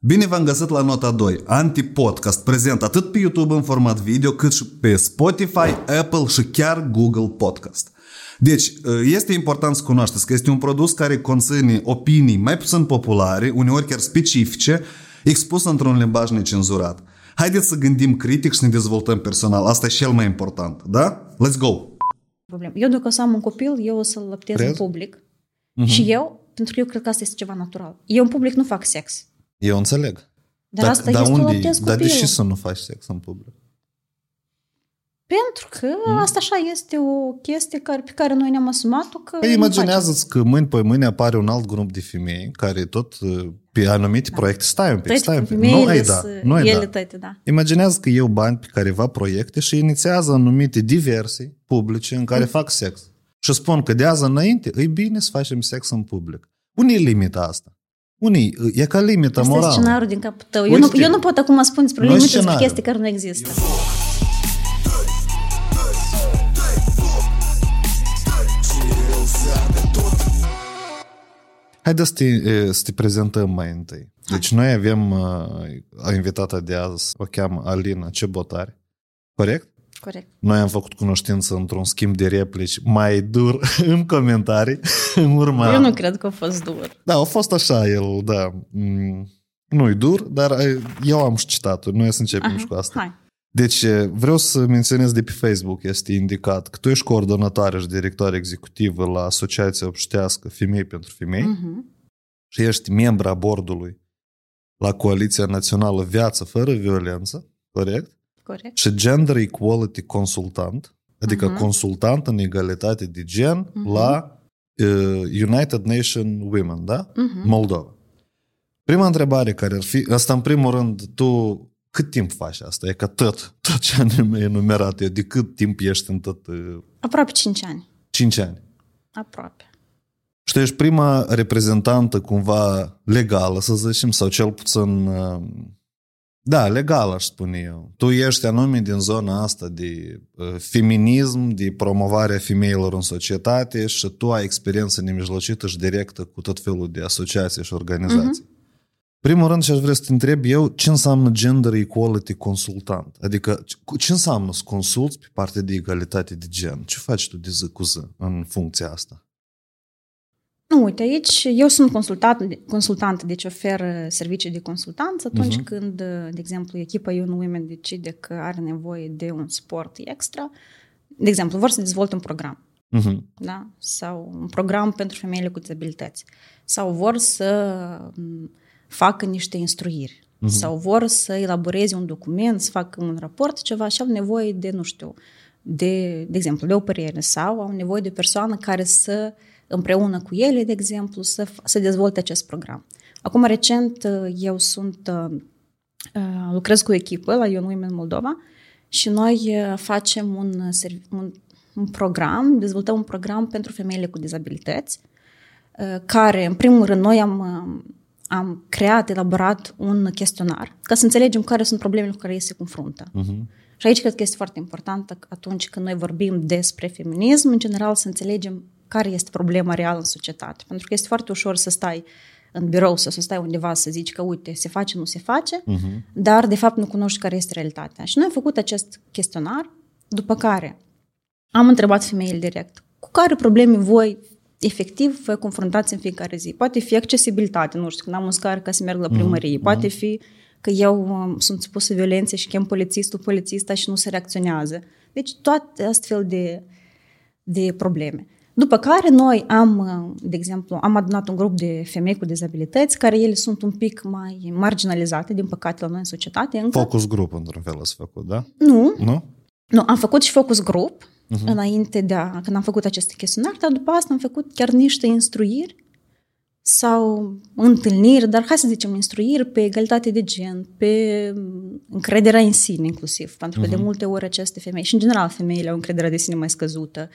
Bine v-am găsit la nota 2, Anti-Podcast, prezent atât pe YouTube în format video, cât și pe Spotify, Apple și chiar Google Podcast. Deci, este important să cunoașteți că este un produs care conține opinii mai puțin populare, uneori chiar specifice, expus într-un limbaj necenzurat. Haideți să gândim critic și să ne dezvoltăm personal. Asta e cel mai important, da? Let's go! Problem. Eu dacă o să am un copil, eu o să-l lăptez Crezi? în public. Și eu, pentru că eu cred că asta este ceva natural. Eu în public nu fac sex. Eu înțeleg. Dar asta dar este unde, lăptez Dar de copilul. ce să nu faci sex în public? Pentru că Hmm? asta așa este o chestie care, pe care noi ne-am asumat-o că Păi nu imaginează-ți că mâini pe mâine apare un alt grup de femei care tot uh, pe anumite proiecte, stai un pic, Toate stai un pic, nu femeile ai da, să- nu ai ele da. toate, da. Imaginează că eu bani pe careva proiecte și inițiază anumite diversii publice în Mm. care fac sex. Și spun că de azi înainte e bine să facem sex în public. Unde e limita asta? Unii, e ca limita Asta e morală. scenariul din capul tău. Eu Uite, nu, eu nu pot acum spune despre nu e limite despre scenariu. chestii care nu există. Haideți să te, e, să te prezentăm mai întâi. Deci noi avem uh, invitata de azi, o cheamă Alina Cebotari. Corect? Corect. Noi am făcut cunoștință într-un schimb de replici mai dur în comentarii. în urma... Eu nu cred că a fost dur. Da, a fost așa el, da. Mm, Nu-i dur, dar e, eu am și citat Noi să începem Aha, și cu asta. Hai. Deci e, vreau să menționez de pe Facebook, este indicat că tu ești coordonatoare și directoare executivă la Asociația Obștească Femei pentru Femei Mhm. și ești membra bordului la Coaliția Națională Viață fără violență, corect? Corect. Și Gender Equality Consultant, adică Mhm. consultant în egalitate de gen la uh, United Nation Women, da? Mhm. Moldova. Prima întrebare care ar fi, asta în primul rând, tu cât timp faci asta? E ca tot, tot ce am enumerat eu, de cât timp ești în tot uh, Aproape 5 ani. 5 ani? Aproape. Și tu ești prima reprezentantă cumva legală, să zicem, sau cel puțin, uh, da, legală, aș spune eu. Tu ești anume din zona asta de uh, feminism, de promovarea femeilor în societate și tu ai experiență nemijlocită și directă cu tot felul de asociații și organizații. Primul rând, și aș vrea să te întreb eu, ce înseamnă gender equality consultant? Adică, cu- ce înseamnă să consulți pe partea de egalitate de gen? Ce faci tu de zi cu zi în funcția asta? Nu, uite, aici eu sunt consultant, consultant deci ofer uh, servicii de consultanță atunci Mhm. când, uh, de exemplu, echipa Young Women decide că are nevoie de un sport extra. De exemplu, vor să dezvolte un program. Mhm. da? sau un program pentru femeile cu dizabilități, sau vor să m, facă niște instruiri, Mhm. sau vor să elaboreze un document, să facă un raport, ceva și au nevoie de, nu știu, de, de exemplu, de o părere sau au nevoie de o persoană care să, împreună cu ele, de exemplu, să, f- să dezvolte acest program. Acum, recent, uh, eu sunt, uh, uh, lucrez cu o echipă la Young Women Moldova și noi uh, facem un, uh, serv- un, un program, dezvoltăm un program pentru femeile cu dizabilități, uh, care, în primul rând, noi am, uh, am creat, elaborat un chestionar ca să înțelegem care sunt problemele cu care ei se confruntă. Mhm. Și aici cred că este foarte important că atunci când noi vorbim despre feminism, în general să înțelegem care este problema reală în societate. Pentru că este foarte ușor să stai în birou sau să stai undeva să zici că uite, se face, nu se face, Mhm. dar de fapt nu cunoști care este realitatea. Și noi am făcut acest chestionar, după care am întrebat femeile direct cu care probleme voi efectiv vă confruntați în fiecare zi. Poate fi accesibilitate, nu știu, când am un scar ca să merg la primărie, poate fi că eu um, sunt supusă violențe și chem polițistul, polițista și nu se reacționează. Deci toate astfel de, de probleme. După care noi am, uh, de exemplu, am adunat un grup de femei cu dizabilități care ele sunt un pic mai marginalizate, din păcate, la noi în societate. Încă. Focus group, într-un fel, ați făcut, da? Nu, Nu? nu, am făcut și focus group uh-huh. înainte de a, când am făcut acest chestionar, dar după asta am făcut chiar niște instruiri sau întâlniri, dar hai să zicem instruiri pe egalitate de gen, pe mm, încrederea în sine inclusiv, pentru că uh-huh. de multe ori aceste femei, și în general femeile au încrederea de sine mai scăzută,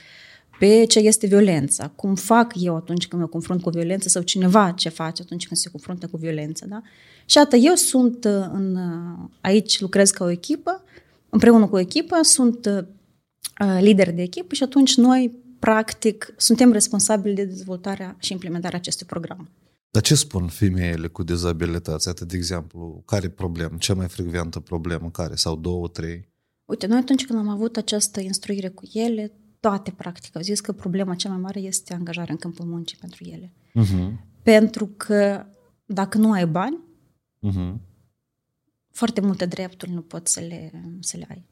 pe ce este violența, cum fac eu atunci când mă confrunt cu violență sau cineva ce face atunci când se confruntă cu violență. Da? Și atât, eu sunt uh, în, uh, aici, lucrez ca o echipă, împreună cu o echipă, sunt uh, lideri de echipă și atunci noi, practic, suntem responsabili de dezvoltarea și implementarea acestui program. Dar ce spun femeile cu dizabilități? Atât de exemplu, care problemă? Cea mai frecventă problemă? Care? Sau două, trei? Uite, noi atunci când am avut această instruire cu ele, toate practic au zis că problema cea mai mare este angajarea în câmpul muncii pentru ele. Uh-huh. Pentru că dacă nu ai bani, Uh-huh. foarte multe drepturi nu poți să le, să le ai.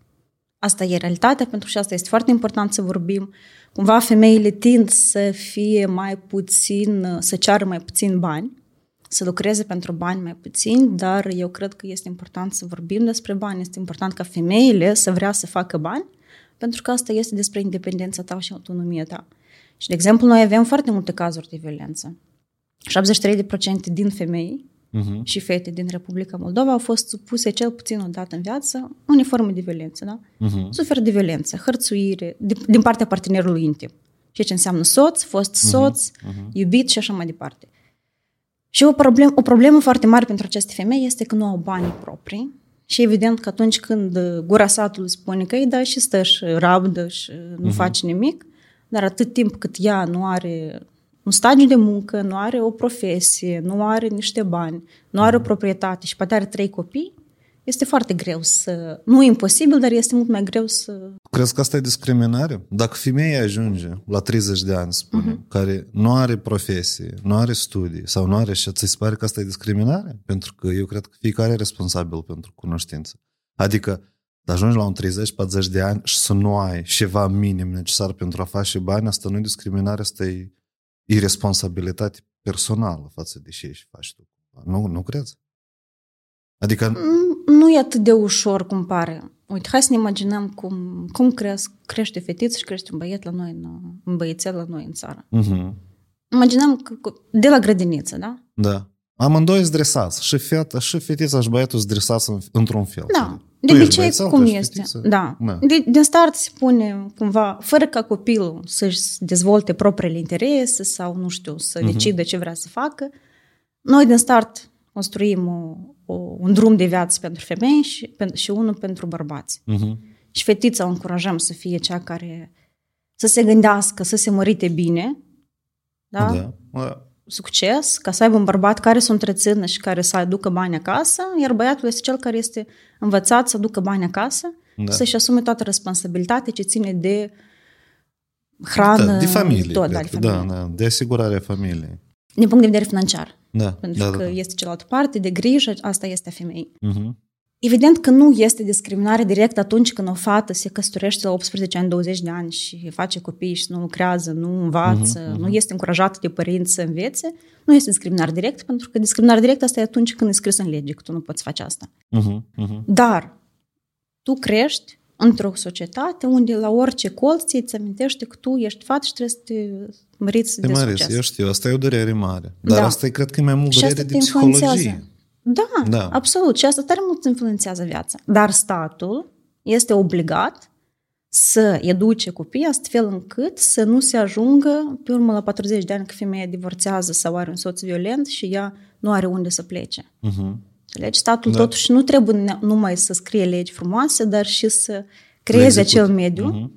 Asta e realitatea, pentru că și asta este foarte important să vorbim. Cumva femeile tind să fie mai puțin, să ceară mai puțin bani, să lucreze pentru bani mai puțin, dar eu cred că este important să vorbim despre bani, este important ca femeile să vrea să facă bani, pentru că asta este despre independența ta și autonomia ta. Și, de exemplu, noi avem foarte multe cazuri de violență. 73% din femei Uh-huh. și fete din Republica Moldova au fost supuse cel puțin o dată în viață unei forme de violență, da? Uh-huh. Suferă de violență, hărțuire, din, din partea partenerului intim. Ceea ce înseamnă soț, fost soț, uh-huh. iubit și așa mai departe. Și o, problem, o problemă foarte mare pentru aceste femei este că nu au banii proprii și evident că atunci când gura satului spune că îi da și stă și rabdă și nu uh-huh. face nimic, dar atât timp cât ea nu are un stagiu de muncă, nu are o profesie, nu are niște bani, nu are o proprietate și poate are trei copii, este foarte greu să... Nu e imposibil, dar este mult mai greu să... Crezi că asta e discriminare? Dacă femeia ajunge la 30 de ani, spune, uh-huh. care nu are profesie, nu are studii sau nu are și ți se pare că asta e discriminare? Pentru că eu cred că fiecare e responsabil pentru cunoștință. Adică să ajungi la un 30-40 de ani și să nu ai ceva minim necesar pentru a face bani, asta nu e discriminare, asta e irresponsabilitate personală față de ce și faci tu. Nu, nu crezi? Adică... Nu e atât de ușor cum pare. Uite, hai să ne imaginăm cum, cum cresc, crește fetiță și crește un băiet la noi, în, un băiețel la noi în țară. Uh-huh. Imaginăm că, de la grădiniță, da? Da. Amândoi sunt dresați. Și feta, și fetița și băiatul sunt dresați în, într-un fel. Da. De obicei, cum este? Da. da. De, din start se spune cumva, fără ca copilul să-și dezvolte propriile interese sau, nu știu, să uh-huh. decidă ce vrea să facă, noi din start construim o, o, un drum de viață pentru femei și, și unul pentru bărbați. Uh-huh. Și fetița o încurajăm să fie cea care să se gândească, să se mărite bine, da? da. succes, ca să aibă un bărbat care să o întrețină și care să aducă bani acasă, iar băiatul este cel care este învățat să aducă bani acasă, da. să-și asume toată responsabilitatea ce ține de hrană. Da, de familie. Tot, da, de, familie. Da, da, de asigurarea familiei. Din punct de vedere financiar. Da, Pentru da, că da, da. este cealaltă parte, de grijă, asta este a femeii. Uh-huh. Evident că nu este discriminare direct atunci când o fată se căsătorește la 18 ani, 20 de ani și face copii și nu lucrează, nu învață, uh-huh, uh-huh. nu este încurajată de părinți să învețe. Nu este discriminare direct, pentru că discriminare direct asta e atunci când e scris în lege că tu nu poți face asta. Uh-huh, uh-huh. Dar tu crești într-o societate unde la orice colț ți îți amintește că tu ești fată și trebuie să te măriți Te de măriți, succes. eu știu, asta e o durere mare. Dar Da. asta e, cred că e mai mult Și durere asta de te influențează. psihologie. Da, Da. da, absolut. Și asta tare mult influențează viața. Dar statul este obligat să educe copiii astfel încât să nu se ajungă pe urmă la 40 de ani că femeia divorțează sau are un soț violent și ea nu are unde să plece. Uh-huh. Înțelegi? Statul Da. da. totuși nu trebuie ne- numai să scrie legi frumoase, dar și să creeze execute. acel mediu Mhm.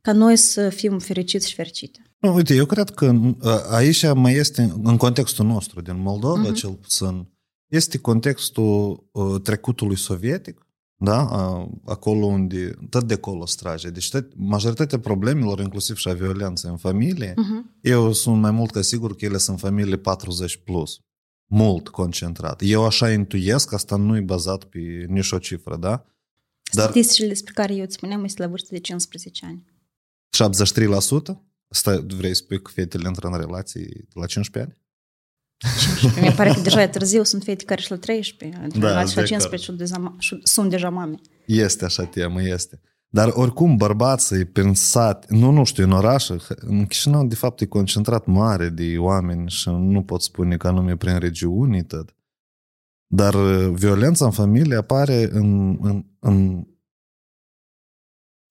ca noi să fim fericiți și fericite. Nu, uite, eu cred că a, aici mai este, în contextul nostru din Moldova, uh-huh. cel puțin, este contextul uh, trecutului sovietic, da? A, acolo unde, tot de acolo strage. Deci tot, majoritatea problemelor, inclusiv și a violenței în familie, Uh-huh. eu sunt mai mult ca sigur că ele sunt familii 40 plus. Mult concentrat. Eu așa intuiesc, asta nu e bazat pe nicio cifră, da? Dar Statisticile despre care eu îți spuneam este la vârstă de 15 ani. 73%? Asta vrei să spui că fetele intră în relații la 15 ani? 15. Mi pare că deja e târziu, sunt fete care și la 13, Da, da, și la de 15 și deja, și sunt deja mame. Este așa temă, este. Dar oricum bărbații pensat, nu, nu știu, în oraș, în Chișinău de fapt e concentrat mare de oameni și nu pot spune că anume prin regiuni tot. Dar uh, violența în familie apare în, în, în,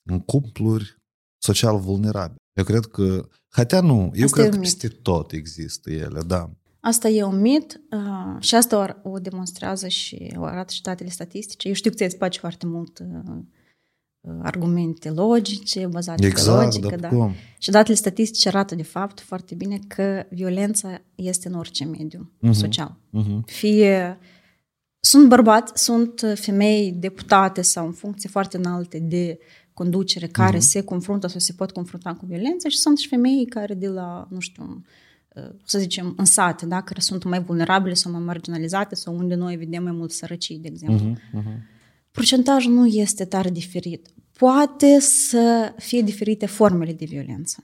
în cupluri social vulnerabile. Eu cred că, hatea nu, eu Asta e cred că un mit. peste tot există ele, da. Asta e un mit uh, și asta o, o demonstrează și o arată și datele statistice. Eu știu că ți-ai place foarte mult uh, uh, argumente logice, bazate Exact, pe logică. dar Da. cum? Și datele statistice arată de fapt foarte bine că violența este în orice mediu Mhm. social. Mhm. Fie sunt bărbați, sunt uh, femei deputate sau în funcții foarte înalte de conducere care se confruntă sau se pot confrunta cu violența și sunt și femei care de la, nu știu, uh, să zicem, în sate, da? care sunt mai vulnerabile sau mai marginalizate sau unde noi vedem mai mult sărăcii, de exemplu. Mhm, mhm. Procentajul nu este tare diferit. Poate să fie diferite formele de violență.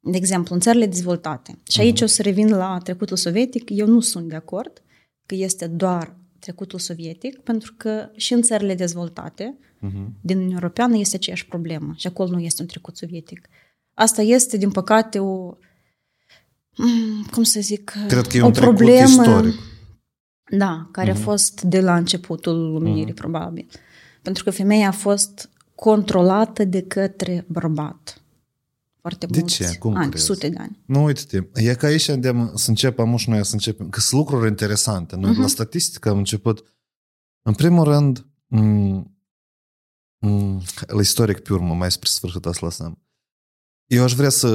De exemplu, în țările dezvoltate. Și aici o să revin la trecutul sovietic. Eu nu sunt de acord că este doar trecutul sovietic, pentru că și în țările dezvoltate Mhm. din Uniunea Europeană este aceeași problemă și acolo nu este un trecut sovietic. Asta este, din păcate, o mm, cum să zic, Cred că e o un trecut problemă, istoric. Da, care a fost de la începutul luminirii, probabil. Pentru că femeia a fost controlată de către bărbat. Foarte De mulți ce? Cum ani, crezi? sute de ani. Nu, uite-te, e ca aici îndemn să începem, amuși noi să începem, că sunt lucruri interesante. Noi Mhm. la statistică am început, în primul rând, m- m- la istoric pe urmă, mai spre sfârșit să lăsăm. Eu aș vrea să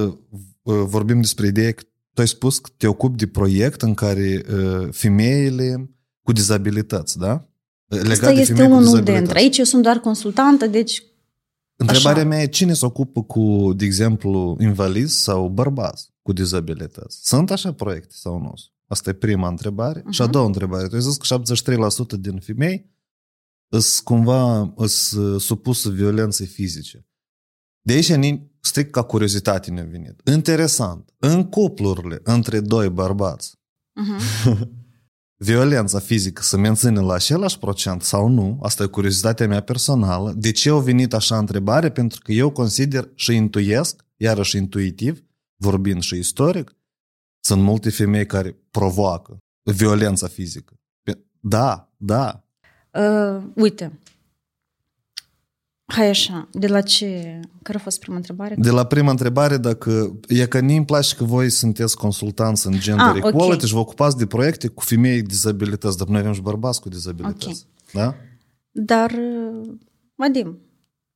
uh, vorbim despre ideea că tu ai spus că te ocupi de proiect în care uh, femeile cu dizabilități, da? Legat Asta de este femei cu unul dizabilități. dintre. Aici eu sunt doar consultantă, deci Întrebarea Așa. mea e cine se ocupă cu, de exemplu, invalizi sau bărbați cu dizabilități? Sunt așa proiecte sau nu? Asta e prima întrebare. Și a Mhm. doua întrebare. Tu ai zis că 73% din femei sunt cumva sunt supuse violenței fizice. De aici, ni- strict ca curiozitate ne-a venit. Interesant. În cuplurile între doi bărbați, uh-huh. violența fizică se menține la același procent sau nu, asta e curiozitatea mea personală. De ce au venit așa întrebare? Pentru că eu consider și intuiesc, iarăși intuitiv, vorbind și istoric, sunt multe femei care provoacă violența fizică. Pe- Da, da. uh, uite, hai așa, de la ce, care a fost prima întrebare? De la prima întrebare, dacă e că nu-mi place că voi sunteți consultanți în gender Ah, ok. equality și vă ocupați de proiecte cu femei cu dizabilități, dar noi avem și bărbați cu dizabilități. Da? Dar, uh, Vadim,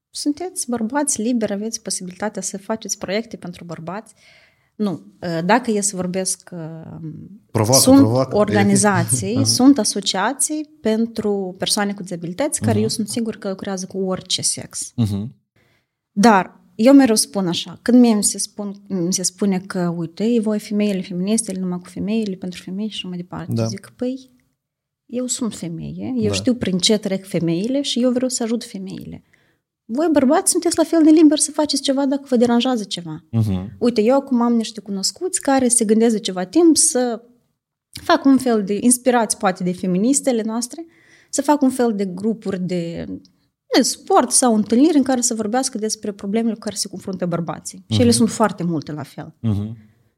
sunteți bărbați liberi, aveți posibilitatea să faceți proiecte pentru bărbați. Nu, uh, dacă e să vorbesc, uh, Provoacă, sunt provoacă. organizații, sunt asociații pentru persoane cu dizabilități, care Mhm. eu sunt sigur că lucrează cu orice sex. Mhm. Dar eu mereu spun așa, când mie mi se, spun, mi se spune că, uite, ei voi femeile feministe, numai cu femeile, pentru femei și așa mai departe. Da. Zic, păi, eu sunt femeie, eu Da. știu prin ce trec femeile și eu vreau să ajut femeile. Voi, bărbați, sunteți la fel de liberi să faceți ceva dacă vă deranjează ceva. Mhm. Uite, eu acum am niște cunoscuți care se gândesc de ceva timp să fac un fel de inspirați, poate, de feministele noastre, să fac un fel de grupuri de, de sport sau întâlniri în care să vorbească despre problemele cu care se confruntă bărbații. Și ele sunt foarte multe la fel. Mhm.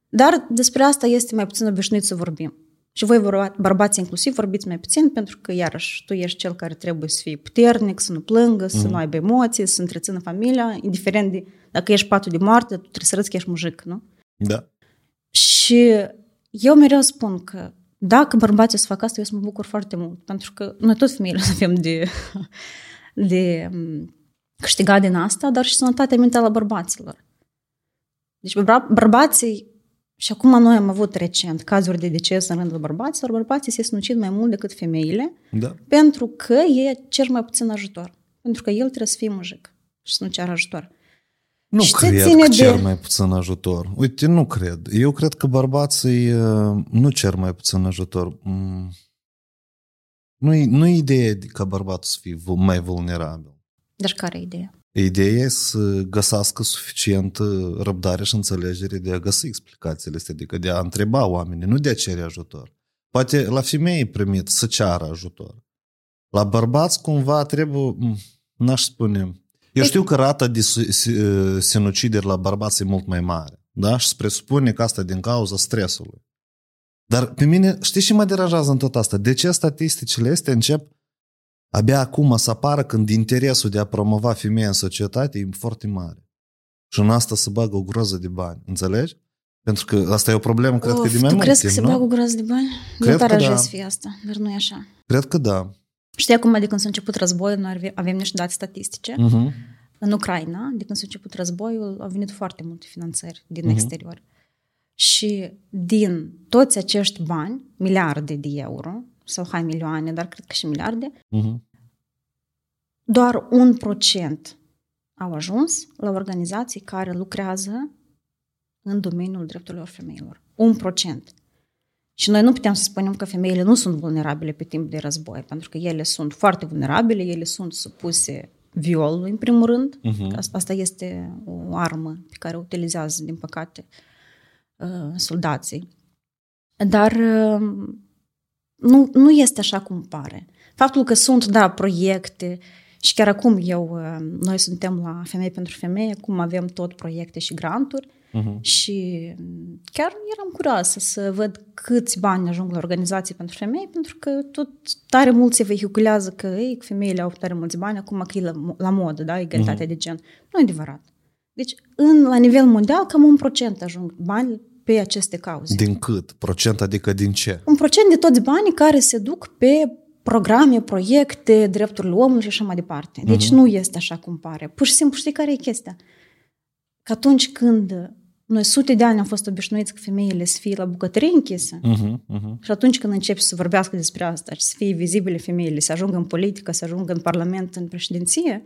Dar despre asta este mai puțin obișnuit să vorbim. Și voi, bărba- bărbați inclusiv, vorbiți mai puțin pentru că, iarăși, tu ești cel care trebuie să fii puternic, să nu plângă, să nu aibă emoții, să întrețină familia, indiferent de dacă ești patul de moarte, tu trebuie să arăți că ești mujic, nu? Da. Și eu mereu spun că dacă bărbații o să facă asta, eu să mă bucur foarte mult. Pentru că noi tot femeile o să avem de, de m, câștigat din asta, dar și sănătatea mentală a bărbaților. Deci bărba- bărbații, și acum noi am avut recent cazuri de deces în rândul bărbaților, bărbații se sinucid mai mult decât femeile, Da. pentru că ei cer mai puțin ajutor. Pentru că el trebuie să fie mujic și să nu ceară ajutor. Nu Și se cred ține că de- cer mai puțin ajutor. Uite, nu cred. Eu cred că bărbații uh, nu cer mai puțin ajutor. Mm. Nu-i, nu e ideea de ca bărbatul să fie vul- mai vulnerabil. Deci care e ideea? Ideea e să găsească suficient răbdare și înțelegere de a găsi explicațiile astea, adică de a întreba oamenii, nu de a cere ajutor. Poate la femei e primit să ceară ajutor. La bărbați cumva trebuie, m, n-aș spune, eu știu că rata de su- si- sinucideri la bărbați e mult mai mare, da? Și se presupune că asta e din cauza stresului. Dar pe mine, știi ce mă deranjează în tot asta? De ce statisticile astea încep abia acum să apară când interesul de a promova femeia în societate e foarte mare. Și în asta se bagă o groză de bani, înțelegi? Pentru că asta e o problemă, cred că Of, de mai tu mult crezi timp, că se nu? bagă groază de bani? Cred eu tare că aș da. vrea să fie asta, dar nu e așa. Cred că da. Știi acum de când s-a început războiul, noi avem- avem niște date statistice. Mhm. În Ucraina, de când s-a început războiul, au venit foarte multe finanțări din Mhm. exterior. Și din toți acești bani, miliarde de euro, sau hai milioane, dar cred că și miliarde, Mhm. doar un procent au ajuns la organizații care lucrează în domeniul drepturilor femeilor. Un procent. Și noi nu putem să spunem că femeile nu sunt vulnerabile pe timp de război, pentru că ele sunt foarte vulnerabile, ele sunt supuse violului, în primul rând. Mhm. Asta- Asta este o armă pe care o utilizează, din păcate, uh, soldații. Dar uh, nu, nu este așa cum pare. Faptul că sunt, da, proiecte și chiar acum eu, uh, noi suntem la Femei pentru Femei, acum avem tot proiecte și granturi Mhm. și mm, chiar eram curioasă să văd câți bani ajung la organizații pentru femei, pentru că tot tare mult se vehiculează că ei, că femeile au tare mulți bani, acum că e la, la modă, da, egalitatea de gen. Nu e adevărat. Deci, în, la nivel mondial, cam un procent ajung bani pe aceste cauze. Din cât? Procent, adică din ce? Un procent de toți banii care se duc pe programe, proiecte, drepturile omului și așa mai departe. Deci nu este așa cum pare. Pur și simplu știi care e chestia? Că atunci când noi sute de ani am fost obișnuiți că femeile să fie la bucătărie închisă Mhm, mhm. și atunci când începi să vorbească despre asta și să fie vizibile femeile, să ajungă în politică, să ajungă în parlament, în președinție,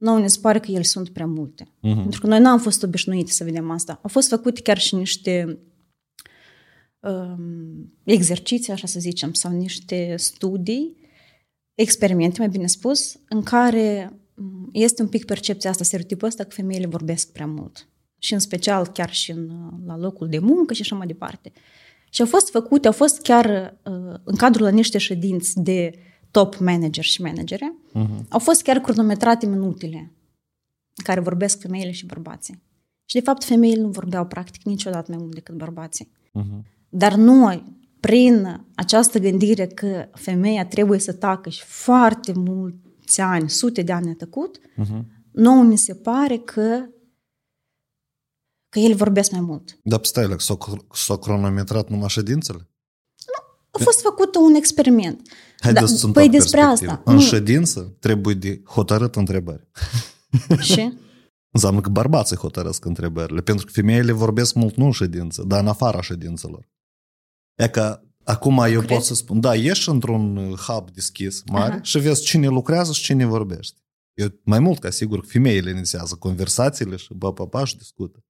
nouă ne se pare că ele sunt prea multe. Mhm. Pentru că noi n-am fost obișnuiți să vedem asta. Au fost făcute chiar și niște um, exerciții, așa să zicem, sau niște studii, experimente, mai bine spus, în care um, este un pic percepția asta, stereotipul ăsta că femeile vorbesc prea mult. Și în special chiar și în, la locul de muncă și așa mai departe. Și au fost făcute, au fost chiar uh, în cadrul la niște ședinți de top manager și managere, Mhm. au fost chiar cronometrate minutele în care vorbesc femeile și bărbații. Și de fapt femeile nu vorbeau practic niciodată mai mult decât bărbații. Mhm. Dar noi, prin această gândire că femeia trebuie să tacă și foarte mulți ani, sute de ani a tăcut, Mhm. nouă ni se pare că că ele vorbesc mai mult. Dar stai, like, s-au, s-au cronometrat numai ședințele? A fost făcut un experiment. Haideți Da, să sunt păi despre asta. În Nu. ședință trebuie de hotărât întrebări. Și? Înseamnă că bărbații hotărăsc întrebările, pentru că femeile vorbesc mult nu în ședință, dar în afara ședințelor. E că acum eu Crezi? pot să spun, da, ieși într-un uh, hub deschis mare Aha. și vezi cine lucrează și cine vorbește. Eu mai mult ca sigur că femeile inițiază conversațiile și bă, papa și discută.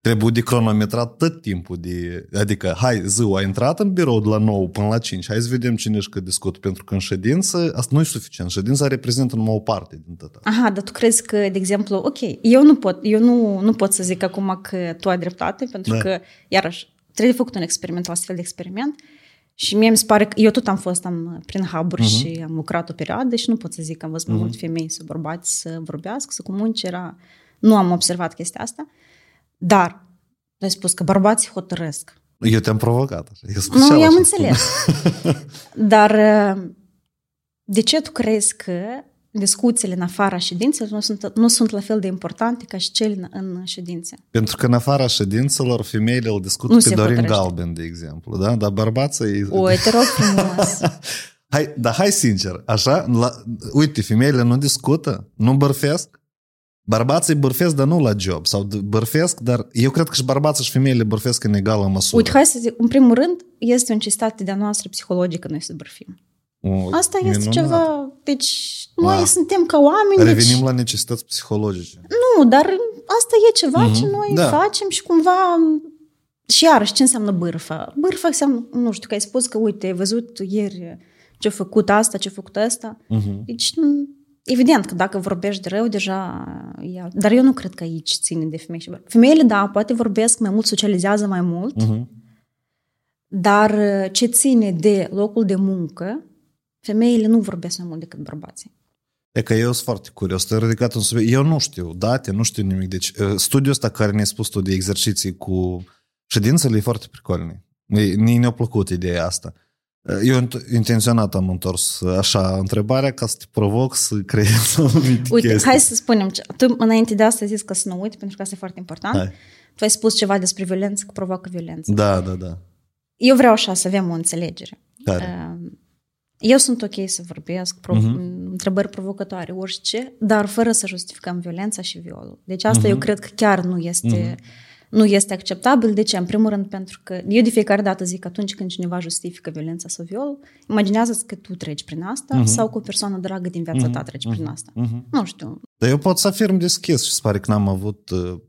Trebuie de cronometrat tot timpul de... Adică, hai, ziua a intrat în birou de la 9 până la 5, hai să vedem cine și cât discută, pentru că în ședință asta nu e suficient. Ședința reprezintă numai o parte din tot asta. Aha, dar tu crezi că, de exemplu, ok, eu nu pot, eu nu, nu pot să zic acum că tu ai dreptate, pentru Da. că, iarăși, trebuie făcut un experiment, un astfel de experiment și mie mi se pare că eu tot am fost am, prin hub Mhm. și am lucrat o perioadă și nu pot să zic că am văzut mai multe femei sau bărbați să vorbească, să comunice, era... Nu am observat chestia asta, dar tu ai spus că bărbații hotărăsc. Eu te-am provocat. Așa. Eu special Nu, i-am așa înțeles. Dar uh, de ce tu crezi că discuțiile în afara ședințelor nu sunt, nu sunt la fel de importante ca și cele în, în ședințe? Pentru că în afara ședințelor, femeile îl discută Nu pe se Dorin hotărăște. Galben, de exemplu, da? Dar bărbații... O, te rog frumos. Hai, dar hai sincer, așa, la, uite, femeile nu discută, nu bărfesc, bărbații bărfesc, dar nu la job, sau d- bărfesc, dar eu cred că și bărbații și femeile bărfesc în egală măsură. Uite, hai să zic, în primul rând, este o necesitate de-a noastră psihologică noi să bărfim. O, Asta este minunat. ceva... Deci, noi Ah. suntem ca oameni, Revenim deci... la necesități psihologice. Nu, dar asta e ceva Mhm. ce noi Da. facem și cumva... Și iarăși, ce înseamnă bârfă? Bârfă înseamnă, nu știu, că ai spus că, uite, ai văzut ieri ce-a făcut asta, ce-a făcut asta. Mhm. Deci, nu- evident că dacă vorbești de rău, deja... E alt. Dar eu nu cred că aici ține de femei și bărbați. Femeile, da, poate vorbesc mai mult, socializează mai mult, Mhm. dar uh, ce ține de locul de muncă, femeile nu vorbesc mai mult decât bărbații. E că eu sunt foarte curios. Te-ai ridicat un subiect. Eu nu știu date, nu știu nimic. Deci, uh, studiul ăsta care ne-ai spus tu de exerciții cu ședințele e foarte pricolni. Mie ne-a plăcut ideea asta. Uh, Eu int- intenționat am întors uh, așa întrebarea ca să te provoc să creezi anumite Uite, chestii. hai să spunem, ce- tu înainte de asta ai zis că să nu uit, pentru că asta e foarte important. Hai. Tu ai spus ceva despre violență, că provoacă violență. Da, da, da. Eu vreau așa să avem o înțelegere. Care? Uh, Eu sunt ok să vorbesc, prov- uh-huh. întrebări provocatoare, orice, dar fără să justificăm violența și violul. Deci asta uh-huh. eu cred că chiar nu este, uh-huh. Nu este acceptabil. De ce? În primul rând pentru că eu de fiecare dată zic că atunci când cineva justifică violența sau violul, imaginează că tu treci prin asta uh-huh. sau cu o persoană dragă din viața uh-huh. ta treci uh-huh. prin asta. Uh-huh. Nu știu. Dar eu pot să afirm deschis și se pare că n-am avut uh,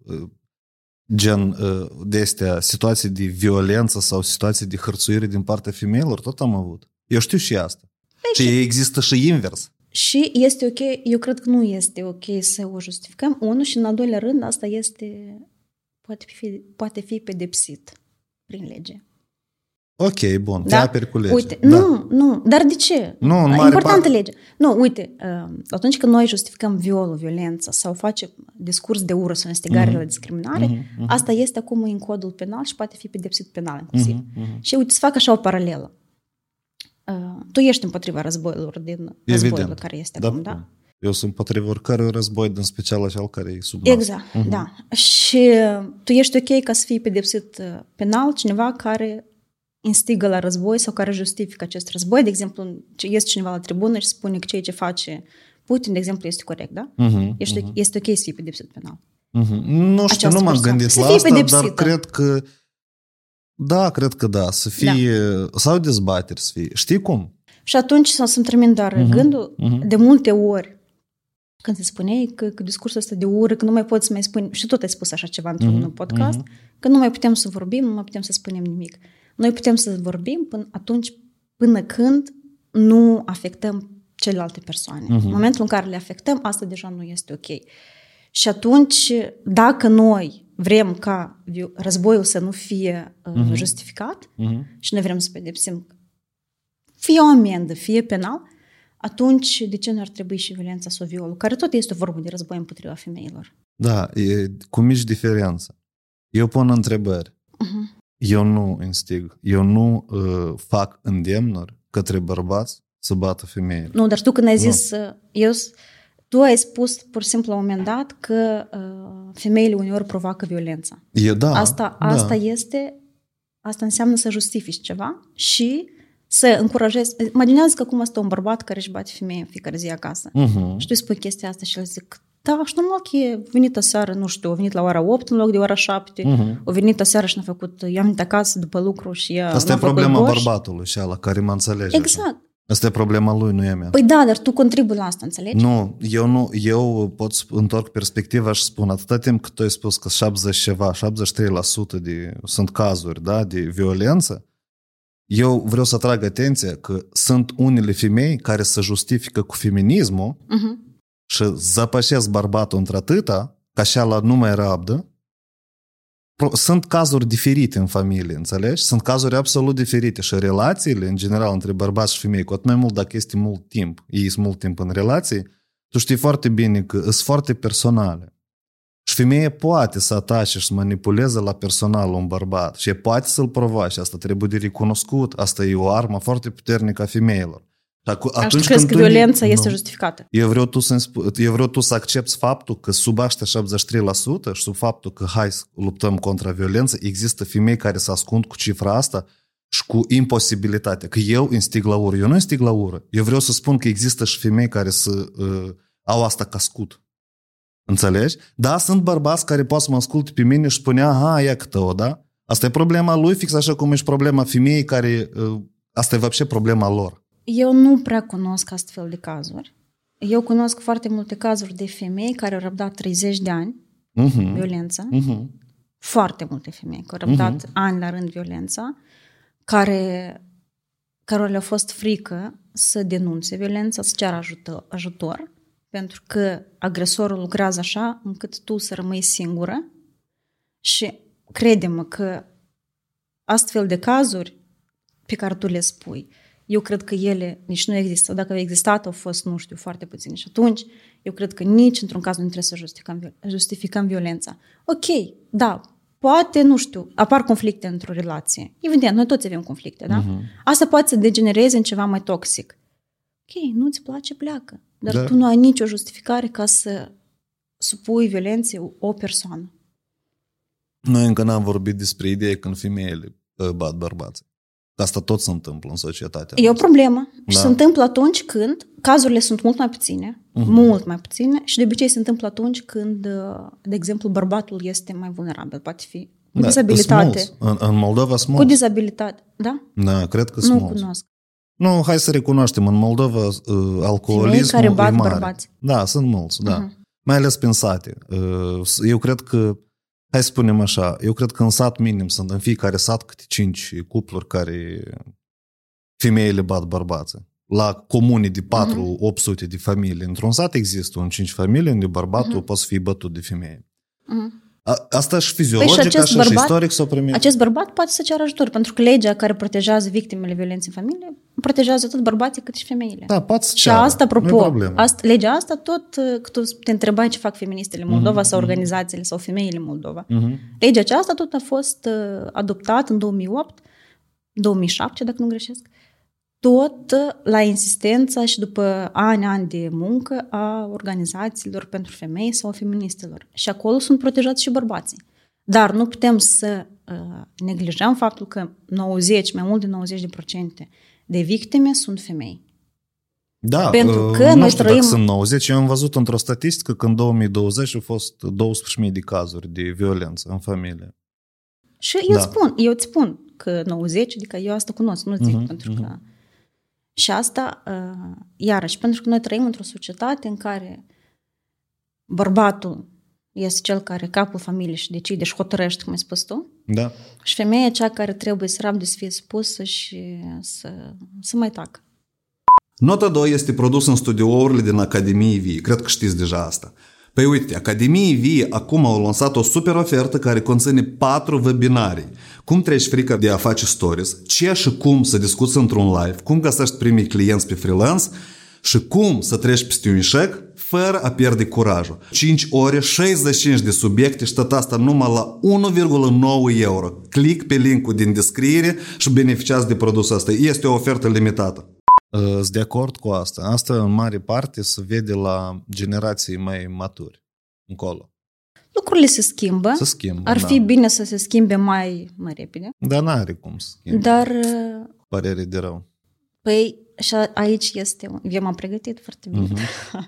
gen uh, de astea situații de violență sau situații de hărțuire din partea femeilor, tot am avut. Eu știu și asta. Păi și există și invers. Și este ok, eu cred că nu este ok să o justificăm, unul, și în al doilea rând, asta este, poate fi, poate fi pedepsit prin lege. Ok, bun, da? te aperi cu legea. Uite, da. nu, nu, dar de ce? Nu, în mare Importantă parte- lege. Nu, uite, uh, atunci când noi justificăm violul, violența sau facem discurs de ură sau instigare la discriminare, asta este acum în codul penal și poate fi pedepsit penal inclusiv. Și uite, să fac așa o paralelă. Uh, Tu ești împotriva războiilor din războiul care este acum, da? Eu sunt împotriva oricărui război, în special acel care e sub masă. Exact, da. Și tu ești ok ca să fii pedepsit uh, penal cineva care instigă la război sau care justifică acest război. De exemplu, ce- este cineva la tribună și spune că ceea ce face Putin, de exemplu, este corect, da? Mhm, Ești, este ok să fii pedepsit penal. Mhm. Nu știu, Această nu m-am persoană. gândit Să la fie asta, dar pedepsită. cred că da, cred că da, să fie sau dezbateri să fie. Știi cum? Și atunci, să- să-mi termin doar uh-huh, gândul, uh-huh. de multe ori, când se spuneai că, că discursul ăsta de ură, că nu mai poți să mai spui, și tot ai spus așa ceva într-un uh-huh, podcast, uh-huh. că nu mai putem să vorbim, nu mai putem să spunem nimic. Noi putem să vorbim până atunci, până când nu afectăm celelalte persoane. Uh-huh. În momentul în care le afectăm, asta deja nu este ok. Și atunci, dacă noi vrem ca vi- războiul să nu fie uh, justificat Uh-huh. și noi vrem să pedepsim fie o amendă, fie penal, atunci de ce nu ar trebui și violența sau violul, care tot este o formă de război împotriva femeilor? Da, e cu mici diferențe. Eu pun întrebări. Uh-huh. Eu nu instig. Eu nu uh, fac îndemnuri către bărbați să bată femeile. Nu, dar tu când ai zis, uh, eu, s- tu ai spus pur și simplu la un moment dat că uh, femeile uneori provoacă violența. E, da, Asta, da. asta este, asta înseamnă să justifici ceva și să încurajezi. Imaginează că acum stă un bărbat care își bate femeie în fiecare zi acasă. Uh-huh. Și tu îi spui chestia asta și el zic, da, și normal că e venit aseară, nu știu, a venit la ora 8 în loc de ora 7, uh-huh. a venit aseară și n-a făcut, i-am venit acasă după lucru și ea Asta n-a e făcut problema borș. bărbatului și ala care mă înțelege. Exact. Asta e problema lui, nu e a mea. Păi da, dar tu contribui la asta, înțelegi? Nu, eu nu, eu pot să întorc perspectiva și spun atâta timp cât tu ai spus că 70 ceva, 73% de, sunt cazuri da, de violență, eu vreau să atrag atenția că sunt unele femei care se justifică cu feminismul Uh-huh. și zăpășesc bărbatul într-atâta, ca așa la nu mai rabdă, Pro- sunt cazuri diferite în familie, înțelegi? Sunt cazuri absolut diferite și relațiile, în general, între bărbați și femei, cu atât mai mult dacă este mult timp, ei sunt mult timp în relații, tu știi foarte bine că sunt foarte personale. Și femeia poate să atace și să manipuleze la personal un bărbat și ea poate să-l provoace, asta trebuie de recunoscut, asta e o armă foarte puternică a femeilor. Și acu- Așa tu crezi că tu- violența este Nu. justificată? Eu vreau, tu să eu vreau tu să accepti faptul că sub aștia 73% și sub faptul că hai să luptăm contra violență, există femei care se ascund cu cifra asta și cu imposibilitatea. Că eu instig la ură. Eu nu instig la ură. Eu vreau să spun că există și femei care să, uh, au asta ca scut. Înțelegi? Da, sunt bărbați care pot să mă asculte pe mine și spunea, ha, ia câtă o, da? Asta e problema lui, fix așa cum ești problema femeii care... Uh, asta e văpșe problema lor. Eu nu prea cunosc astfel de cazuri. Eu cunosc foarte multe cazuri de femei care au răbdat 30 de ani uh-huh. violență. Uh-huh. Foarte multe femei care au răbdat uh-huh. ani la rând violența, care care le-a fost frică să denunțe violența, să ceară ajutor, ajutor pentru că agresorul lucrează așa încât tu să rămâi singură și crede-mă că astfel de cazuri pe care tu le spui, eu cred că ele nici nu există. Dacă au existat, au fost, nu știu, foarte puține. Și atunci, eu cred că nici într-un caz nu trebuie să justificăm, viol- justificăm violența. Ok, da, poate, nu știu, apar conflicte într-o relație. Evident, noi toți avem conflicte, da? Uh-huh. Asta poate să degenereze în ceva mai toxic. Ok, nu-ți place, pleacă. Dar Da. tu nu ai nicio justificare ca să supui violenței o persoană. Noi încă n-am vorbit despre ideea când femeile uh, bat bărbații. Că asta tot se întâmplă în societatea. E o problemă. Da. Și Da. se întâmplă atunci când cazurile sunt mult mai puține, uh-huh. mult mai puține, și de obicei se întâmplă atunci când, uh, de exemplu, bărbatul este mai vulnerabil. Poate fi cu Da, dizabilitate. sunt mulți. În, în Moldova sunt Cu mulți. dizabilitate. Da? Da, cred că Nu sunt mulți. cunosc. Nu, hai să recunoaștem, în Moldova uh, alcoolismul care bat e mare. bărbați. Da, sunt mulți, da. Mhm. Mai ales prin sate. Uh, Eu cred că, hai să spunem așa, eu cred că în sat minim sunt în fiecare sat câte cinci cupluri care femeile bat bărbații. La comune de 4-800 de familii. Într-un sat există un 5 familii unde bărbatul poate să fie bătut de femeie. Mhm. A- Asta și fiziologic, Păi și acest așa și bărbat- istoric s-o primit. Acest bărbat poate să ceară ajutor, pentru că legea care protejează victimele violenței în familie protejează atât bărbații cât și femeile. Da, poate să Și ceară. asta, Nu-i apropo, problemă. asta, legea asta tot, uh, că tu te întrebai ce fac feministele Mhm, Moldova sau organizațiile sau femeile Moldova. Mhm. Legea aceasta tot a fost uh, adoptată în 2008, 2007, dacă nu greșesc, tot uh, la insistența și după ani, ani de muncă a organizațiilor pentru femei sau a feministelor. Și acolo sunt protejați și bărbații. Dar nu putem să uh, neglijăm faptul că 90, mai mult de 90% de victime sunt femei. Da, Pentru uh, că nu noi știu trăim- dacă sunt 90. Eu am văzut într-o statistică că în 2020 au fost 12.000 de cazuri de violență în familie. Și eu Da. spun, eu îți spun că 90, adică eu asta cunosc, nu zic, Mhm, pentru că... Și asta, uh, iarăși, pentru că noi trăim într-o societate în care bărbatul este cel care e capul familiei și decide și hotărăște, cum ai spus tu, Da. și femeia e cea care trebuie să rabde să fie spusă și să, să mai tacă. Nota 2 este produs în studiourile din Academiei Vie. Cred că știți deja asta. Păi uite, Academiei Vie acum au lansat o super ofertă care conține patru webinarii. Cum treci frica de a face stories, ce și cum să discuți într-un live, cum găsești primii clienți pe freelance și cum să treci peste un eșec fără a pierde curajul. 5 ore, 65 de subiecte și tot asta numai la 1,9 euro. Click pe linkul din descriere și beneficiați de produsul ăsta. Este o ofertă limitată. Uh, Sunt de acord cu asta. Asta în mare parte se vede la generații mai maturi încolo. Lucrurile se schimbă. Se schimbă, Ar da. fi bine să se schimbe mai, mai repede. Dar n-are cum să schimbe. Dar uh, Părere de rău. Păi, și a- aici este, un- eu m-am pregătit foarte bine. Mhm.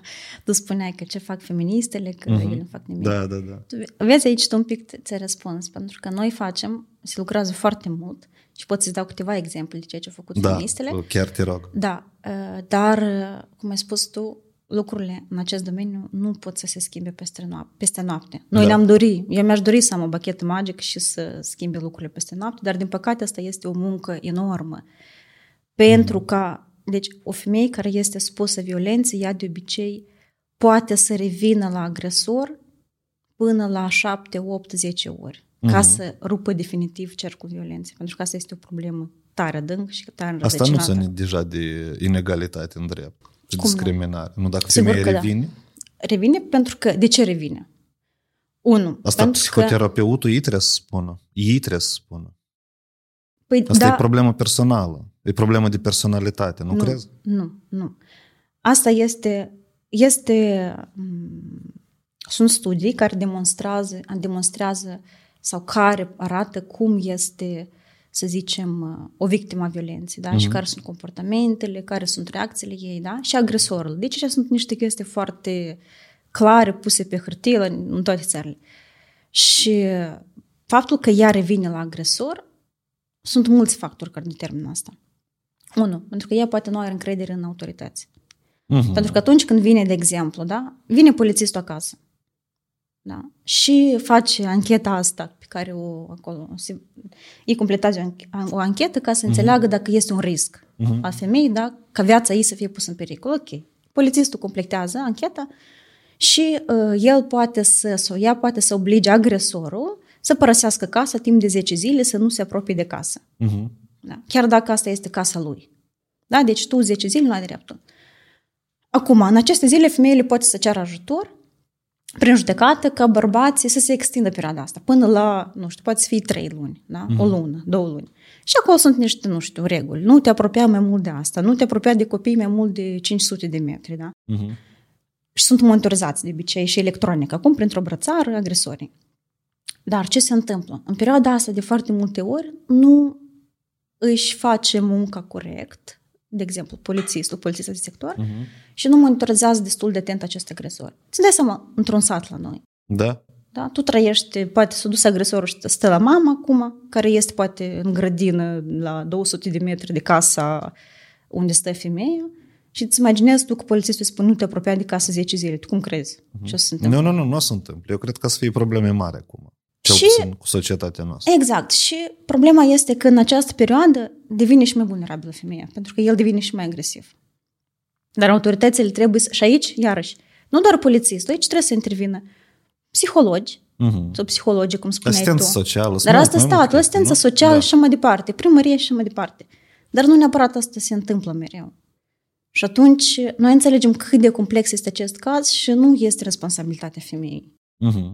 tu spuneai că ce fac feministele, că ele nu fac nimic. Da, da, da. Tu Vezi aici tu un pic te- ți-ai răspuns, pentru că noi facem, se lucrează foarte mult și pot să-ți dau câteva exemple de ceea ce au făcut Da, feministele. chiar te rog. Da, uh, dar, uh, cum ai spus tu, lucrurile în acest domeniu nu pot să se schimbe peste, noapte. Peste noapte. Noi Da. ne-am dori, eu mi-aș dori să am o bachetă magică și să schimbe lucrurile peste noapte, dar din păcate asta este o muncă enormă. Pentru Mm. ca, deci o femeie care este spusă violenței, ea de obicei poate să revină la agresor până la 7, 8, 10 ori, ca Mhm. să rupă definitiv cercul violenței, pentru că asta este o problemă tare adânc și tare Asta nu înrădăcinată. ține deja de inegalitate în drept și Cum nu? discriminare. Nu dacă Sigur femeia că da. revine, Revine pentru că... De ce revine? Unu. asta pentru că, psihoterapeutul ei trebuie să spună. Ei trebuie să spună. păi, Asta da, e problemă personală. E problemă de personalitate, nu, nu, crezi? Nu, nu. Asta este... este m, sunt studii care demonstrează, demonstrează sau care arată cum este, să zicem, o victimă a violenței, da? Și care sunt comportamentele, care sunt reacțiile ei, da? Și agresorul. Deci acestea sunt niște chestii foarte clare, puse pe hârtie la- în toate țările. Și faptul că ea revine la agresor, sunt mulți factori care determină asta. Unu, pentru că ea poate nu are încredere în autorități. Mhm. Pentru că atunci când vine, de exemplu, da, vine polițistul acasă da, și face ancheta asta pe care o acolo, se, ei completează o, anch- o anchetă ca să înțeleagă dacă este un risc al femeii, da, ca viața ei să fie pusă în pericol. Ok. Polițistul completează ancheta și uh, el poate să, sau ea poate să oblige agresorul să părăsească casa timp de 10 zile, să nu se apropie de casă. Mhm. Da? Chiar dacă asta este casa lui. Da? Deci tu 10 zile nu ai dreptul. Acum, în aceste zile, femeile pot să ceară ajutor prin judecată ca bărbații să se extindă perioada asta până la, nu știu, poate să fie trei luni, da? o lună, două luni. Și acolo sunt niște, nu știu, reguli. Nu te apropia mai mult de asta, nu te apropia de copii mai mult de 500 de metri, da? Mhm. și sunt monitorizați de obicei și electronic, acum printr-o brățară agresorii. Dar ce se întâmplă? În perioada asta, de foarte multe ori, nu își face munca corect, de exemplu, polițistul, polițistul de sector, uh-huh. și nu monitorizează destul de atent acest agresor. Ți dai seama, într-un sat la noi. Da. Da? Tu trăiești, poate s-a dus agresorul și stă la mama acum, care este poate în grădină la 200 de metri de casa unde stă femeia, și îți imaginezi tu că polițistul spune nu te apropia de casă 10 zile. Tu cum crezi? Uh-huh. Ce o să se întâmple? Nu, nu, nu, nu o să se întâmple. Eu cred că să fie probleme mari acum. Cel Și- puțin cu societatea noastră. Exact. Și problema este că în această perioadă devine și mai vulnerabilă femeia, pentru că el devine și mai agresiv. Dar autoritățile trebuie să... Și aici, iarăși, nu doar polițistul, aici trebuie să intervină psihologi Uh-huh. sau psihologi, cum spuneai Asistență tu. socială. sunt Dar mult asta mai statul, multe, asistență nu? socială Da. și așa mai departe, primărie și așa mai departe. Dar nu neapărat asta se întâmplă mereu. Și atunci noi înțelegem cât de complex este acest caz și nu este responsabilitatea femeii. Uh-huh.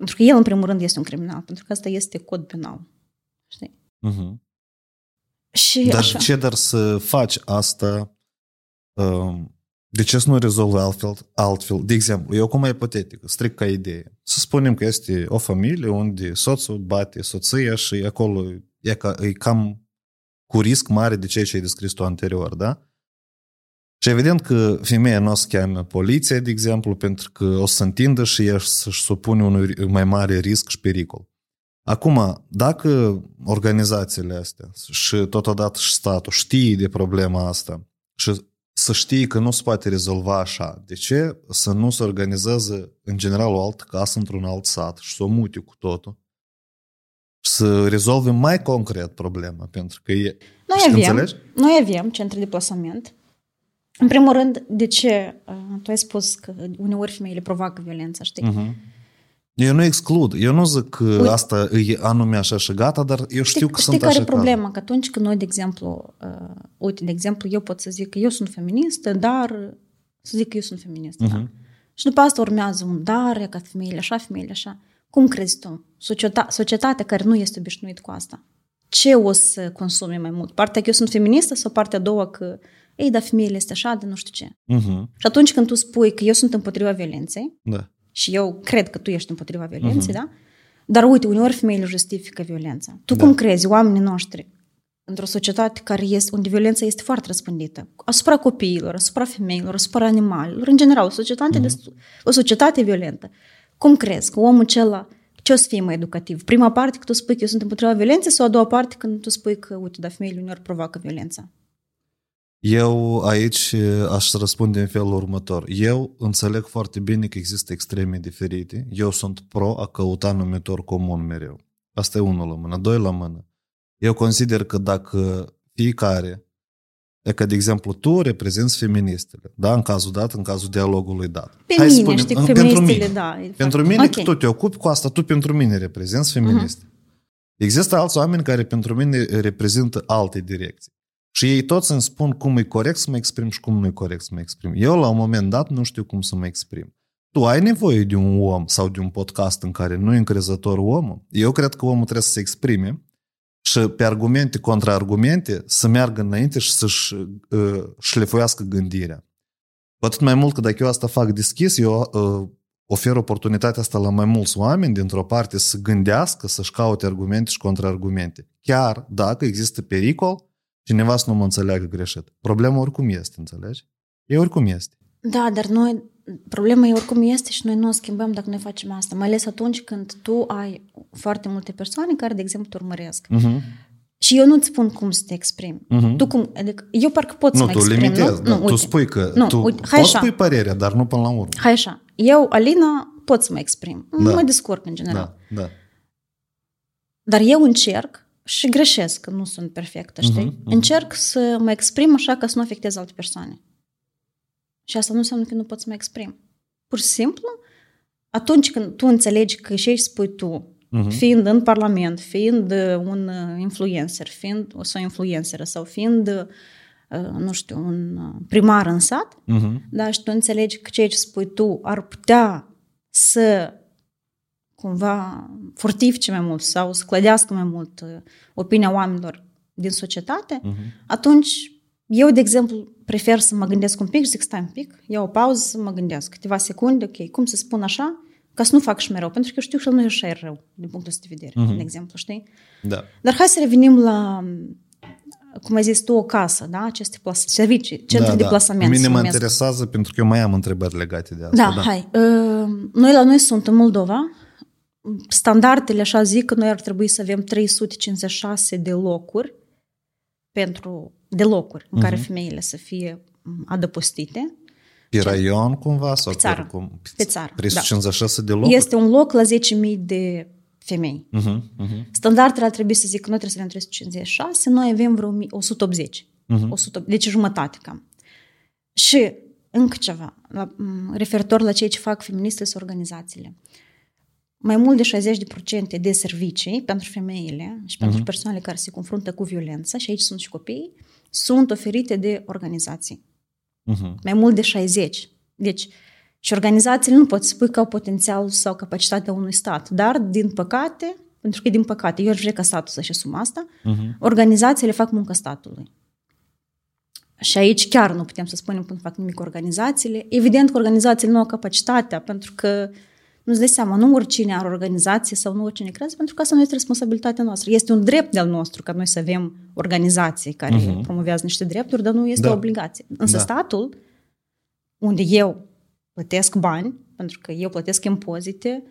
Pentru că el, în primul rând, este un criminal, pentru că asta este cod penal. Știi? Uh-huh. Și Dar așa. de ce dar să faci asta? um, De ce să nu rezolvi altfel? altfel? De exemplu, eu cum ipotetică, strict ca idee. Să spunem că este o familie unde soțul bate soția și acolo e, ca, e cam cu risc mare de ceea ce ai descris tu anterior, da? Și evident că femeia nu o să cheamă poliția, de exemplu, pentru că o să se întindă și ea să-și supune unui mai mare risc și pericol. Acum, dacă organizațiile astea și totodată și statul știe de problema asta și să știe că nu se poate rezolva așa, de ce să nu se organizeze în general o altă casă într-un alt sat și să o mute cu totul? Și să rezolve mai concret problema, pentru că e... Noi și- avem, Înțelegi? noi avem centre de plasament. În primul rând, de ce uh, tu ai spus că uneori femeile provoacă violența, știi? Mhm. Eu nu exclud. Eu nu zic că Uite. asta e anume așa și gata, dar eu știu că știi sunt care așa e problema? Că atunci când noi, de exemplu, uh, uite, de exemplu, eu pot să zic că eu sunt feministă, dar să zic că eu sunt feministă, da? Mhm. Și după asta urmează un dar, ca femeile așa, femeile așa. Cum crezi tu? Societa- societatea care nu este obișnuit cu asta. Ce o să consume mai mult? Partea că eu sunt feministă sau partea a doua că, ei, dar femeile este așa, de nu știu ce. Mhm. Și atunci când tu spui că eu sunt împotriva violenței, Da. și eu cred că tu ești împotriva violenței, da? Dar uite, uneori femeile justifică violența. Tu cum crezi, oamenii noștri, într-o societate care este, unde violența este foarte răspândită, asupra copiilor, asupra femeilor, asupra animalelor, în general, o societate, destul, o societate violentă, cum crezi că omul acela ce o să fie mai educativ? Prima parte că tu spui că eu sunt împotriva violenței sau a doua parte când tu spui că, uite, dar femeile uneori provoacă violența? Eu aici aș răspunde în felul următor. Eu înțeleg foarte bine că există extreme diferite. Eu sunt pro a căuta numitor comun mereu. Asta e unul la mână. Doi la mână. Eu consider că dacă fiecare, e că, de exemplu, tu reprezinți feministele, da? În cazul dat, în cazul dialogului dat. Pe Hai să mine, spunem, știi, în- feministele, pentru mine. da. e Pentru foarte- mine, Ok. că tu te ocupi cu asta, tu pentru mine reprezinți feministe. Există alți oameni care pentru mine reprezintă alte direcții. Și ei toți îmi spun cum e corect să mă exprim și cum nu e corect să mă exprim. Eu, la un moment dat, nu știu cum să mă exprim. Tu ai nevoie de un om sau de un podcast în care nu e încrezător omul? Eu cred că omul trebuie să se exprime și pe argumente contra argumente să meargă înainte și să-și uh, șlefuiască gândirea. Cu atât mai mult că dacă eu asta fac deschis, eu uh, ofer oportunitatea asta la mai mulți oameni dintr-o parte să gândească, să-și caute argumente și contraargumente. Chiar dacă există pericol, cineva să nu mă înțeleagă greșit. Problema oricum este, înțelegi? E oricum este. Da, dar noi, problema e oricum este și noi nu o schimbăm dacă noi facem asta, mai ales atunci când tu ai foarte multe persoane care, de exemplu, te urmăresc. Uh-huh. Și eu nu-ți spun cum să te exprimi. Mhm. Tu cum, adică eu parcă pot să Nu, mă tu exprim, limitezi. nu? da. nu, tu uite. spui că Nu, tu uite, hai poți așa. spui părerea, dar nu până la urmă. Hai așa, eu, Alina, pot să mă exprim. Da. Mă descurc în general. Da, da. Dar eu încerc și greșesc, că nu sunt perfectă, știi? Mhm, mhm. Încerc să mă exprim așa ca să nu afectez alte persoane. Și asta nu înseamnă că nu pot să mă exprim. Pur și simplu, atunci când tu înțelegi că și spui tu, Mhm. fiind în Parlament, fiind uh, un uh, influencer, fiind o sau influenceră sau fiind, uh, nu știu, un uh, primar în sat, Mhm. da, și tu înțelegi că ceea ce spui tu ar putea să cumva fortifice mai mult sau să clădească mai mult uh, opinia oamenilor din societate, Mhm. atunci eu, de exemplu, prefer să mă gândesc un pic și zic, stai un pic, iau o pauză să mă gândesc câteva secunde, ok, cum să spun așa, ca să nu fac și șmereu, pentru că eu știu că el nu e așa rău, din punctul ăsta de vedere, Mhm. de exemplu, știi? Da. Dar hai să revenim la, cum ai zis tu, o casă, da? Aceste plas- servicii, centri de plasament. Mine se mă numesc. interesează pentru că eu mai am întrebări legate de asta. Da, da, hai. Uh, Noi la noi sunt în Moldova. Standardele așa zic că noi ar trebui să avem 356 de locuri pentru de locuri în care femeile să fie m, adăpostite. Pe raion cumva? Sau Pe țară. cum? Pe țară, 356 de locuri? Este un loc la 10.000 de femei. Uh-huh, uh-huh. Standardele ar trebui să zic că noi trebuie să avem 356, noi avem vreo 1000 180. Mhm. 100, deci jumătate cam. Și încă ceva, la, m, referitor la ceea ce fac feministele sau organizațiile. Mai mult de 60% de servicii pentru femeile și pentru persoanele care se confruntă cu violență, și aici sunt și copiii, sunt oferite de organizații. Uh-huh. Mai mult de 60. Deci, și organizațiile nu pot spui că au potențial sau capacitatea unui stat, dar, din păcate, pentru că, din păcate, eu aș vrea ca statul să-și asumă asta, Uh-huh. organizațiile fac muncă statului. Și aici chiar nu putem să spunem că nu fac nimic organizațiile. Evident că organizațiile nu au capacitatea, pentru că nu-ți dai seama, nu oricine are organizație sau nu oricine creează, pentru că asta nu este responsabilitatea noastră. Este un drept de-al nostru ca noi să avem organizații care uh-huh. promovează niște drepturi, dar nu este Da. o obligație. Însă Da. statul, unde eu plătesc bani, pentru că eu plătesc impozite,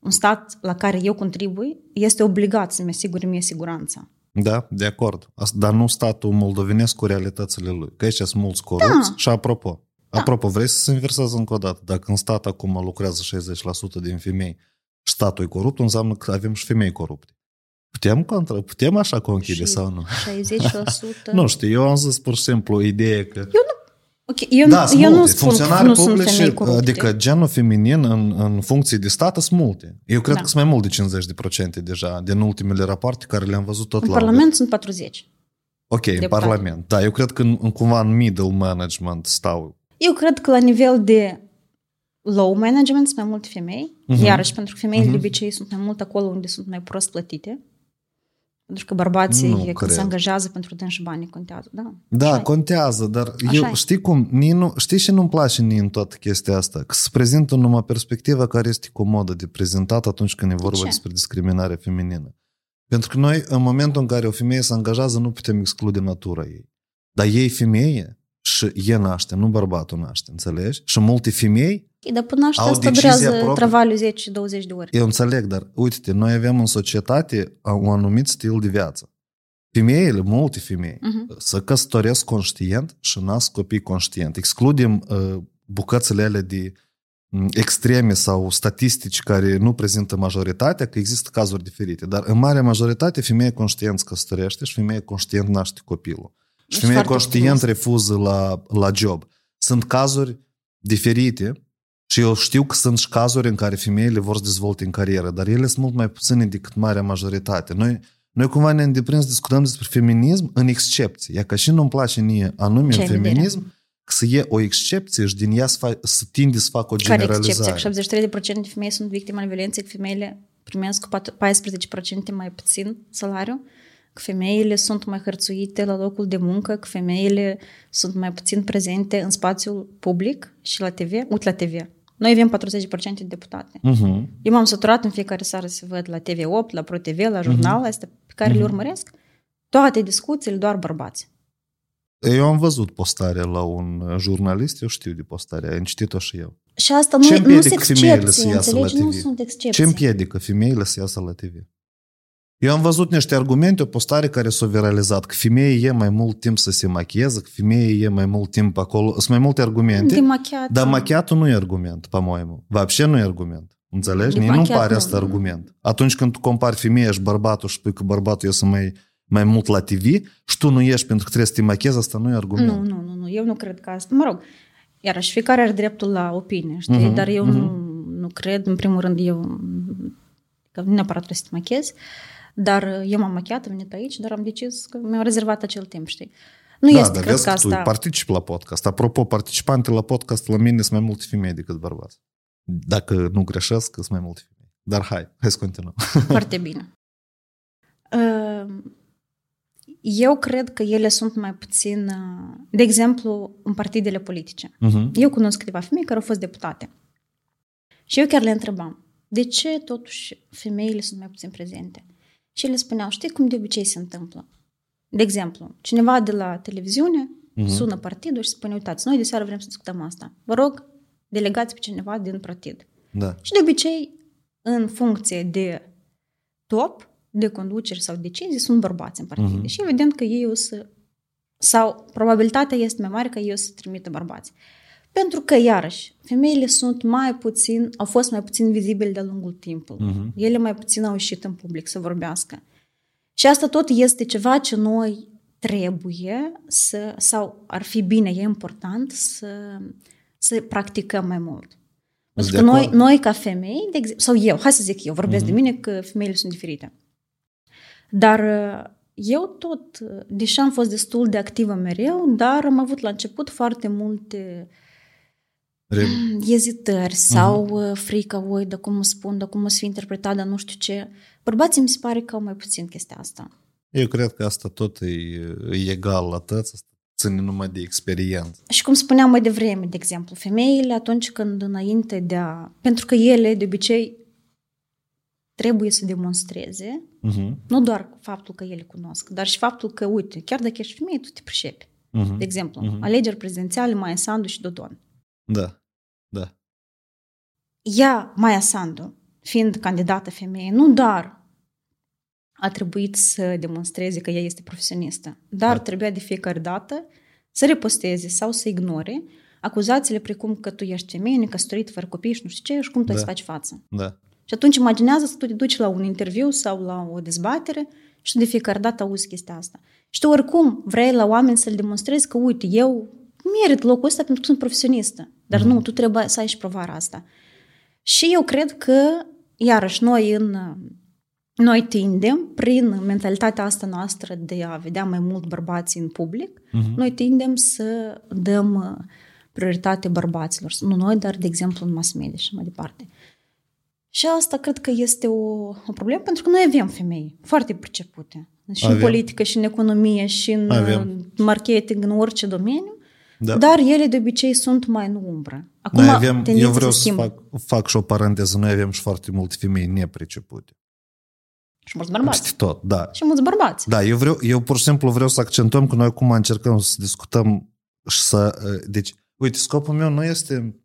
un stat la care eu contribui, este obligat să-mi asigure mie siguranța. Da, de acord. Asta, dar nu statul moldovenesc cu realitățile lui. Că aici sunt mulți corupți. Da. Și apropo, apropo, vrei să se inverseze încă o dată? Dacă în stat acum lucrează 60% din femei și statul e corupt, înseamnă că avem și femei corupte. Putem, contra, putem așa conchide Și sau nu? 60%. Nu știu, eu am zis pur și simplu ideea că... Ok, eu, da, nu, sunt eu multe. nu spun că Funcționari nu sunt publici, femei corupte. adică genul feminin în, în funcție de stat sunt multe. Eu cred Da. că sunt mai mult de 50% deja, din ultimele rapoarte care le-am văzut tot în la Parlament sunt 40. Ok, în deputate. Parlament. Da, eu cred că în, în cumva în middle management stau. Eu cred că la nivel de low management sunt mai multe femei, Mhm. iarăși pentru că femeile de obicei sunt mai mult acolo unde sunt mai prost plătite. Pentru că bărbații, Nu când cred. se angajează pentru dânsi banii, contează. Da, Da, Așa e. contează, dar Așa eu e. știi cum, nii nu, știi și nu-mi place nii în toată chestia asta, că se prezintă numai perspectiva care este comodă de prezentat atunci când e vorba ce? despre discriminare feminină. Pentru că noi, în momentul în care o femeie se angajează, nu putem exclude natura ei. Dar ei femeie și e naște, nu bărbatul naște, înțelegi? Și multe femei Ok, dar până asta, Au asta decizia durează proprie. travaliu 10-20 de ori. Eu înțeleg, dar uite noi avem în societate un anumit stil de viață. Femeile, multe femei, Mhm. să căsătoresc conștient și nasc copii conștient. Excludem uh, bucățele alea de m, extreme sau statistici care nu prezintă majoritatea, că există cazuri diferite. Dar în mare majoritate, femeia conștient se căsătorește și femeia conștient naște copilul. Și Deci femeia foarte conștient frumos. refuză la, la job. Sunt cazuri diferite și eu știu că sunt și cazuri în care femeile vor să dezvolte în carieră, dar ele sunt mult mai puține decât marea majoritate. Noi, noi cumva ne-am deprins să discutăm despre feminism în excepție. Ia că și nu-mi place mie anume Ce în ai în feminism, că să e o excepție și din ea să, fa- să tinde să facă o Care generalizare. excepție? Că 73% de femei sunt victime ale violenței, că femeile primesc cu pat- 14% mai puțin salariu, că femeile sunt mai hărțuite la locul de muncă, că femeile sunt mai puțin prezente în spațiul public și la TV. Uite la TV. Noi avem 40% de deputate. Uh-huh. Eu m-am săturat în fiecare seară să văd la TV8, la ProTV, la jurnal, astea pe care le urmăresc. Toate discuțiile, doar bărbați. Eu am văzut postarea la un jurnalist, eu știu de postarea, am citit-o și eu. Și asta Ce nu, nu împiedică sunt femeile să excepții, iasă la înțelegi? Nu TV? sunt Ce excepții. împiedică femeile să iasă la TV? Eu am văzut niște argumente, o postare care s-a viralizat, că femeia e mai mult timp să se machieze, că femeia e mai mult timp acolo. Sunt mai multe argumente, De machiat. dar machiatul nu e argument, по-моему. Вообще nu e argument. Înțelegi? De Mie nu-mi machiat pare nu. asta argument. Atunci când tu compari femeia și bărbatul și spui că bărbatul iese mai, mai mult la TV și tu nu ieși pentru că trebuie să te machiezi, asta nu e argument. Nu, nu, nu, nu, eu nu cred că asta. Mă rog, iarăși fiecare are dreptul la opinie, știi? Mhm, Dar eu nu, nu cred, în primul rând, eu că nu neapărat trebuie să te machiezi, dar eu m-am machiat, am venit aici, dar am decis că mi-am rezervat acel timp, știi? Nu da, este, dar cred vezi că că tu asta... participi la podcast. Apropo, participante la podcast la mine sunt mai multe femei decât bărbați. Dacă nu greșesc, sunt mai multe femei. Dar hai, hai să continuăm. Foarte bine. Uh, Eu cred că ele sunt mai puțin, uh, de exemplu, în partidele politice. Uh-huh. Eu cunosc câteva femei care au fost deputate. Și eu chiar le întrebam, de ce totuși femeile sunt mai puțin prezente? Și ele spuneau, știi cum de obicei se întâmplă? De exemplu, cineva de la televiziune uh-huh. sună partidul și spune, uitați, noi de seară vrem să discutăm asta. Vă rog, delegați pe cineva din partid. Da. Și de obicei, în funcție de top, de conducere sau decizii, sunt bărbați în partide. Uh-huh. Și evident că ei o să... Sau probabilitatea este mai mare că ei o să trimită bărbați. Pentru că, iarăși, femeile sunt mai puțin, au fost mai puțin vizibile de-a lungul timpului. Uh-huh. Ele mai puțin au ieșit în public să vorbească. Și asta tot este ceva ce noi trebuie să, sau ar fi bine, e important să, să practicăm mai mult. Pentru că noi, noi, ca femei, de exemplu, sau eu, hai să zic eu, vorbesc uh-huh. de mine că femeile sunt diferite. Dar eu tot, deși am fost destul de activă mereu, dar am avut la început foarte multe Re... ezitări sau uh-huh. frică, oi, de cum spun, de cum o să fie interpretat, dar nu știu ce. Bărbații mi se pare că au mai puțin chestia asta. Eu cred că asta tot e, e egal la tăți, asta ține numai de experiență. Și cum spuneam mai devreme, de exemplu, femeile atunci când înainte de a... Pentru că ele, de obicei, trebuie să demonstreze uh-huh. nu doar faptul că ele cunosc, dar și faptul că, uite, chiar dacă ești femeie, tu te pricepi. Uh-huh. De exemplu, uh-huh. alegeri prezidențiale, Maia Sandu și Dodon. Da, da. Ea, Maia Sandu, fiind candidată femeie, nu doar a trebuit să demonstreze că ea este profesionistă, dar da. trebuia de fiecare dată să reposteze sau să ignore acuzațiile precum că tu ești femeie, necăsătorit, fără copii și nu știu ce, și cum tu da. să faci față. Da. Și atunci imaginează să tu te duci la un interviu sau la o dezbatere și tu de fiecare dată auzi chestia asta. Și tu oricum vrei la oameni să-l demonstrezi că, uite, eu merit locul ăsta pentru că sunt profesionistă. Dar mm-hmm. nu, tu trebuie să ai și provarea asta. Și eu cred că, iarăși, noi în noi tindem, prin mentalitatea asta noastră de a vedea mai mult bărbați în public, uh-huh. noi tindem să dăm uh, prioritate bărbaților. Nu noi, dar, de exemplu, în mass media și mai departe. Și asta cred că este o, o problemă, pentru că noi avem femei foarte percepute. Și avem. în politică, și în economie, și în avem. marketing, în orice domeniu. Da. Dar ele de obicei sunt mai în umbră. Acum, noi avem, eu vreau să, să fac, fac și o paranteză, noi avem și foarte multe femei nepricepute. Și mulți bărbați. tot, da. Și mulți bărbați. Da, eu, vreau, eu pur și simplu vreau să accentuăm că noi acum încercăm să discutăm și să... Uh, deci, uite, scopul meu nu este...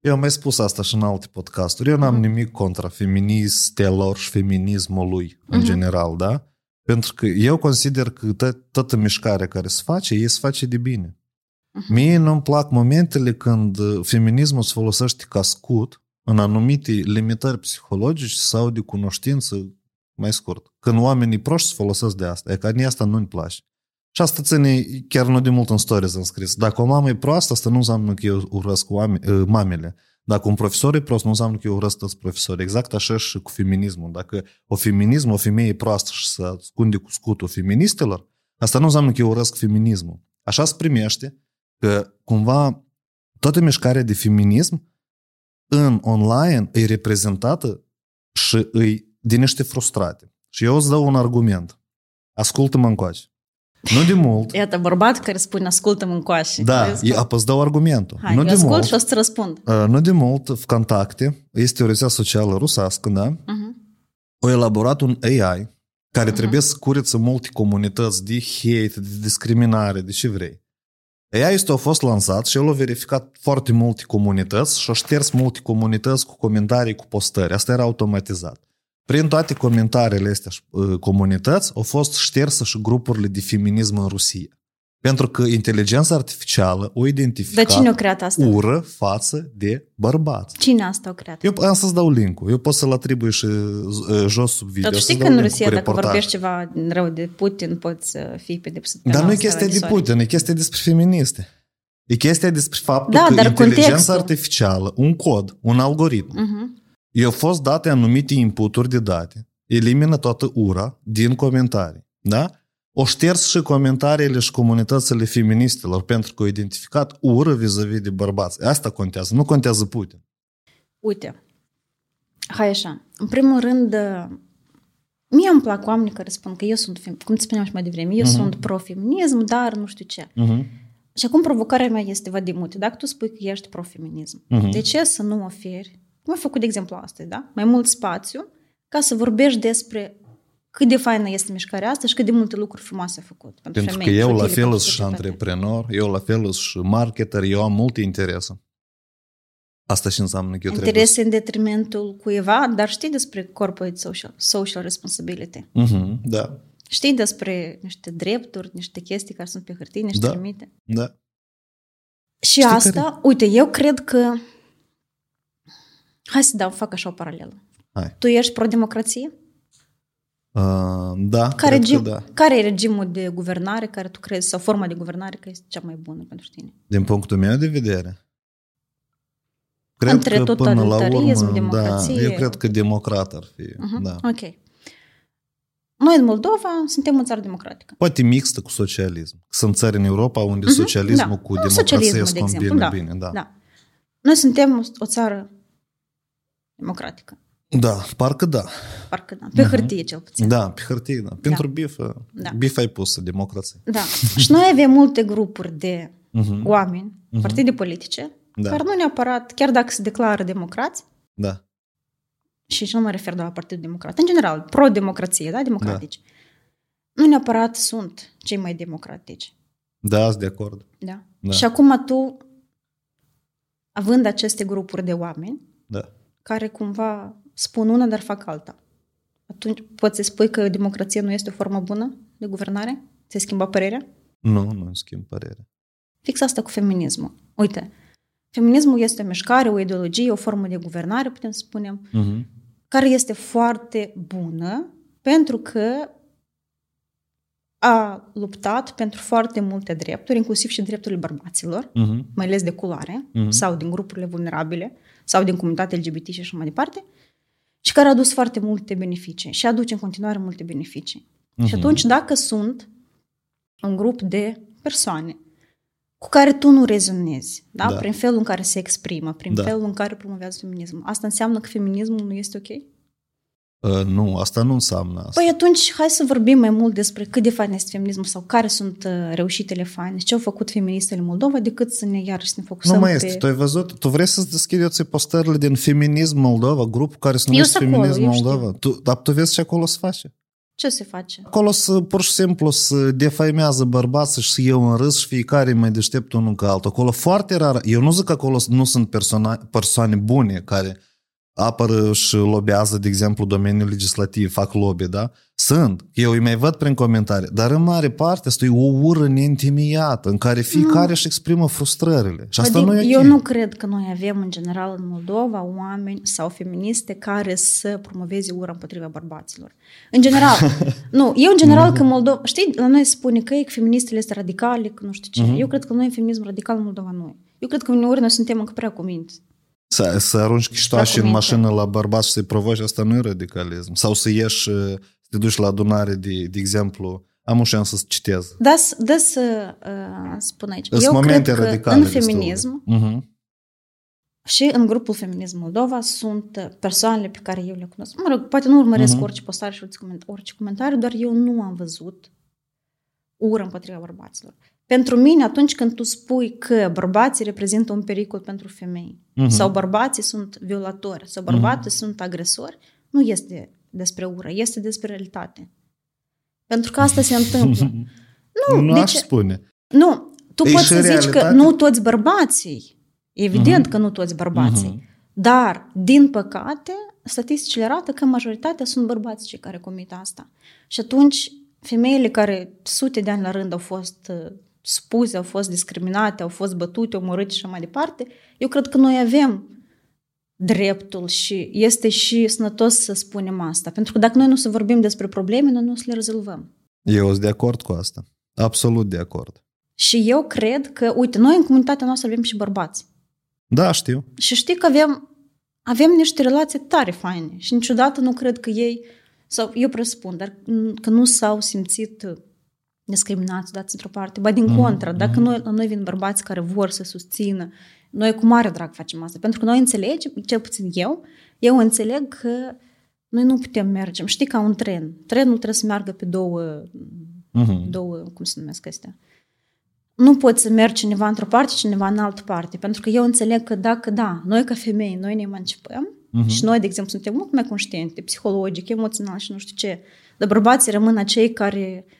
Eu am mai spus asta și în alte podcasturi. Eu n-am uh-huh. nimic contra feministelor și feminismului în uh-huh. general, da? Pentru că eu consider că t- toată mișcarea care se face, e se face de bine. Uh-huh. Mie nu-mi plac momentele când uh, feminismul se folosește ca scut în anumite limitări psihologice sau de cunoștință mai scurt. Când oamenii proști se folosesc de asta, e că nici asta nu-mi place. Și asta ține chiar nu de mult în stories am scris. Dacă o mamă e proastă, asta nu înseamnă că eu urăsc oameni, ă, mamele. Dacă un profesor e prost, nu înseamnă că eu urăsc toți profesori. Exact așa și cu feminismul. Dacă o feminism, o femeie e proastă și să ascunde cu scutul feministelor, asta nu înseamnă că eu urăsc feminismul. Așa se primește că cumva toată mișcarea de feminism în online e reprezentată și îi de niște frustrate. Și eu îți dau un argument. Ascultă-mă încoace. Nu de mult. Iată, bărbat care spune ascultă-mă încoace. Da, e, apăs dau argumentul. Hai, nu de ascult mult, și o să răspund. Uh, nu de mult, Vcontacte este o rețea socială rusească, da? Uh-huh. O elaborat un AI care uh-huh. trebuie să cureță multe comunități de hate, de discriminare, de ce vrei. AI este a fost lansat și el a verificat foarte multe comunități și a șters multe comunități cu comentarii, cu postări. Asta era automatizat. Prin toate comentariile astea uh, comunități au fost șterse și grupurile de feminism în Rusia. Pentru că inteligența artificială o identificat Dar cine a creat asta? ură față de bărbați. Cine asta a creat? Eu am să-ți dau link-ul. Eu pot să-l atribui și uh, jos sub video. Dar știi că în Rusia, dacă vorbești ceva rău de Putin, poți să fii pedepsit. Dar nu e chestia de Putin, e chestia despre feministe. E chestia despre faptul da, că dar inteligența contextul. artificială, un cod, un algoritm, uh-huh I-au fost date anumite inputuri de date. Elimină toată ura din comentarii. Da? O șters și comentariile și comunitățile feministelor pentru că au identificat ură vis-a-vis de bărbați. Asta contează, nu contează Putin. Uite, hai așa. În primul rând, mie îmi plac oamenii care spun că eu sunt, cum ți spuneam și mai devreme, eu uh-huh. sunt pro-feminism, dar nu știu ce. Uh-huh. Și acum provocarea mea este, Vadim, uite, dacă tu spui că ești pro-feminism, uh-huh. de ce să nu oferi cum ai făcut, de exemplu, astăzi, da? Mai mult spațiu ca să vorbești despre cât de faină este mișcarea asta și cât de multe lucruri frumoase a făcut pentru, Pentru că femei. eu și la utile fel pentru sunt și societate. antreprenor, eu la fel sunt și marketer, eu am multe interese. Asta și înseamnă că eu trebuie Interese în detrimentul cuiva, dar știi despre corporate social, social responsibility. Mhm, Da, Știi despre niște drepturi, niște chestii care sunt pe hârtie, niște Da. limite. da. Și Știi asta, care- uite, eu cred că... Hai să dau, fac așa o paralelă. Hai. Tu ești pro-democrație? Uh, da, Care, cred regim, că da. care e regimul de guvernare care tu crezi, sau forma de guvernare care este cea mai bună pentru tine? Din punctul meu de vedere. Cred Între că până la totalitarism, urmă, democrație. Da, eu cred că democrat ar fi. Uh-huh. Da. Ok. Noi în Moldova suntem o țară democratică. Poate mixtă cu socialism. Sunt țări în Europa unde Mhm, socialismul da. cu Da, democrația socialismul, se de combină exemplu, da. bine. Da. Da. Noi suntem o- o țară democratică. Da, parcă da. Parcă da. Pe hârtie cel puțin. Da, pe hârtie, da. Pentru bifă, Da. bif ai pus democrație. Da. Și noi avem multe grupuri de Mhm, oameni, partide politice, Da. care nu neapărat, chiar dacă se declară democrați, Da. și nu mă refer doar la Partidul Democrat, în general, pro-democrație, da, democratici, nu neapărat sunt cei mai democratici. Da, sunt de acord. Da? Da. Și acum tu, având aceste grupuri de oameni, Da. care cumva spun una, dar fac alta, atunci poți să spui că democrația nu este o formă bună de guvernare? Ți-ai schimbat părerea? Nu, nu îmi schimb părerea. Fix asta cu feminismul. Uite, feminismul este o mișcare, o ideologie, o formă de guvernare, putem să spunem, Mhm. care este foarte bună pentru că a luptat pentru foarte multe drepturi, inclusiv și drepturile bărbaților, Mhm. mai ales de culoare, Mhm. sau din grupurile vulnerabile, sau din comunitatea LGBT și așa mai departe, și care a adus foarte multe beneficii și aduce în continuare multe beneficii. Și Mhm. atunci, dacă sunt un grup de persoane cu care tu nu rezonezi, da? Da. prin felul în care se exprimă, prin Da. felul în care promovează feminismul, asta înseamnă că feminismul nu este ok? Uh, nu, asta nu înseamnă asta. Păi atunci hai să vorbim mai mult despre cât de fain este feminismul sau care sunt uh, reușitele faine și ce au făcut feministele Moldova decât să ne iarăși să ne focusăm nu mai pe... este. Tu ai văzut? Tu vrei să-ți deschideți postările din Feminism Moldova, grupul care se Eu numește sunt acolo, Feminism eu știu. Moldova? Tu, dar tu vezi ce acolo se face? Ce se face? Acolo să, pur și simplu să defaimează bărbații și să iau în râs și fiecare e mai deștept unul ca altul. Acolo foarte rar. Eu nu zic că acolo nu sunt persoane, persoane bune care apără și lobează, de exemplu, domeniul legislativ, fac lobby, da? Sunt. Eu îi mai văd prin comentarii. Dar în mare parte asta e o ură neîntimiată în care fiecare își exprimă frustrările. Și asta Vadim, nu e ok. Eu nu cred că noi avem în general în Moldova oameni sau feministe care să promoveze ura împotriva bărbaților. În general. nu, eu în general că Moldova... Știi, la noi se spune că e că feministele este radicale, că nu știu ce. Mhm. Eu cred că noi feminism radical în Moldova nu e. Eu cred că uneori noi suntem încă prea cuminți. Să, să arunci chiștoași în cuminte. mașină la bărbați și să-i provoci, asta nu e radicalism. Sau să ieși, să te duci la adunare, de, de exemplu, am o șansă să citez. Da, să- da să uh, spun aici. Sunt eu momente cred că radicale în destul de- feminism Mhm. și în grupul Feminism Moldova sunt uh, persoanele pe care eu le cunosc. Mă rog, poate nu urmăresc Mhm. orice postare și orice coment- orice comentariu, dar eu nu am văzut ură împotriva bărbaților. Pentru mine, atunci când tu spui că bărbații reprezintă un pericol pentru femei, Mhm. sau bărbații sunt violatori, sau bărbații sunt agresori, nu este despre ură, este despre realitate. Pentru că asta se întâmplă. Nu, nu de aș ce? spune. Nu, tu E poți și să zici că realitate. nu toți bărbații. Evident Mhm. că nu toți bărbații. Mhm. Dar, din păcate, statisticile arată că majoritatea sunt bărbați cei care comit asta. Și atunci, femeile care sute de ani la rând au fost uh, spuse, au fost discriminate, au fost bătute, omorâte și așa mai departe, eu cred că noi avem dreptul și este și sănătos să spunem asta. Pentru că dacă noi nu să vorbim despre probleme, noi nu o să le rezolvăm. Eu sunt de acord cu asta. Absolut de acord. Și eu cred că, uite, noi în comunitatea noastră avem și bărbați. Da, știu. Și știi că avem, avem niște relații tare faine și niciodată nu cred că ei, sau eu presupun, dar mm, că nu s-au simțit uh, discriminați, dați într-o parte. Ba din Mhm, contră, dacă mhm. noi, la noi vin bărbați care vor să susțină, noi cu mare drag facem asta. Pentru că noi înțelegem, cel puțin eu, eu înțeleg că noi nu putem merge. Știi, ca un tren. Trenul trebuie să meargă pe două, Mhm. două cum se numesc astea. Nu poți să mergi cineva într-o parte, cineva în altă parte. Pentru că eu înțeleg că dacă, da, noi ca femei, noi ne emancipăm Mhm. și noi, de exemplu, suntem mult mai conștiente, psihologic, emoțional și nu știu ce, Dar bărbații rămân acei care uh,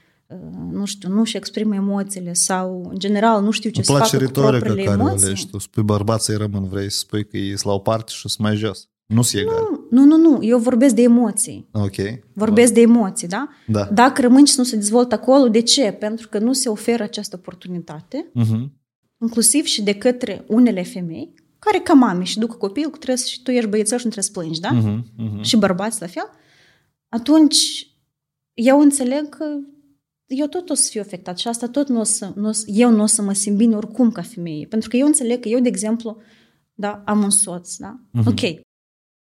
nu știu, nu-și exprimă emoțiile sau, în general, nu știu ce Îmi să place facă cu retorica propriile care emoții. alegi tu. Spui bărbații rămân, vrei să spui că ei sunt la o parte și sunt mai jos. Nu sunt egali. Nu, nu, nu, eu vorbesc de emoții. Ok. Vorbesc de emoții, da? Da. Dacă rămân și nu se dezvoltă acolo, de ce? Pentru că nu se oferă această oportunitate, Mhm. inclusiv și de către unele femei, care ca mame și duc copil, că trebuie să, și tu ești băiețel și nu trebuie să plângi, da? Mhm. Mhm. Și bărbați la fel. Atunci, eu înțeleg că eu tot o să fiu afectat și asta tot nu o să, nu o să, eu nu o să mă simt bine oricum ca femeie. Pentru că eu înțeleg că eu, de exemplu, da, am un soț, da? Mhm. Ok.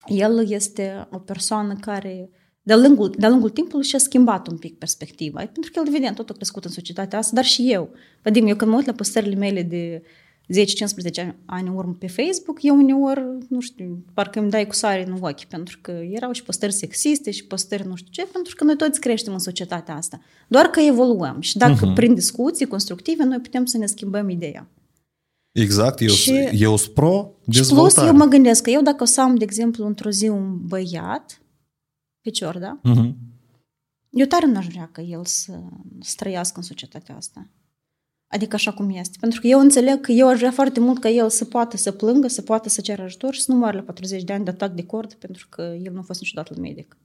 El este o persoană care de-a lungul, de-a lungul timpului și-a schimbat un pic perspectiva. Pentru că el, evident, tot a crescut în societatea asta, dar și eu. Vadim, eu când mă uit la postările mele de 10-15 ani- ani în urmă pe Facebook, eu uneori, nu știu, parcă îmi dai cu sare în ochi, pentru că erau și postări sexiste și postări nu știu ce, pentru că noi toți creștem în societatea asta. Doar că evoluăm și dacă Mhm. prin discuții constructive noi putem să ne schimbăm ideea. Exact, eu, Și- eu sunt pro Și plus, dezvoltare. eu mă gândesc că eu dacă o să am, de exemplu, într-o zi un băiat, picior, da? Mhm. Eu tare n-aș vrea ca el să, să trăiască în societatea asta. Adică așa cum este. Pentru că eu înțeleg că eu aș vrea foarte mult ca el să poată să plângă, să poată să ceară ajutor și să nu moară la 40 de ani de atac de cord pentru că el nu a fost niciodată la medic.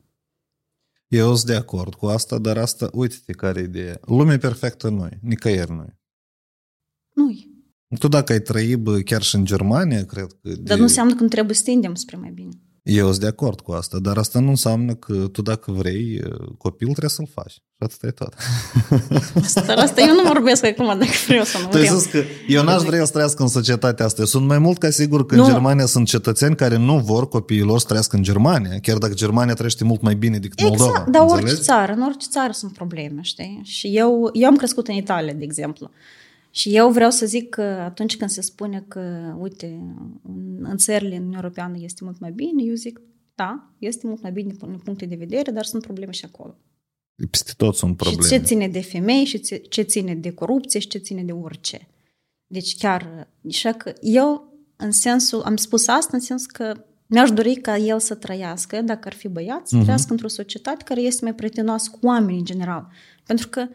Eu sunt de acord cu asta, dar asta, uite-te care idee. Lumea perfectă noi, nicăieri noi. Nu-i. Tu dacă ai trăi bă, chiar și în Germania, cred că... Dar nu înseamnă că nu trebuie să tindem spre mai bine. Eu sunt de acord cu asta, dar asta nu înseamnă că tu dacă vrei copil trebuie să-l faci. Și atât e tot. Dar asta eu nu vorbesc acum dacă vreau să nu Tu ai vreau. zis că eu n-aș vrea să trăiască în societatea asta. Eu sunt mai mult ca sigur că Nu. în Germania sunt cetățeni care nu vor copiilor să trăiască în Germania, chiar dacă Germania trăiește mult mai bine decât Moldova. Exact, dar orice înțelegi? țară, în orice țară sunt probleme, știi? Și eu, eu am crescut în Italia, de exemplu. Și eu vreau să zic că atunci când se spune că, uite, în, în țările în Uniunea Europeană este mult mai bine, eu zic, da, este mult mai bine din puncte de vedere, dar sunt probleme și acolo. Peste tot sunt probleme. Și ce ține de femei, și ce- ce ține de corupție, și ce ține de orice. Deci chiar, așa că eu, în sensul, am spus asta în sens că mi-aș dori ca el să trăiască, dacă ar fi băiat, să Mhm. trăiască într-o societate care este mai prietenoasă cu oamenii în general. Pentru că,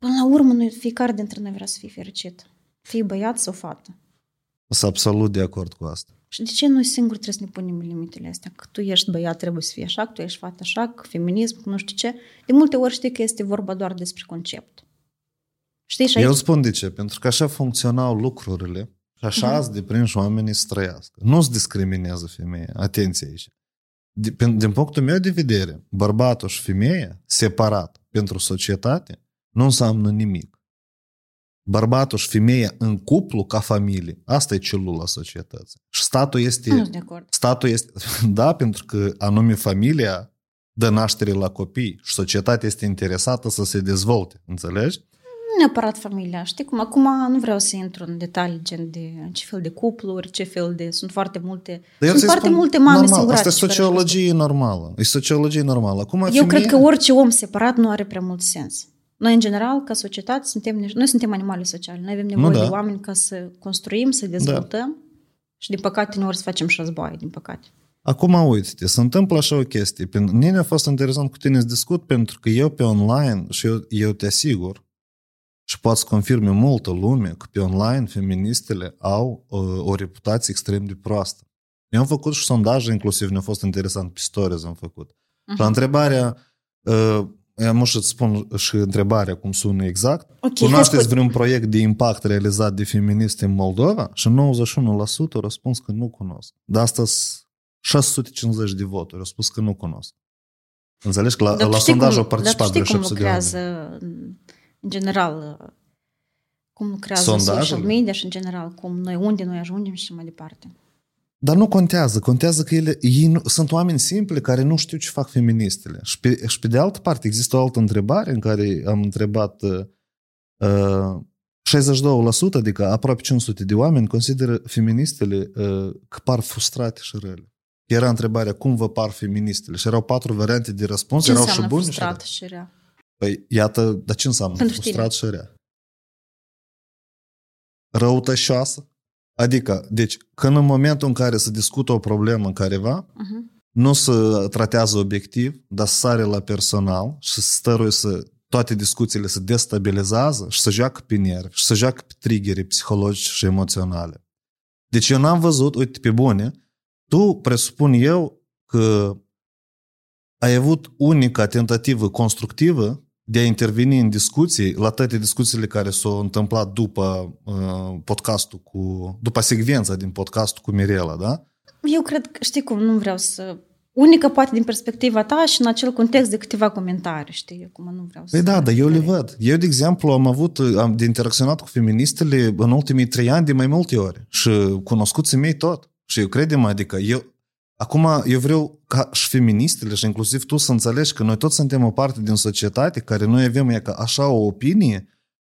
până la urmă, noi, fiecare dintre noi vrea să fie fericit. Fie băiat sau fată. Sunt absolut de acord cu asta. Și de ce noi singuri trebuie să ne punem limitele astea? Că tu ești băiat, trebuie să fii așa, că tu ești fată așa, că feminism, că nu știu ce. De multe ori știi că este vorba doar despre concept. Știi? Și aici, Eu spun de ce. Pentru că așa funcționau lucrurile și așa Mhm. ați deprinși oamenii să trăiască. Nu se discriminează femeia. Atenție aici. Din, din punctul meu de vedere, bărbatul și femeia, separat pentru societate, nu înseamnă nimic. Bărbatul și femeia în cuplu, ca familie, asta e celula societății. Și statul este... nu sunt de acord. Statul este... Da, pentru că anume familia dă naștere la copii și societatea este interesată să se dezvolte. Înțelegi? Nu neapărat familia. Știi cum? Acum nu vreau să intru în detalii gen de ce fel de cupluri, ce fel de... Sunt foarte multe... Dar eu sunt ți-i foarte spun, multe mame normal, singurate. Asta e care își sociologie normală. E sociologie normală. Acum, Eu femeia, cred că orice om separat nu are prea mult sens. Noi, în general, ca societate, suntem, niște- noi suntem animale sociale. Noi avem nevoie da. de oameni ca să construim, să dezvoltăm și, din păcate, uneori să facem și războaie, din păcate. Acum, uite se întâmplă așa o chestie. Pentru mine a fost interesant cu tine să discut pentru că eu pe online, și eu, eu te asigur, și poate să confirme multă lume că pe online feministele au uh, o reputație extrem de proastă. Eu am făcut și sondaje, inclusiv ne-a fost interesant, pe stories am făcut. Mhm. La întrebarea, uh, am să spun și întrebarea cum sună exact. Ok, Cunoașteți hai să- vreun proiect de impact realizat de feministe în Moldova? Și 91% au răspuns că nu cunosc. Dar astăzi 650 de voturi au spus că nu cunosc. Înțelegi că la, Dar tu la știi sondaj cum- au participat dar tu știi vreo cum 700 de oameni. lucrează, în general, cum lucrează Sondajele? social media și, în general, cum noi, unde noi ajungem și mai departe. Dar nu contează. Contează că ele, ei nu, sunt oameni simpli care nu știu ce fac feministele. Și pe, și pe de altă parte există o altă întrebare în care am întrebat uh, uh, 62%, adică aproape 500 de oameni, consideră feministele uh, că par frustrate și rele. Era întrebarea, cum vă par feministele? Și erau patru variante de răspuns, Ce erau și înseamnă buni și frustrat rele. și rea? Păi, iată, dar ce înseamnă Pentru frustrat și rea? Răutășoasă? Adică, deci, când în momentul în care se discută o problemă în careva, Uh-huh. nu să tratează obiectiv, dar să sare la personal și să stăruie să toate discuțiile se destabilizează și să joacă pe nervi și să joacă pe triggeri psihologice și emoționale. Deci eu n-am văzut, uite, pe bune, tu presupun eu că ai avut unica tentativă constructivă de a interveni în discuții, la toate discuțiile care s-au întâmplat după uh, podcastul cu, după secvența din podcastul cu Mirela, da? Eu cred că, știi cum, nu vreau să... Unică poate din perspectiva ta și în acel context de câteva comentarii, știi, cum nu vreau să... Păi da, dar eu le văd. Eu, de exemplu, am avut, am de interacționat cu feministele în ultimii trei ani de mai multe ori și cunoscuții mei tot. Și eu credem, adică eu, Acum, eu vreau ca și feministele și inclusiv tu să înțelegi că noi toți suntem o parte din societate care noi avem e ca așa o opinie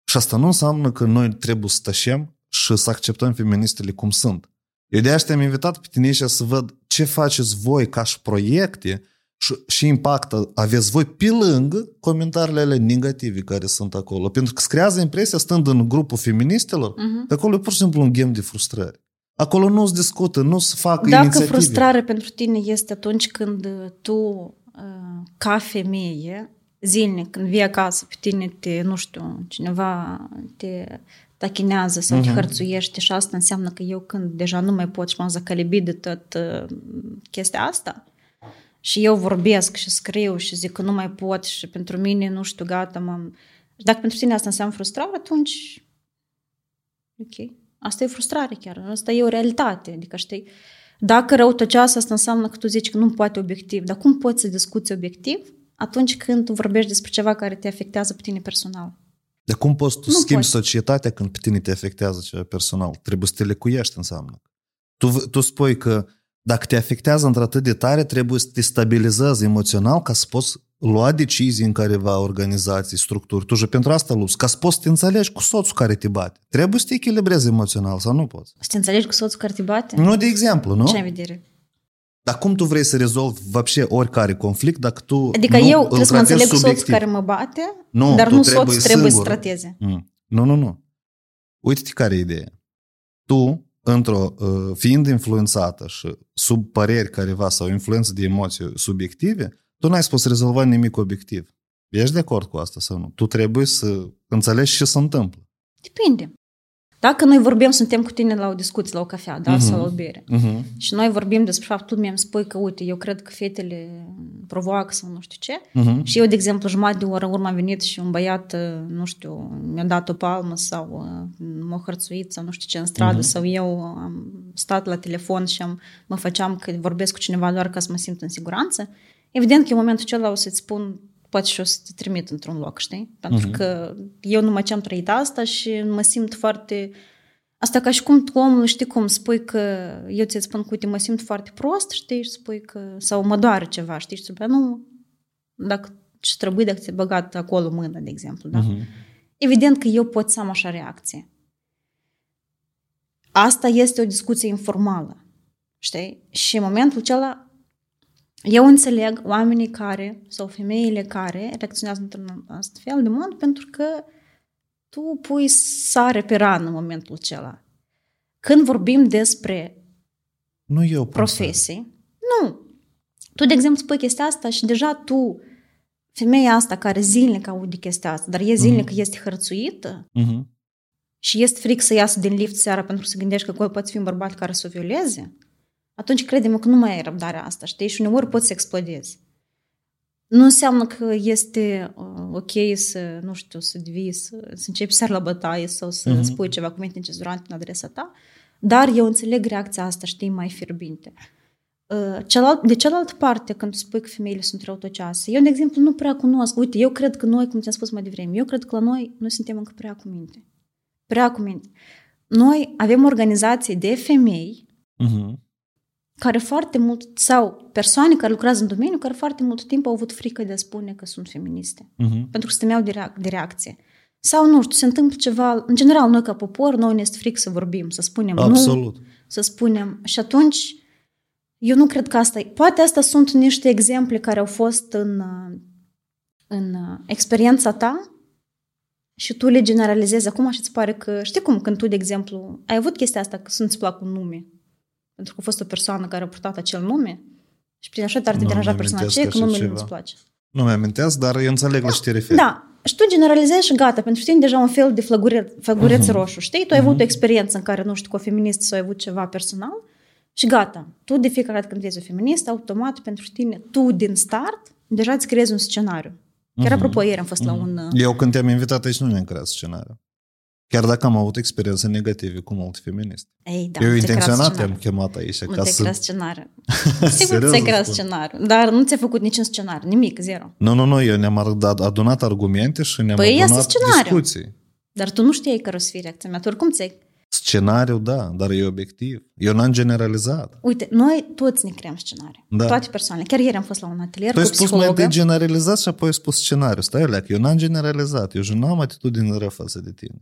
și asta nu înseamnă că noi trebuie să tășem și să acceptăm feministele cum sunt. Eu de asta am invitat pe tine să văd ce faceți voi ca și proiecte și, și impact aveți voi pe lângă comentariile alea negative care sunt acolo. Pentru că îți creează impresia, stând în grupul feministelor, uh-huh. că acolo e pur și simplu un game de frustrări. Acolo nu se discută, nu se fac Dacă inițiative. frustrare pentru tine este atunci când tu, uh, ca femeie, zilnic, când vii acasă, pe tine te, nu știu, cineva te tachinează sau uh-huh. te mhm. hărțuiește și asta înseamnă că eu când deja nu mai pot și m-am zăcălibit de tot uh, chestia asta și eu vorbesc și scriu și zic că nu mai pot și pentru mine, nu știu, gata, m-am... Și dacă pentru tine asta înseamnă frustrare, atunci ok. Asta e frustrare chiar, asta e o realitate, adică știi, dacă răutăcioasă asta înseamnă că tu zici că nu poate obiectiv, dar cum poți să discuți obiectiv atunci când tu vorbești despre ceva care te afectează pe tine personal? Dar cum poți tu nu schimbi poți. societatea când pe tine te afectează ceva personal? Trebuie să te lecuiești înseamnă. Tu, tu spui că dacă te afectează într-atât de tare, trebuie să te stabilizezi emoțional ca să poți lua decizii în careva organizații, structuri. Tu și pentru asta lupți, ca să poți să te înțelegi cu soțul care te bate. Trebuie să te echilibrezi emoțional sau nu poți? Să te înțelegi cu soțul care te bate? Nu, de exemplu, nu? Ce ai vedere? Dar cum tu vrei să rezolvi văpșe oricare conflict dacă tu Adică nu eu trebuie să mă înțeleg cu soțul care mă bate, nu, dar nu soțul trebuie să trateze. Mm. Nu, nu, nu. Uite-te care e ideea. Tu, într-o, uh, fiind influențată și sub păreri careva sau influență de emoții subiective, tu n-ai spus rezolva nimic obiectiv. Ești de acord cu asta sau nu? Tu trebuie să înțelegi ce se întâmplă. Depinde. Dacă noi vorbim, suntem cu tine la o discuție, la o cafea, da, uh-huh. sau la o bere. Uh-huh. Și noi vorbim despre faptul, tu mi-am spui că, uite, eu cred că fetele provoacă sau nu știu ce. Uh-huh. Și eu, de exemplu, jumătate de oră în urmă am venit și un băiat, nu știu, mi-a dat o palmă sau m-a hărțuit sau nu știu ce în stradă uh-huh. sau eu am stat la telefon și am, mă făceam că vorbesc cu cineva doar ca să mă simt în siguranță. Evident că în momentul acela o să-ți spun poate și o să te trimit într-un loc, știi? Pentru uh-huh. că eu numai ce am trăit asta și mă simt foarte... Asta ca și cum tu omul, știi cum, spui că eu ți spun că, uite, mă simt foarte prost, știi, și spui că... Sau mă doare ceva, știi, și spui, nu, dacă ce trebuie dacă ți-ai băgat acolo mâna, de exemplu, da? Uh-huh. Evident că eu pot să am așa reacție. Asta este o discuție informală, știi? Și în momentul acela eu înțeleg oamenii care, sau femeile care reacționează într-un astfel de mod pentru că tu pui sare pe rană în momentul acela. Când vorbim despre nu eu profesii, nu. Tu, de exemplu, spui chestia asta și deja tu, femeia asta care zilnic aude chestia asta, dar e zilnic uh-huh. este hărțuită uh-huh. și este fric să iasă din lift seara pentru să gândești că poate fi un bărbat care să o violeze, atunci credem că nu mai ai răbdarea asta, știi? Și uneori poți să explodezi. Nu înseamnă că este uh, ok să, nu știu, să devii, să, să începi să la bătaie sau să uh-huh. spui ceva cuvinte necezurante în adresa ta, dar eu înțeleg reacția asta, știi, mai fierbinte. Uh, celălalt, de cealaltă parte, când tu spui că femeile sunt răutăcioase, eu, de exemplu, nu prea cunosc. Uite, eu cred că noi, cum ți-am spus mai devreme, eu cred că la noi noi suntem încă prea cu minte. Prea cu minte. Noi avem organizații de femei uh-huh care foarte mult, sau persoane care lucrează în domeniu, care foarte mult timp au avut frică de a spune că sunt feministe. Uh-huh. Pentru că se temeau de, reac- de reacție. Sau, nu știu, se întâmplă ceva, în general, noi ca popor, noi ne este frică să vorbim, să spunem Absolut. nu, să spunem. Și atunci, eu nu cred că asta e. Poate asta sunt niște exemple care au fost în, în experiența ta și tu le generalizezi acum și îți pare că, știi cum, când tu, de exemplu, ai avut chestia asta că să nu-ți plac un nume pentru că a fost o persoană care a purtat acel nume Și prin așa tare te Nu deranja mi-am persoana amintesc aceea că așa numele nu-ți ceva. place. Nu mi-amintesc, dar eu înțeleg la ce te referi. Da. Și tu generalizezi și gata, pentru tine deja un fel de flăgureț, flăgureț uh-huh. roșu, știi? Tu ai avut o experiență în care, nu știu, cu o feministă sau ai avut ceva personal și gata. Tu de fiecare dată când vezi o feministă, automat pentru tine, tu din start, deja îți creezi un scenariu. Chiar apropo, ieri am fost la un... uh, Eu când te-am invitat aici nu mi-am creat scenariu. Chiar dacă am avut experiențe negative cu multe feministe. Ei, da, eu nu ți-ai creat intenționat scenariu. te-am chemat aici Nu ca ți-ai să... creat scenariu. Sigur Serios ți-ai îți creat spun. scenariu, dar nu ți-ai făcut niciun scenariu, nimic, zero. Nu, nu, nu, eu ne-am ad- adunat argumente și ne-am Păi, adunat este scenariu. discuții. Dar tu nu știai care o să fie reacția mea. Tu oricum ți-ai... Scenariu, da, dar e obiectiv. Eu n-am generalizat. Uite, noi toți ne creăm scenariu. Da. Toate persoanele. Chiar ieri am fost la un atelier Tu ai cu spus mai psihologă. întâi generalizat și apoi ai spus scenariu. Stai, leac, eu n-am generalizat. Eu nu am atitudine rău față de tine.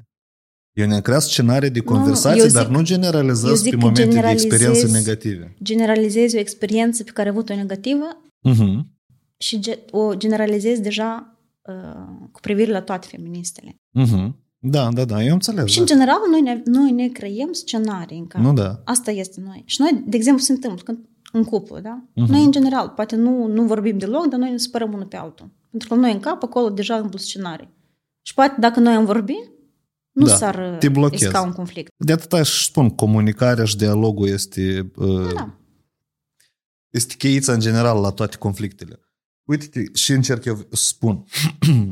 Eu ne-am creat scenarii de conversații, eu zic- dar nu eu generalizez zic pe că momente de generalizezi- experiențe negative. Generalizezi o experiență pe care ai avut-o negativă Mhm. și ge- o generalizezi deja uh, cu privire la toate feministele. Mhm. Da, da, da, eu înțeleg. Și, în Da. general, noi ne, noi ne creiem scenarii în care Nu, da. Asta este noi. Și noi, de exemplu, se întâmplă când în cuplu, da? Mhm. Noi, în general, poate nu, nu vorbim deloc, dar noi ne supărăm unul pe altul. Pentru că noi în cap, acolo, deja îmblu scenarii. Și poate, dacă noi am vorbit, nu Da, s-ar te blochezi. isca un conflict. De atât aș spun, comunicarea și dialogul este, uh, Da. este cheița în general la toate conflictele. Uite și încerc eu să spun.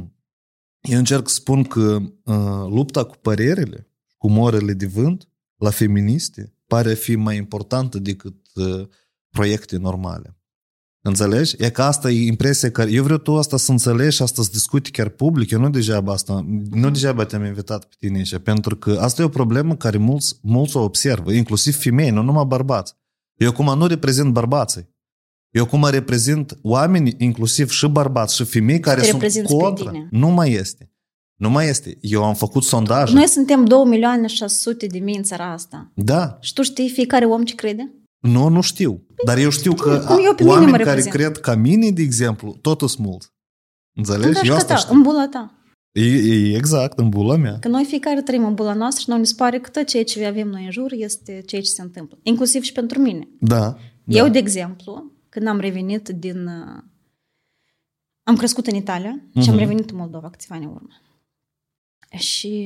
eu încerc să spun că uh, lupta cu părerile, cu morele de vânt, la feministe, pare a fi mai importantă decât uh, proiecte normale. Înțelegi? E că asta e impresia care... Eu vreau tu asta să înțelegi și asta să discuti chiar public. Eu nu degeaba asta... Nu degeaba te-am invitat pe tine aici, pentru că asta e o problemă care mulți, mulți o observă, inclusiv femei, nu numai bărbați. Eu acum nu reprezint bărbații. Eu acum reprezint oameni, inclusiv și bărbați și femei, care te sunt reprezinți pe contra. tine. Nu mai este. Nu mai este. Eu am făcut sondaje. Noi suntem 2 milioane 600 de mii în țara asta. Da. Și tu știi fiecare om ce crede? Nu, nu știu. Dar eu știu că cum eu pe mine oameni mă care reprezint. cred ca mine, de exemplu, totul sunt mulți. Înțelegi? În Eu gașca asta ta, știu. în bula ta. E, e exact, în bula mea. Că noi fiecare trăim în bula noastră și noi ne se pare că tot ceea ce avem noi în jur este ceea ce se întâmplă. Inclusiv și pentru mine. Da. da. Eu, de exemplu, când am revenit din... uh, Am crescut în Italia și am Mhm. revenit în Moldova câțiva ani în urmă. Și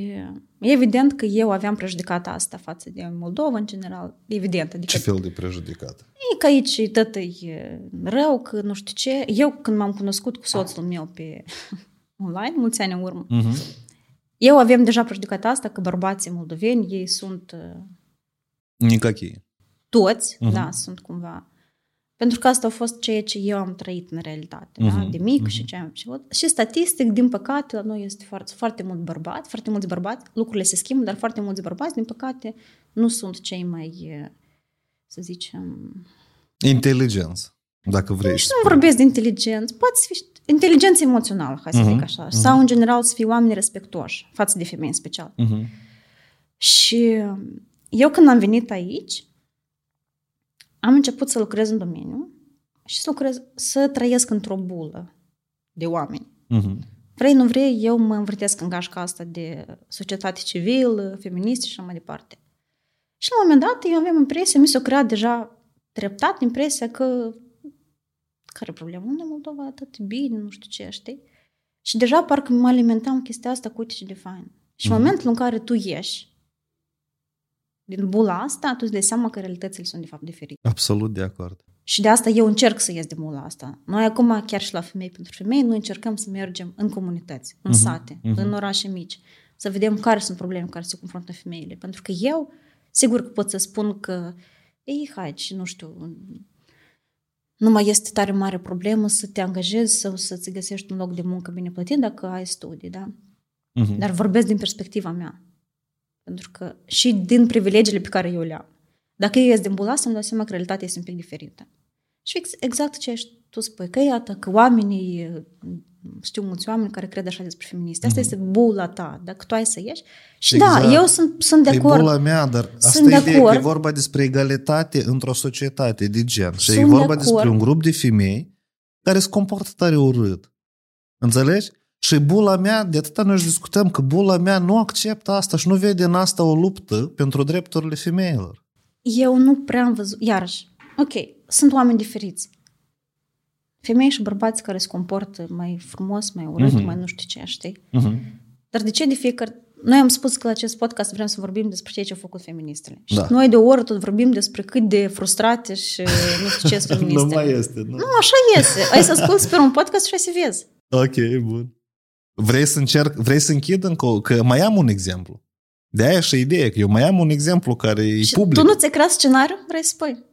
e evident că eu aveam prejudecata asta față de Moldova, în general. Evident. Adică Ce fel de prejudicat? e că aici tot e rău, că nu știu ce. Eu, când m-am cunoscut cu soțul meu pe online, mulți ani în urmă, Mhm. eu aveam deja prejudecata asta că bărbații moldoveni, ei sunt uh, Никакие. toți, Mhm. da, sunt cumva. pentru că asta a fost ceea ce eu am trăit în realitate, da, Mhm, de mic mhm. și ce am și, văd. și statistic, din păcate, la noi este foarte, foarte mult bărbați, foarte mulți bărbați, lucrurile se schimbă, dar foarte mulți bărbați, din păcate, nu sunt cei mai, eh, să zicem, Inteligență, dacă vrei. să nu spui. vorbesc de inteligență, poate să fie inteligență emoțională, hai să Mhm, zic așa, mhm. sau în general să fie oameni respectuoși față de femei în special. Mhm. Și eu când am venit aici, am început să lucrez în domeniu și să lucrez, să trăiesc într-o bulă de oameni. Mhm. Vrei, nu vrei, eu mă învârtesc în gașca asta de societate civilă, feministă și așa mai departe. Și la un moment dat eu aveam impresia, mi s-a creat deja treptat impresia că care problemă? Unde Moldova atât bine, nu știu ce, știi? Și deja parcă mă alimentam chestia asta cu uite ce de fain. Și în Mhm. momentul în care tu ieși din bula asta, tu îți dai seama că realitățile sunt de fapt diferite. Absolut de acord. Și de asta eu încerc să ies din bula asta. Noi acum, chiar și la Femei pentru Femei, noi încercăm să mergem în comunități, în Mhm, sate, mhm. în orașe mici, să vedem care sunt probleme cu care se confruntă femeile. Pentru că eu, sigur că pot să spun că, ei, hai, și nu știu, nu mai este tare mare problemă să te angajezi sau să-ți găsești un loc de muncă bine plătit dacă ai studii, da? Mhm. Dar vorbesc din perspectiva mea. Pentru că și din privilegiile pe care eu le am. Dacă eu ies din bula asta, îmi dau seama că realitatea este un pic diferită. Și ex- exact ce ești tu spui, că iată, că oamenii, știu mulți oameni care cred așa despre feministe. Asta este bula ta, dacă tu ai să ieși. Și Exact. da, eu sunt, sunt de E acord. bula mea, dar asta Sunt de e ideea, acord. că e vorba despre egalitate într-o societate de gen. Și Sunt e de vorba acord. despre un grup de femei care se comportă tare urât. Înțelegi? Și bula mea, de atâta noi discutăm că bula mea nu acceptă asta și nu vede în asta o luptă pentru drepturile femeilor. Eu nu prea am văzut, iarăși, ok, sunt oameni diferiți. femei și bărbați care se comportă mai frumos, mai urât, Mhm. mai nu știu ce, știi? Mhm. Dar de ce de fiecare... Noi am spus că la acest podcast vrem să vorbim despre ceea ce au făcut feministele. Și Da. noi de o oră tot vorbim despre cât de frustrate și nu știu ce sunt Nu feministele. mai este, nu? Nu, așa iese. Ai să asculti pe un podcast și ai să vezi. Ok, bun. Vrei să încerc, vrei să închid încă, o- că mai am un exemplu. De aia și ideea, că eu mai am un exemplu care e Și public. tu nu ți-ai creat scenariu? Vrei să spui?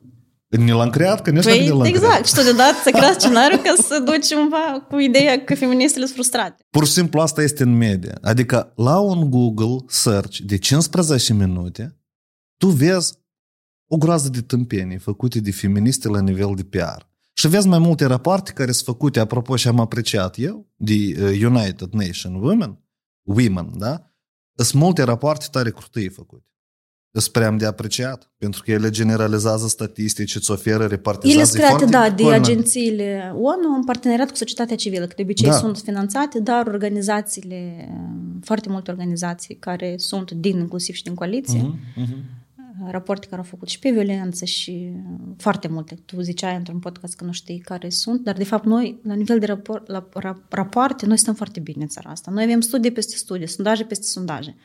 Ne l-am creat, că nici nu Păi, l-am exact. creat. Și tu deodată ți-ai creat scenariu ca să duci cumva cu ideea că feministele sunt frustrate. Pur și simplu asta este în media. Adică la un Google search de 15 minute, tu vezi o groază de tâmpenii făcute de feministe la nivel de PR. Și vezi mai multe rapoarte care sunt făcute, apropo, și am apreciat eu, de uh, United Nation Women, Women, da? Sunt multe rapoarte tare crutăi făcute. Sunt prea de apreciat, pentru că ele generalizează statistici, îți oferă, repartizează. Ele sunt E create, foarte da, de culmea. agențiile ONU în parteneriat cu societatea civilă, că de obicei Da. sunt finanțate, dar organizațiile, foarte multe organizații care sunt din, inclusiv și din coaliție, Mhm, mhm. Rapoarte care au făcut și pe violență și foarte multe. Tu ziceai într-un podcast că nu știi care sunt, dar de fapt noi, la nivel de rapor, la, ra, rapoarte, noi stăm foarte bine în țara asta. Noi avem studii peste studii, sondaje peste sondaje.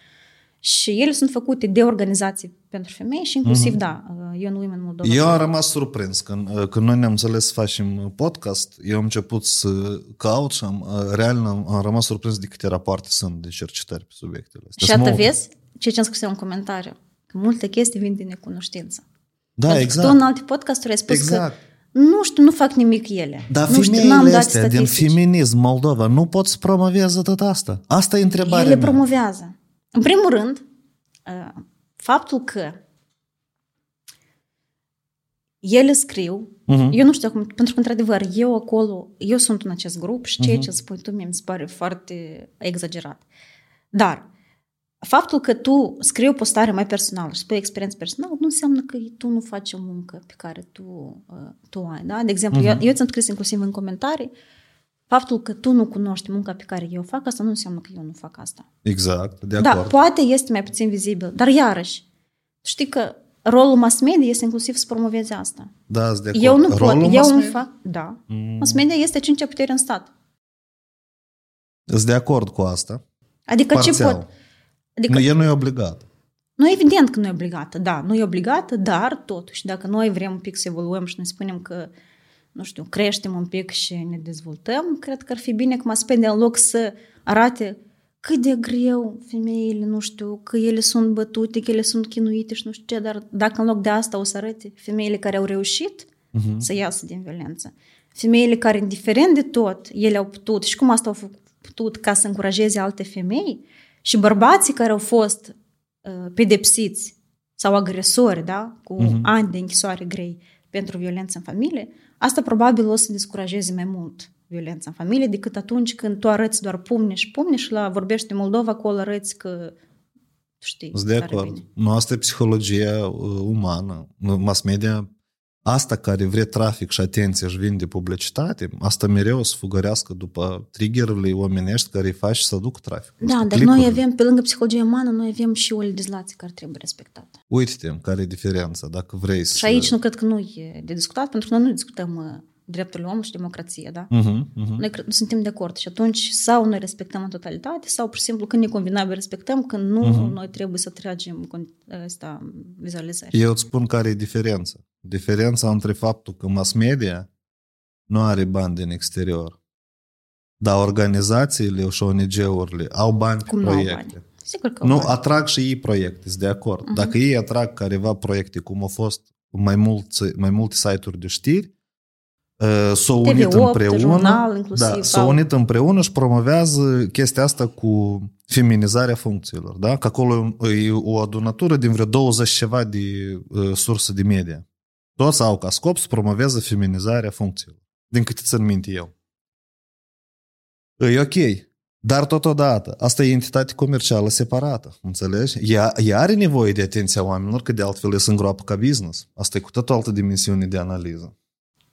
Și ele sunt făcute de organizații pentru femei și inclusiv, da, Young Women Moldova. Eu am rămas surprins când, când noi ne-am înțeles să facem podcast. Eu am început să caut și am, real am, am rămas surprins de câte rapoarte sunt de cercetări pe subiectele astea. Și Sunt atât multe. vezi ce ce am scris eu în comentariu. Că multe chestii vin din necunoștință. Da, Pentru exact. că tu în alte podcasturi ai spus Exact. că nu știu, nu fac nimic ele. Dar nu știu, femeile n-am dat astea din statistici. feminism Moldova nu pot să promoveze tot asta. Asta e întrebarea Ele mea. promovează. În primul rând, uh, faptul că ele scriu, Mhm. eu nu știu acum, pentru că, într-adevăr, eu acolo, eu sunt în acest grup și ceea Mhm. ce spui tu mie mi se pare foarte exagerat. Dar, faptul că tu scrii o postare mai personală și spui experiență personală, nu înseamnă că tu nu faci o muncă pe care tu, uh, tu ai. Da? De exemplu, eu, eu ți-am scris inclusiv în comentarii, faptul că tu nu cunoști munca pe care eu o fac, asta nu înseamnă că eu nu fac asta. Exact, de Da, acord. poate este mai puțin vizibil, dar iarăși, știi că rolul mass media este inclusiv să promoveze asta. Da, sunt de acord. Eu nu Rolul pot, eu mass nu media? fac, da. Mm, Mass media este cincea putere în stat. Sunt de acord cu asta. Adică ce Parțial. pot? Adică Nu, el nu e obligat. Nu, evident că nu e obligată, da, nu e obligată, dar totuși, dacă noi vrem un pic să evoluăm și ne spunem că, nu știu, creștem un pic și ne dezvoltăm, cred că ar fi bine că mass media, în loc să arate cât de greu femeile, nu știu, că ele sunt bătute, că ele sunt chinuite și nu știu ce, dar dacă în loc de asta o să arate femeile care au reușit Mhm. să iasă din violență, femeile care, indiferent de tot, ele au putut și cum asta au putut ca să încurajeze alte femei și bărbații care au fost uh, pedepsiți sau agresori, da, cu Mhm. ani de închisoare grei pentru violență în familie, asta probabil o să descurajeze mai mult violența în familie decât atunci când tu arăți doar pumne și pumne și la vorbești de Moldova, acolo arăți că știi. Sunt de tare acord. bine. Nu, asta e psihologia uh, umană. Mass media, asta care vrea trafic și atenție și vinde publicitate, asta mereu o să fugărească după triggerurile omenești care îi faci să duc trafic. Da, dar noi avem, pe lângă psihologia umană, noi avem și o legislație care trebuie respectată. Uite-te, care e diferența, dacă vrei să... Și aici nu cred că nu e de discutat, pentru că noi nu discutăm uh, drepturile omului și democrație, da? Uh-huh, uh-huh. Noi cred, nu suntem de acord și atunci sau noi respectăm în totalitate sau pur și simplu când ne convenabil respectăm, când nu, Mhm. noi trebuie să tragem con- ăsta, vizualizări. Eu îți spun care e diferența. Diferența între faptul că mass media nu are bani din exterior, dar organizațiile și ONG-urile au bani pe Cum nu au proiecte. bani? Sigur că au Nu, bani. atrag și ei proiecte, sunt de acord. Mhm. Dacă ei atrag careva proiecte, cum au fost mai, mulți, mai multe site-uri de știri, uh, s-au unit TV8, împreună, jurnal, inclusiv, da, s-au au- unit împreună și promovează chestia asta cu feminizarea funcțiilor. Da? Că acolo e o adunătură din vreo 20 ceva de uh, surse de media. Toți au ca scop să promoveze feminizarea funcțiilor. Din câte țin minte eu. E ok. Dar totodată, asta e entitate comercială separată, înțelegi? Ea, ea are nevoie de atenția oamenilor, că de altfel se îngroapă ca business. Asta e cu totul altă dimensiune de analiză.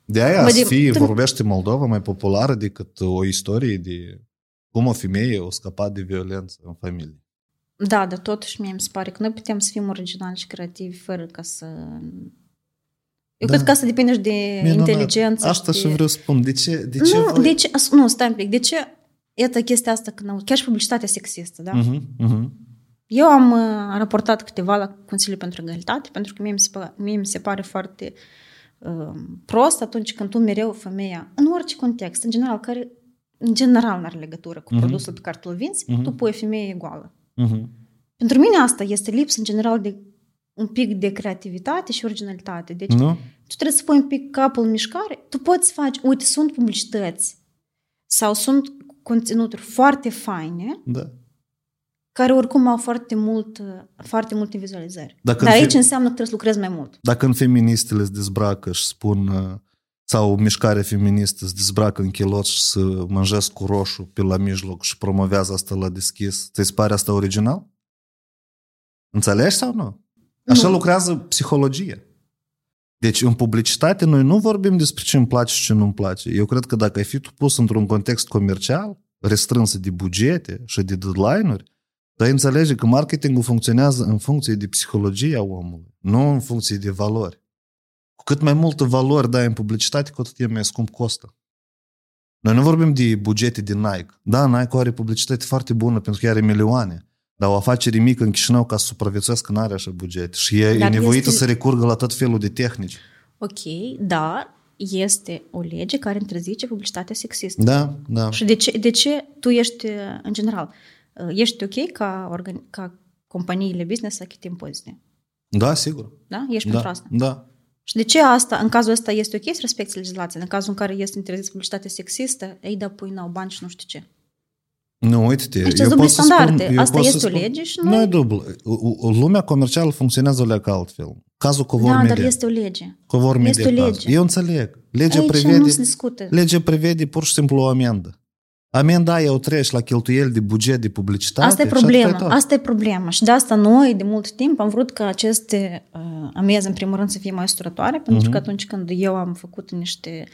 De aia Bă, să de- fie, tu- vorbește Moldova mai populară decât o istorie de cum o femeie a scăpat de violență în familie. Da, dar totuși mie mi se pare că noi putem să fim originali și creativi fără ca să Eu Da. cred că asta depinde și de Minunat. inteligență. Asta și și de... vreau să spun. De ce? De ce Nu, voi... de ce, as- nu, stai un pic. De ce? Iată chestia asta, când au, chiar și publicitatea sexistă, da? Mhm, mhm. Eu am uh, raportat câteva la Consiliul pentru Egalitate, pentru că mie mi se, pa- mie mi se pare foarte uh, prost atunci când tu mereu femeia, în orice context, în general, care în general nu are legătură cu Mhm. produsul pe care tu îl vinzi, Mhm. tu pui o femeie egală. Mhm. Pentru mine asta este lipsă, în general, de un pic de creativitate și originalitate. Deci Nu? tu trebuie să pui un pic capul în mișcare, tu poți face, uite, sunt publicități sau sunt conținuturi foarte faine Da. Care oricum au foarte, mult, foarte multe vizualizări. Dacă Dar în aici fi- înseamnă că trebuie să lucrezi mai mult. Dacă în feministele se dezbracă și spun uh, sau mișcarea feministă se dezbracă în chiloți și să mânjesc cu roșu pe la mijloc și promovează asta la deschis, ți se pare asta original? Înțelegi sau nu? Așa Nu. lucrează psihologia. Deci în publicitate noi nu vorbim despre ce îmi place și ce nu-mi place. Eu cred că dacă ai fi tu pus într-un context comercial, restrâns de bugete și de deadline-uri, dar înțelege că marketingul funcționează în funcție de psihologia omului, nu în funcție de valori. Cu cât mai multă valori dai în publicitate, cu atât e mai scump costă. Noi nu vorbim de bugete de Nike. Da, Nike are publicitate foarte bună pentru că are milioane. Dar o afacere mică în Chișinău ca să supraviețuiască n-are așa buget. Și e, e Dar nevoită este- să recurgă la tot felul de tehnici. Ok, dar este o lege care interzice publicitatea sexistă. Da, da. Și de ce, de ce tu ești, în general, ești ok ca, organi- ca companiile business să achite impozite? Da, sigur. Da? Ești Da, pentru asta. da. Și de ce asta, în cazul ăsta, este ok să respecti legislația? În cazul în care este interzis publicitatea sexistă, ei da pui n-au bani și nu știu ce. Nu, uite-te. Deci eu dubli pot să standarde. spun- eu Asta pot să este o spun- lege și Nu noi- e dublu. O- o- Lumea comercială funcționează leacă altfel. Cazul Covor Da, Media. dar este o lege. Covor este Media o caz. lege. Eu înțeleg. Legea Aici prevede, nu se discută. legea prevede pur și simplu o amendă. Amenda aia o treci la cheltuieli de buget de publicitate. Asta e și atâta problema. tot. Asta e problema. Și de asta noi, de mult timp, am vrut ca aceste uh, amenzi, în primul rând, să fie mai usturătoare, pentru Mhm. că atunci când eu am făcut niște...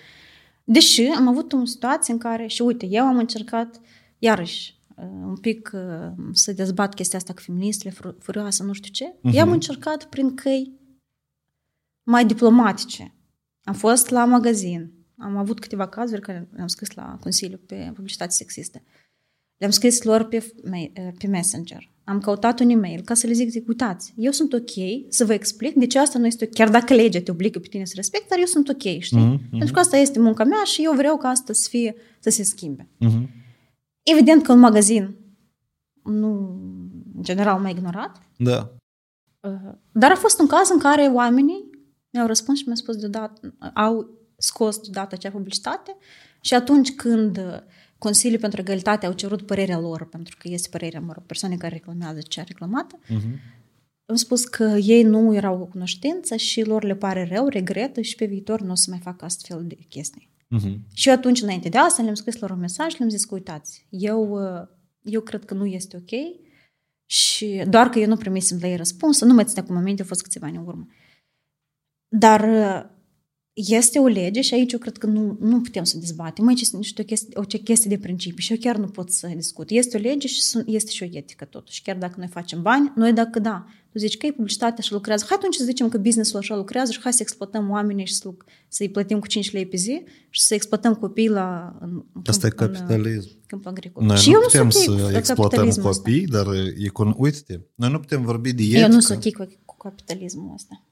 Deși am avut o situație în care, și uite, eu am încercat, iarăși, uh, un pic uh, să dezbat chestia asta cu feministele, fur- furioasă, nu știu ce. Mhm. Eu am încercat prin căi mai diplomatice. Am fost la magazin, am avut câteva cazuri care le-am scris la Consiliu pe publicitate sexistă. Le-am scris lor pe, pe Messenger. Am căutat un e-mail ca să le zic, zic, uitați, eu sunt ok să vă explic de ce asta nu este ok. Chiar dacă legea te obligă pe tine să respecti, dar eu sunt ok, știi? Mhm, mhm. Pentru că asta este munca mea și eu vreau ca asta să fie, să se schimbe. Mhm. Evident că un magazin nu, în general, m-a ignorat, Da. Uh, Dar a fost un caz în care oamenii mi-au răspuns și mi-au spus deodată, au scos deodată acea publicitate și atunci când uh, Consiliul pentru Egalitate au cerut părerea lor, pentru că este părerea, mă rog, persoanei care reclamează ce a reclamat, Mhm. au spus că ei nu erau cu cunoștință și lor le pare rău, regretă și pe viitor nu o să mai facă astfel de chestii. Mhm. Și eu atunci, înainte de asta, le-am scris lor un mesaj și le-am zis că, uitați, eu, uh, eu cred că nu este ok și doar că eu nu primisem la ei răspuns, nu mai țin acum aminte, au fost câțiva ani în urmă. Dar uh, este o lege și aici eu cred că nu, nu putem să dezbatem. Aici este niște o chestie, o chestie de principiu și eu chiar nu pot să discut. Este o lege și sunt- este și o etică totuși. Chiar dacă noi facem bani, noi dacă da, tu zici că e publicitatea și lucrează, hai atunci să zicem că businessul așa lucrează și hai să exploatăm oamenii și să, luc- să-i plătim cu 5 lei pe zi și să exploatăm copiii la în, în Asta e câmp- în, capitalism. câmp agricol. Noi și nu eu nu putem sunt ok să cu exploatăm capitalismul ăsta. copii, dar e cu... uite-te, noi nu putem vorbi de etică. Eu nu sunt ok cu, cu capitalismul ăsta.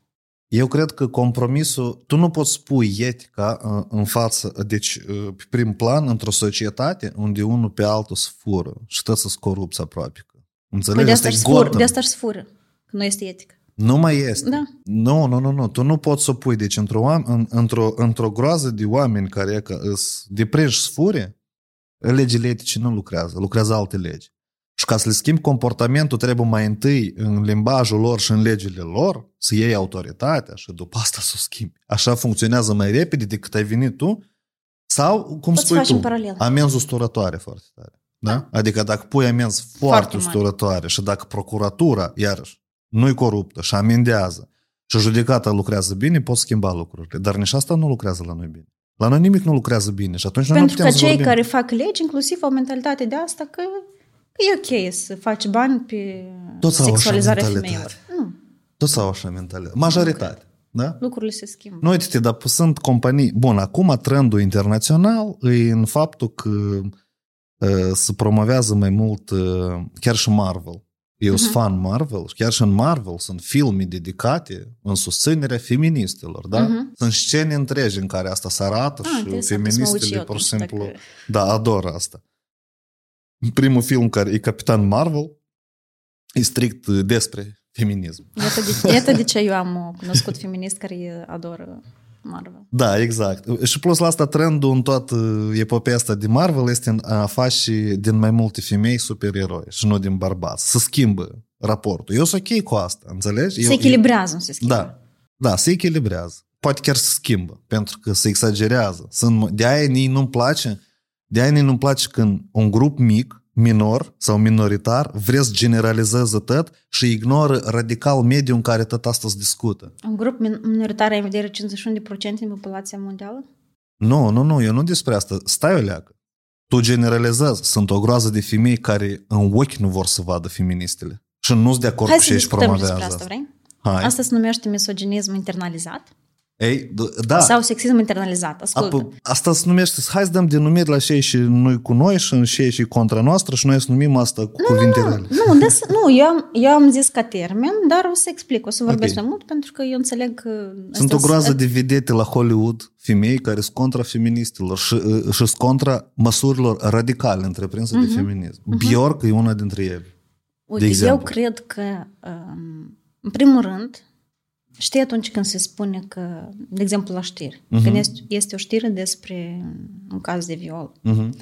Eu cred că compromisul, tu nu poți spui etica uh, în față, deci uh, pe prim plan, într-o societate unde unul pe altul se fură și toți sunt corupți aproape. Înțelegi? Păi de Asta asta, e își fură, Gotham. de asta își fură, că nu este etică. Nu mai este. Da. Nu, nu, nu, nu. Tu nu poți să o pui. Deci într-o, oam- în, într-o, într-o groază de oameni care e că îs deprinși să fure, legile etice nu lucrează, lucrează alte legi. Și ca să le schimbi comportamentul, trebuie mai întâi în limbajul lor și în legile lor să iei autoritatea și după asta să o schimbi. Așa funcționează mai repede decât ai venit tu sau, cum Poți spui face tu, în paralel. amenzi usturătoare foarte tare. Da? Adică dacă pui amenzi foarte, Foarte mari. usturătoare și dacă procuratura, iarăși, nu-i coruptă și amendează și judecata lucrează bine, poți schimba lucrurile. Dar nici asta nu lucrează la noi bine. La noi nimic nu lucrează bine și atunci noi Pentru nu că putem să cei vorbim. care fac legi, inclusiv, au mentalitate de asta că, că e ok să faci bani pe Toți au așa sexualizarea mentalitate. femeilor. Nu. Toți au așa mentalitate. Majoritate. Da? Lucrurile se schimbă. Nu, uite dar sunt companii... Bun, acum trendul internațional e în faptul că uh, se promovează mai mult uh, chiar și Marvel. Eu sunt Mhm. fan Marvel și chiar și în Marvel sunt filme dedicate în susținerea feministelor, da? Mhm. Sunt scene întregi în care asta se arată Ah, și interesant, să mă uit și feministele eu pur și atunci, simplu... dacă- Da, ador asta. Primul film care e Capitan Marvel e strict uh, despre feminism. Iată de, iată de ce eu am uh, cunoscut feminist care adoră Marvel. Da, exact. Și plus la asta trendul în toată epopeea asta de Marvel este în a face din mai multe femei supereroi și nu din bărbați. Să schimbă raportul. Eu sunt ok cu asta, înțelegi? Se Eu- echilibrează, nu se schimbă. Da, da, se echilibrează. Poate chiar se schimbă, pentru că se exagerează. Sunt, de aia nii nu-mi place, de aia nii nu-mi place când un grup mic, minor sau minoritar, vrea să generalizeze tot și ignoră radical mediul în care tot asta se discută. Un grup min- minoritar ai în vedere 51% din populația mondială? Nu, nu, nu, eu nu despre asta. Stai o leacă. Tu generalizezi. Sunt o groază de femei care în ochi nu vor să vadă feministele. Și nu sunt de acord Hai cu să ce își discutăm despre promovează. asta, vrei? Hai. Asta se numește misoginism internalizat Ei, d- da. sau sexism internalizat. Ascultă. Apă, asta se numește, hai să dăm denumiri la cei și noi cu noi și în cei și contra noastră și noi să numim asta cu cuvinte rele. Nu, des, nu eu, am, eu am zis ca termen, dar o să explic, o să vorbesc Ok. mai mult pentru că eu înțeleg că... Sunt asta- o groază de vedete la Hollywood, femei care sunt contra feministilor și, și sunt contra măsurilor radicale întreprinse Mhm. de feminism. Bjork e una dintre ele. Uite, de exemplu. eu cred că, um, în primul rând, știi atunci când se spune că, de exemplu, la știri, Mhm. când este, este o știre despre un caz de viol. Mhm.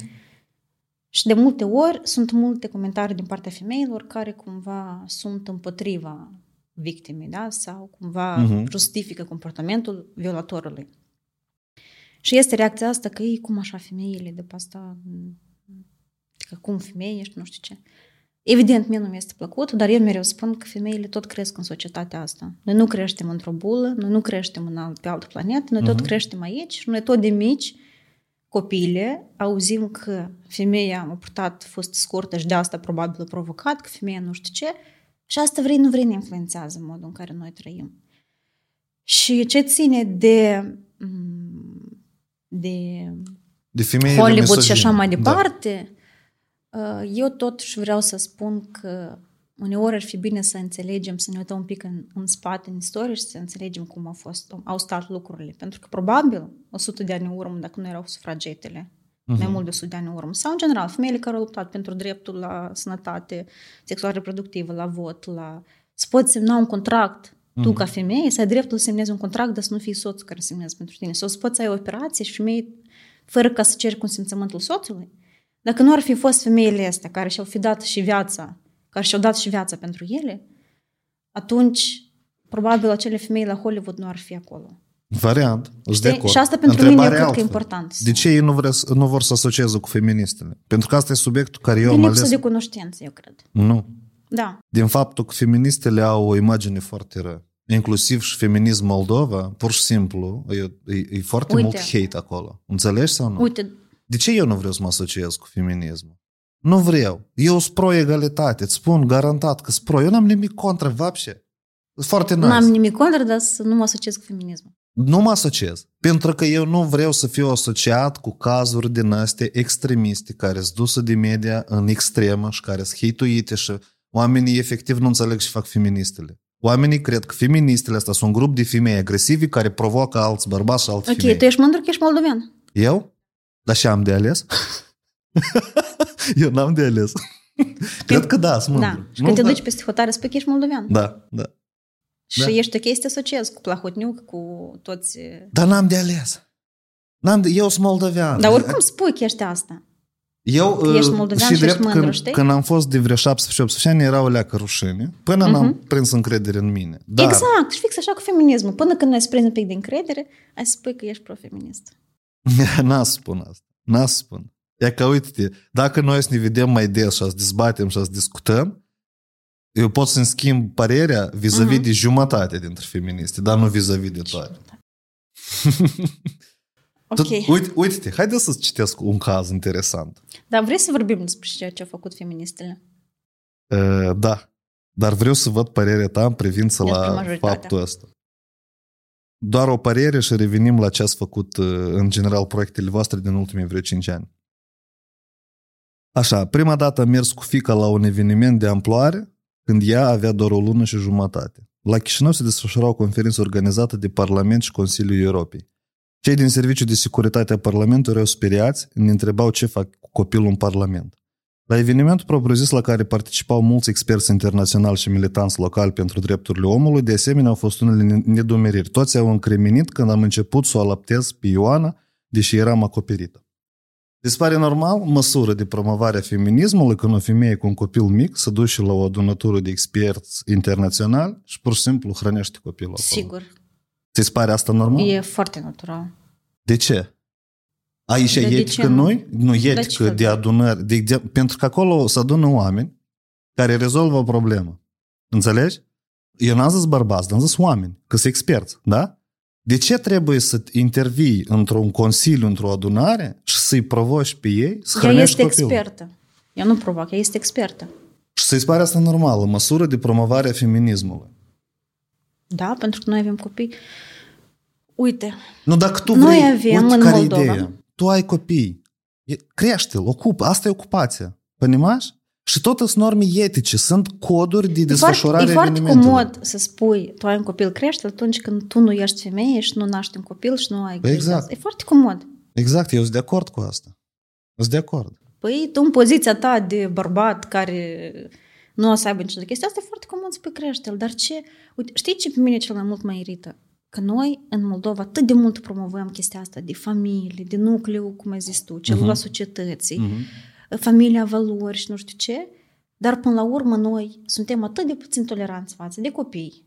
Și de multe ori sunt multe comentarii din partea femeilor care cumva sunt împotriva victimei, da? Sau cumva Mhm. justifică comportamentul violatorului. Și este reacția asta că ei, cum așa femeile, de pe asta, că cum femeie ești, nu știu ce. Evident, mie nu mi-este plăcut, dar eu mereu spun că femeile tot cresc în societatea asta. Noi nu creștem într-o bulă, noi nu creștem în alt, pe altă planetă, noi tot Mhm. creștem aici și noi tot de mici, copiile, auzim că femeia a purtat fost scurtă și de asta probabil a provocat, că femeia nu știu ce, și asta vrei, nu vrei, ne influențează modul în care noi trăim. Și ce ține de, mm, de De femeile Hollywood și misogine. așa mai Da. departe, uh, eu totuși vreau să spun că uneori ar fi bine să înțelegem, să ne uităm un pic în, în spate, în istorie și să înțelegem cum au, fost, au stat lucrurile. Pentru că probabil 100 de ani în urmă, dacă nu erau sufragetele, Mhm. mai mult de 100 de ani în urmă, sau în general, femeile care au luptat pentru dreptul la sănătate sexual reproductivă, la vot, la... să poți semna un contract tu ca femeie, să ai dreptul să semnezi un contract, dar să nu fii soțul care semnează pentru tine. Sau să poți să ai o operație și femeie fără ca să ceri consimțământul soțului. Dacă nu ar fi fost femeile astea care și-au fi dat și viața, care și-au dat și viața pentru ele, atunci probabil acele femei la Hollywood nu ar fi acolo. Variant. Sunt de Știi? acord. Și asta pentru Întrebarea mine eu cred că e altfel. important. De ce ei nu, vre, nu vor să asocieze cu feministele? Pentru că asta e subiectul care eu Din am lipsă ales. de cunoștință, eu cred. Nu. Da. Din faptul că feministele au o imagine foarte rea. Inclusiv și feminism Moldova, pur și simplu, e, e, e foarte Uite. mult hate acolo. Înțelegi sau nu? Uite, De ce eu nu vreau să mă asociez cu feminismul? Nu vreau. Eu sunt pro-egalitate. Îți spun garantat că sunt pro. Eu n-am nimic contra, vapșe. Sunt foarte nice. n-am nimic contra, dar să nu mă asociez cu feminismul. Nu mă asociez. Pentru că eu nu vreau să fiu asociat cu cazuri din astea extremiste care sunt duse de media în extremă și care sunt hituite și oamenii efectiv nu înțeleg ce fac feministele. Oamenii cred că feministele astea sunt un grup de femei agresivi care provoacă alți bărbați și alte Ok, femei. tu ești mândru că ești moldovean. Eu? Dar și am de ales? eu n-am de ales. cred că da, sunt mândru. Da. Și Nu? când te Da. duci peste hotare, spui că ești moldovean. Da, da. Și Da. ești ok să te asociezi cu Plahotniuc, cu toți... Dar n-am de ales. N-am de... Eu sunt moldovean. Dar oricum spui că ești asta. Eu, Că ești uh, moldovean și și ești drept mândru, când, știi? când am fost de vreo 17-18 ani, era o leacă rușine. Până Mhm. n-am prins încredere în mine. Dar Exact, și fix așa cu feminismul. Până când ai prins un pic de încredere, ai să spui că ești profeminist. n-a spun asta. N-a spun. E că, uite dacă noi să ne vedem mai des și să dezbatem și să discutăm, eu pot să-mi schimb părerea vis-a-vis Mhm. de jumătate dintre feministe, dar nu vis-a-vis de toate. Ok. Tu- Uite, uite-te, haide să-ți citesc un caz interesant. Dar vrei să vorbim despre ceea ce au făcut feministele? Uh, da, dar vreau să văd părerea ta în privință Despre la majoritatea. faptul ăsta. Doar o părere și revenim la ce ați făcut uh, în general proiectele voastre din ultimii vreo 5 ani. Așa, prima dată am mers cu fica la un eveniment de amploare când ea avea doar o lună și jumătate. La Chișinău se desfășura o conferință organizată de Parlament și Consiliul Europei. Cei din Serviciul de Securitate a Parlamentului erau speriați, ne întrebau ce fac cu copilul în Parlament. La evenimentul propriu-zis la care participau mulți experți internaționali și militanți locali pentru drepturile omului, de asemenea au fost unele nedumeriri. Toți au încremenit când am început să o alaptez pe Ioana, deși eram acoperită. Îți pare normal măsură de promovare a feminismului când o femeie cu un copil mic se duce la o adunătură de experți internaționali și pur și simplu hrănește copilul acolo? Sigur. Ți-ți pare asta normal? E foarte natural. De ce? Aici De- e de etică ce nu? noi? Nu, ce etică fel de de- adunări. De, de, pentru că acolo se adună oameni care rezolvă o problemă. Înțelegi? Eu n-am zis bărbați, dar am zis oameni, că sunt experți, da? De ce trebuie să intervii într-un consiliu, într-o adunare și să-i provoci pe ei să Ea hrănești este copilul? expertă. Eu nu provoc, ea este expertă. Și să-i pare asta normală, măsură de promovare a feminismului. Da, pentru că noi avem copii. Uite, Nu, dacă tu Noi vrei, avem uite în care e Moldova. ideea. Tu ai copii. E- Crește-l, ocupă. Asta e ocupația. Pănimași? Și tot sunt norme etice, sunt coduri de e foarte, desfășurare e a foarte evenimentelor. comod să spui tu ai un copil crește atunci când tu nu ești femeie și nu naști un copil și nu ai grijă. Exact. E foarte comod. Exact, eu sunt de acord cu asta. Sunt de acord. Păi tu în poziția ta de bărbat care nu o să aibă nicio chestie, asta e foarte comod să pui crește Dar ce? Uite, știi ce pe mine cel mai mult mă irită? Că noi în Moldova atât de mult promovăm chestia asta de familie, de nucleu, cum ai zis tu, celula Mhm. uh-huh. societății, Mhm. familia valori și nu știu ce, dar până la urmă noi suntem atât de puțin toleranți față de copii.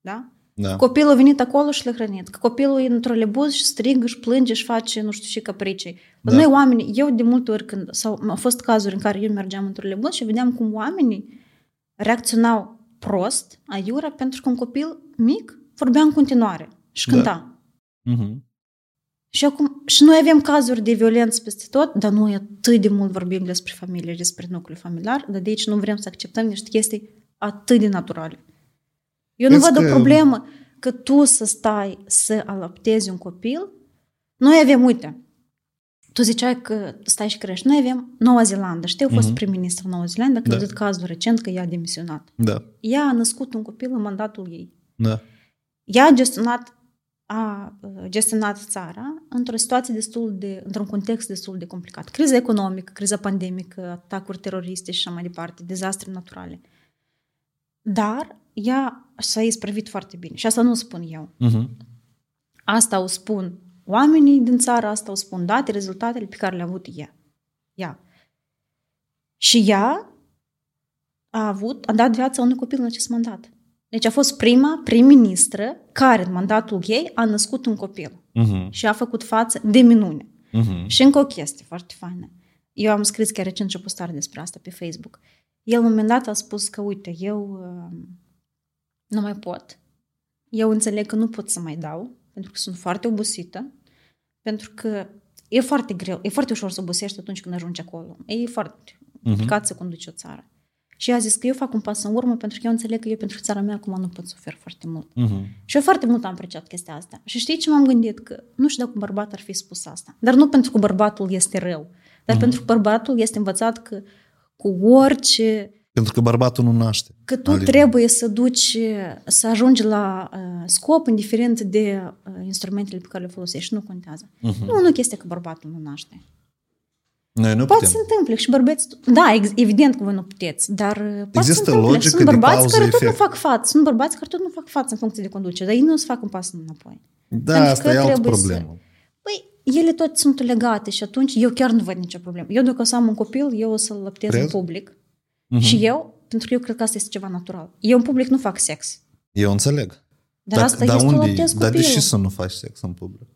Da? Da. Copilul a venit acolo și l-a hrănit. Că copilul e în trolebuz și strigă și plânge și face nu știu ce capricii. Da. Da. Noi oameni, eu de multe ori când, sau au fost cazuri în care eu mergeam în trolebuz și vedeam cum oamenii reacționau prost, aiurea, pentru că un copil mic vorbea în continuare și Da. cânta. Mhm. Și acum, și noi avem cazuri de violență peste tot, dar noi atât de mult vorbim despre familie și despre nucleul familiar, dar de aici nu vrem să acceptăm niște chestii atât de naturale. Eu nu Crezi văd că- o problemă că tu să stai să alăptezi un copil. Noi avem, uite, tu ziceai că stai și crești. Noi avem Noua Zeelandă. Știu, a fost Mhm. prim-ministru Noua Zeelandă, când Da. a dat cazul recent că ea a demisionat. Da. Ea a născut un copil în mandatul ei. Da. Ea a gestionat, a uh, gestionat țara într-o situație destul de, într-un context destul de complicat. Criza economică, criza pandemică, atacuri teroriste și așa mai departe, dezastre naturale. Dar ea s-a isprăvit foarte bine. Și asta nu o spun eu. Mhm. Asta o spun oamenii din țară, asta o spun date, rezultatele pe care le-a avut ea. ea. Și ea a avut, a dat viața unui copil în acest mandat. Deci a fost prima prim-ministră care în mandatul ei a născut un copil Mhm. și a făcut față de minune. Mhm. Și încă o chestie foarte faină. Eu am scris chiar recent și o postare despre asta pe Facebook. El, la un moment dat, a spus că, uite, eu uh, nu mai pot. Eu înțeleg că nu pot să mai dau, pentru că sunt foarte obosită, pentru că e foarte greu, e foarte ușor să obosești atunci când ajungi acolo. E foarte complicat să conduci o țară. Și a zis că eu fac un pas în urmă pentru că eu înțeleg că eu pentru țara mea acum nu pot să ofer foarte mult. Mhm. Și eu foarte mult am apreciat chestia asta. Și știi ce m-am gândit? Că nu știu dacă un bărbat ar fi spus asta. Dar nu pentru că bărbatul este rău, dar pentru că bărbatul este învățat că cu orice Pentru că bărbatul nu naște. că tu Alin. trebuie să duci, să ajungi la uh, scop, indiferent de uh, instrumentele pe care le folosești, nu contează. Mhm. Nu, nu chestia că bărbatul nu naște. Noi nu Poate putem. se întâmple și bărbeți... Da, ex- evident că voi nu puteți, dar uh, poate Există se întâmple. logică Sunt de bărbați care tot nu cauză-efect. fac față. Sunt bărbați care tot nu fac față în funcție de conducere, dar ei nu o să fac un pas înapoi. Da, Pentru asta că e altă trebuie să- problemă. Păi, ele toate sunt legate și atunci eu chiar nu văd nicio problemă. Eu dacă o să am un copil, eu o să-l lăptez Crezi? în public. Mhm. Și eu, pentru că eu cred că asta este ceva natural. Eu în public nu fac sex. Eu înțeleg. Dar asta este unde să e? lăptez Dar de copilul. ce să nu faci sex în public?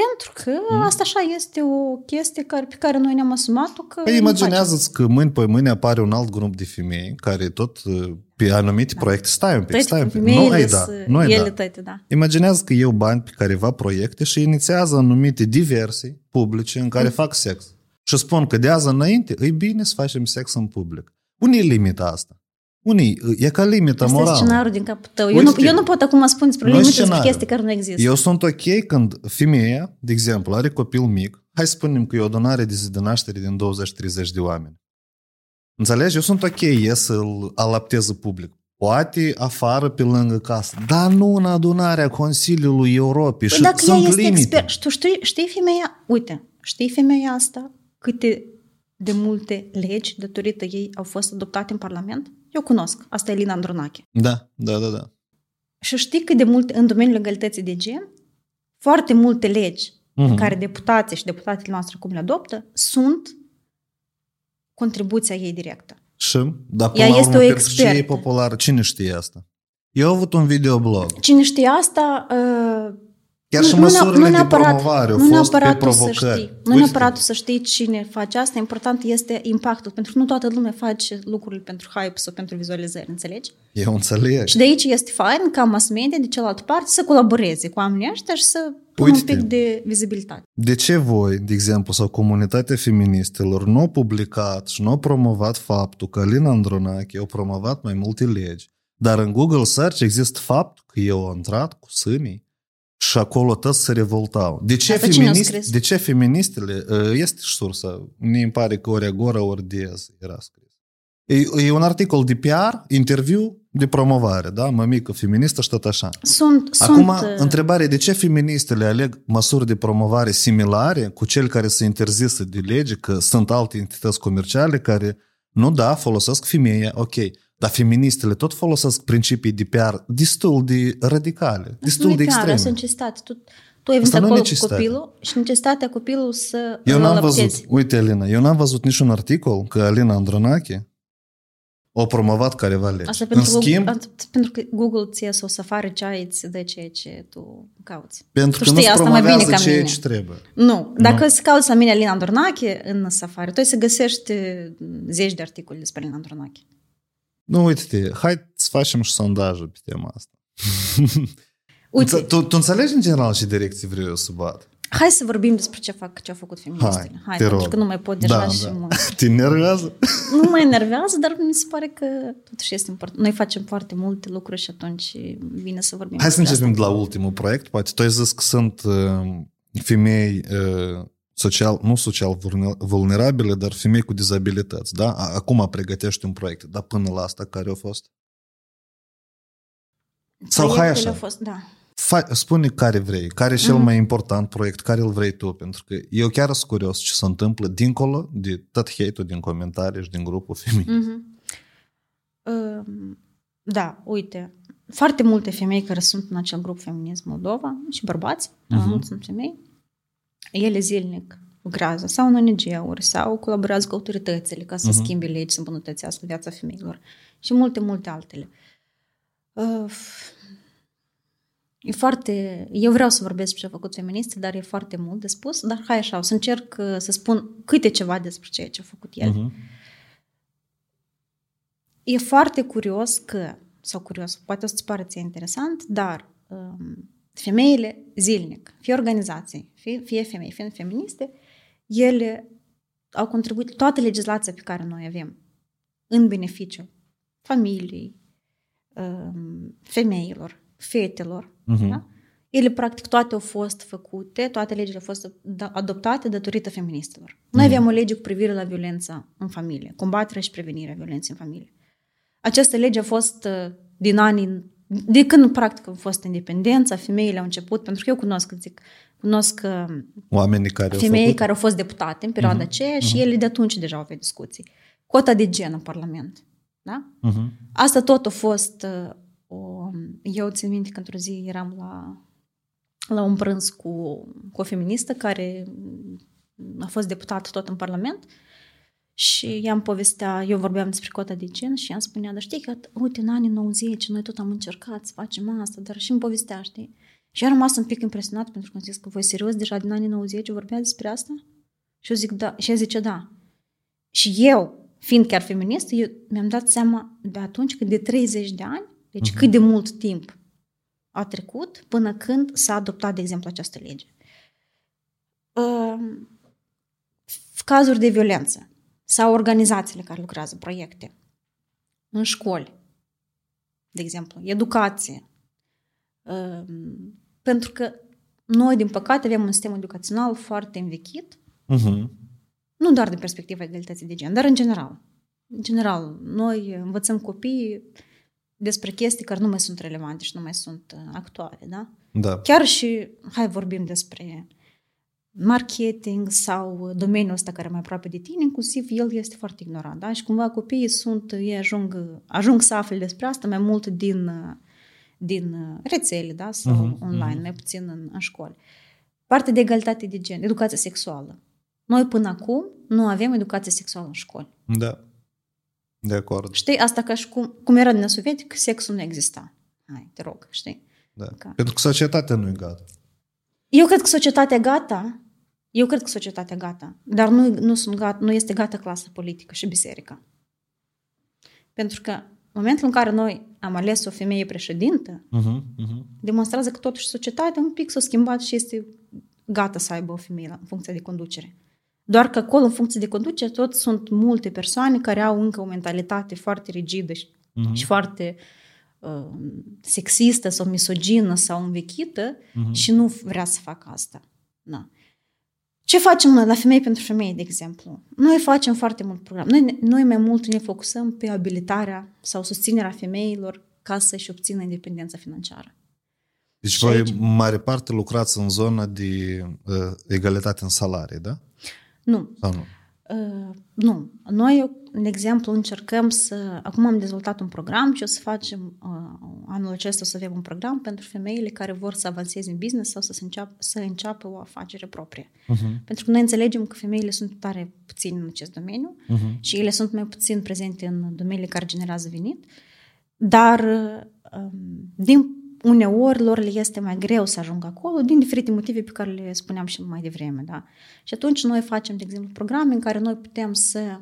Pentru că Mhm. asta așa este o chestie care, pe care noi ne-am asumat-o că Păi nu imaginează-ți că mâini pe mâine apare un alt grup de femei care tot uh, pe anumite proiecte, stai un pic, facem. stai un Toate pic, nu femeile ai da, să- nu ai ele da. toate, da. Imaginează că eu bani pe careva proiecte și inițiază anumite diversii publice în Mm. care fac sex. Și spun că de azi înainte e bine să facem sex în public. Unde e limita asta? Unii, e ca limită Asta e morală. scenariul din capul tău. Eu Uite, nu, eu nu pot acum spune despre nu limite despre scenariu. chestii care nu există. Eu sunt ok când femeia, de exemplu, are copil mic, hai să spunem că e o donare de zi de naștere din 20-30 de oameni. Înțelegi? Eu sunt ok e să-l alapteze public. Poate afară pe lângă casă, dar nu în adunarea Consiliului Europei. Păi și dacă ea sunt este limite. expert, și tu știi, știi femeia, uite, știi femeia asta câte de multe legi datorită ei au fost adoptate în Parlament? Eu cunosc, asta e Lina Andronache. Da, da, da, da. Și știi cât de multe, în domeniul legalității de gen, foarte multe legi Mhm. pe care deputații și deputatele noastre cum le adoptă, sunt contribuția ei directă. Și? Dar până Ea la este urmă, o pentru ce e expertă. popular? Cine știe asta? Eu am avut un videoblog. Cine știe asta, uh, Chiar Nu- și nu nea- măsurile nu de neapărat- promovare au nu fost pe neapărat tu să provocări. știi. Nu Uite, neapărat tu să știi cine face asta, important este impactul, pentru că nu toată lumea face lucrurile pentru hype sau pentru vizualizări, înțelegi? Eu înțeleg. Și de aici este fain ca mass media de cealaltă parte să colaboreze cu oamenii ăștia și să pună un Uite-te. pic de vizibilitate. De ce voi, de exemplu, sau comunitatea feministelor nu au publicat și nu au promovat faptul că Alina Andronache au promovat mai multe legi, dar în Google Search există faptul că eu am intrat cu sânii și acolo toți se revoltau. De ce, Dar pe cine au feminist, scris? de ce feministele, uh, este și sursa, mi îmi pare că ori Agora, ori Diaz era scris. E, e un articol de PR, interviu de promovare, da? Mămică feministă și tot așa. Sunt, Acum, sunt, uh, întrebare, de ce feministele aleg măsuri de promovare similare cu cel care se interzisă de lege, că sunt alte entități comerciale care, nu da, folosesc femeia, ok, dar feministele tot folosesc principii de PR destul de radicale, destul nu e de PR, asta e extreme. necesitate. Tu, tu ai venit Asta nu e acolo cu necesitate. copilul și necesitatea copilul să Eu îl n-am alăptezi. văzut, uite Alina, eu n-am văzut niciun articol că Alina Andronache a promovat careva legi. Asta În pentru, schimb, Google, pentru că Google ție sau Safari ce îți dă ceea ce tu cauți. pentru tu că nu știi se asta mai bine promovează ca ceea mine. ce trebuie. Nu, dacă îți cauți la mine Alina Andronache în Safari, tu ai să găsești zeci de articole despre Alina Andronache. Nu, uite-te, hai să facem și sondaje pe tema asta. Uite, Tu, tu înțelegi în general ce direcții vreau eu să bat? hai să vorbim despre ce fac, ce au făcut feministele. Hai, Hai te pentru rog. că nu mai pot deja Da, și da. mult. Te enervează? Nu mă enervează, dar mi se pare că totuși este important. Noi facem foarte multe lucruri și atunci vine să vorbim Hai să despre începem de la ultimul proiect. Poate tu ai zis că sunt uh, femei uh, social, nu social vulner- vulnerabile, dar femei cu dizabilități, da? A- Acum pregătești un proiect, dar până la asta care a fost? Sau hai Proiectele așa. Au fost, da. Fa- spune care vrei, care e cel Mhm. mai important proiect, care îl vrei tu, pentru că eu chiar sunt curios ce se întâmplă dincolo de tot hate-ul din comentarii și din grupul feminist. Mhm. Um, Da, uite, foarte multe femei care sunt în acel grup feminist Moldova și bărbați, dar mai Mhm. mulți sunt femei, ele zilnic lucrează sau în ONG-uri sau colaborează cu autoritățile ca să Mhm. schimbe legi, să îmbunătățească viața femeilor și multe, multe altele. Uh, E foarte... Eu vreau să vorbesc despre ce a făcut feministe, dar e foarte mult de spus. Dar hai așa, o să încerc uh, să spun câte ceva despre ceea ce a făcut el. Mhm. E foarte curios că, sau curios, poate o să-ți pare ție interesant, dar um, femeile zilnic, fie organizații, fie, fie femei, fie feministe, ele au contribuit toată legislația pe care noi avem în beneficiu familiei, um, femeilor, fetelor. Mhm. Da? Ele, practic, toate au fost făcute, toate legile au fost da- adoptate datorită feministelor. Noi aveam o lege cu privire la violența în familie, combaterea și prevenirea violenței în familie. Această lege a fost uh, din anii, de când practic a fost independența, femeile au început, pentru că eu cunosc, zic, cunosc uh, Oamenii care au femei făcut? care au fost deputate în perioada Mhm, aceea și ele de atunci deja au avut discuții. Cota de gen în Parlament. Da? Mhm. Asta tot a fost uh, o... Eu țin minte că într-o zi eram la, la un prânz cu, cu o feministă care a fost deputată tot în Parlament și i-am povestea, eu vorbeam despre cota de gen și ea îmi spunea, dar știi că, uite, în anii 90 noi tot am încercat să facem asta, dar și îmi povestea, știi? Și eu am rămas un pic impresionat pentru că am zis că voi serios deja din anii 90 vorbea despre asta? Și eu zic da, și ea zice da. Și eu, fiind chiar feministă, eu mi-am dat seama de atunci că de 30 de ani, deci uh-huh. cât de mult timp a trecut până când s-a adoptat, de exemplu, această lege. Uh, cazuri de violență sau organizațiile care lucrează, proiecte. în școli, de exemplu, educație. Um, pentru că noi, din păcate, avem un sistem educațional foarte învechit, Uh-huh. nu doar din perspectiva egalității de gen, dar în general. În general, noi învățăm copiii despre chestii care nu mai sunt relevante și nu mai sunt uh, actuale, da? Da. Chiar și, hai vorbim despre marketing sau domeniul ăsta care e mai aproape de tine, inclusiv el este foarte ignorat, da? Și cumva copiii sunt, ei ajung, ajung să afle despre asta mai mult din, din rețele, da? Sau Mhm, uh-huh, online, mhm. mai puțin în, în școli. Partea de egalitate de gen, educație sexuală. Noi până acum nu avem educație sexuală în școli. Da. De acord. Știi, asta ca și cum, cum era din Sovietic, sexul nu exista. Hai, te rog, știi? Da. Ca- Pentru că societatea nu e gata. Eu cred că societatea gata, eu cred că societatea gata, dar nu, nu, sunt gata, nu este gata clasa politică și biserica. Pentru că în momentul în care noi am ales o femeie președintă, Uh-huh. Uh-huh. demonstrează că totuși societatea un pic s-a schimbat și este gata să aibă o femeie la- în funcție de conducere. Doar că acolo, în funcție de conducere, tot sunt multe persoane care au încă o mentalitate foarte rigidă și, Mhm. și foarte uh, sexistă sau misogină sau învechită Mhm. și nu vrea să facă asta. Na. Ce facem noi la Femei pentru Femei, de exemplu? Noi facem foarte mult program. Noi, noi mai mult ne focusăm pe abilitarea sau susținerea femeilor ca să-și obțină independența financiară. Deci Și voi, aici- în mare parte, lucrați în zona de uh, egalitate în salarii, da? Nu, Sau nu? Uh, nu. Noi, de exemplu, încercăm să... Acum am dezvoltat un program și o să facem... Uh, anul acesta o să avem un program pentru femeile care vor să avanseze în business sau să, se înceapă, să înceapă o afacere proprie. Uh-huh. Pentru că noi înțelegem că femeile sunt tare puțin în acest domeniu Uh-huh. și ele sunt mai puțin prezente în domeniile care generează venit, dar um, din uneori lor le este mai greu să ajungă acolo din diferite motive pe care le spuneam și mai devreme. Da? Și atunci noi facem, de exemplu, programe în care noi putem să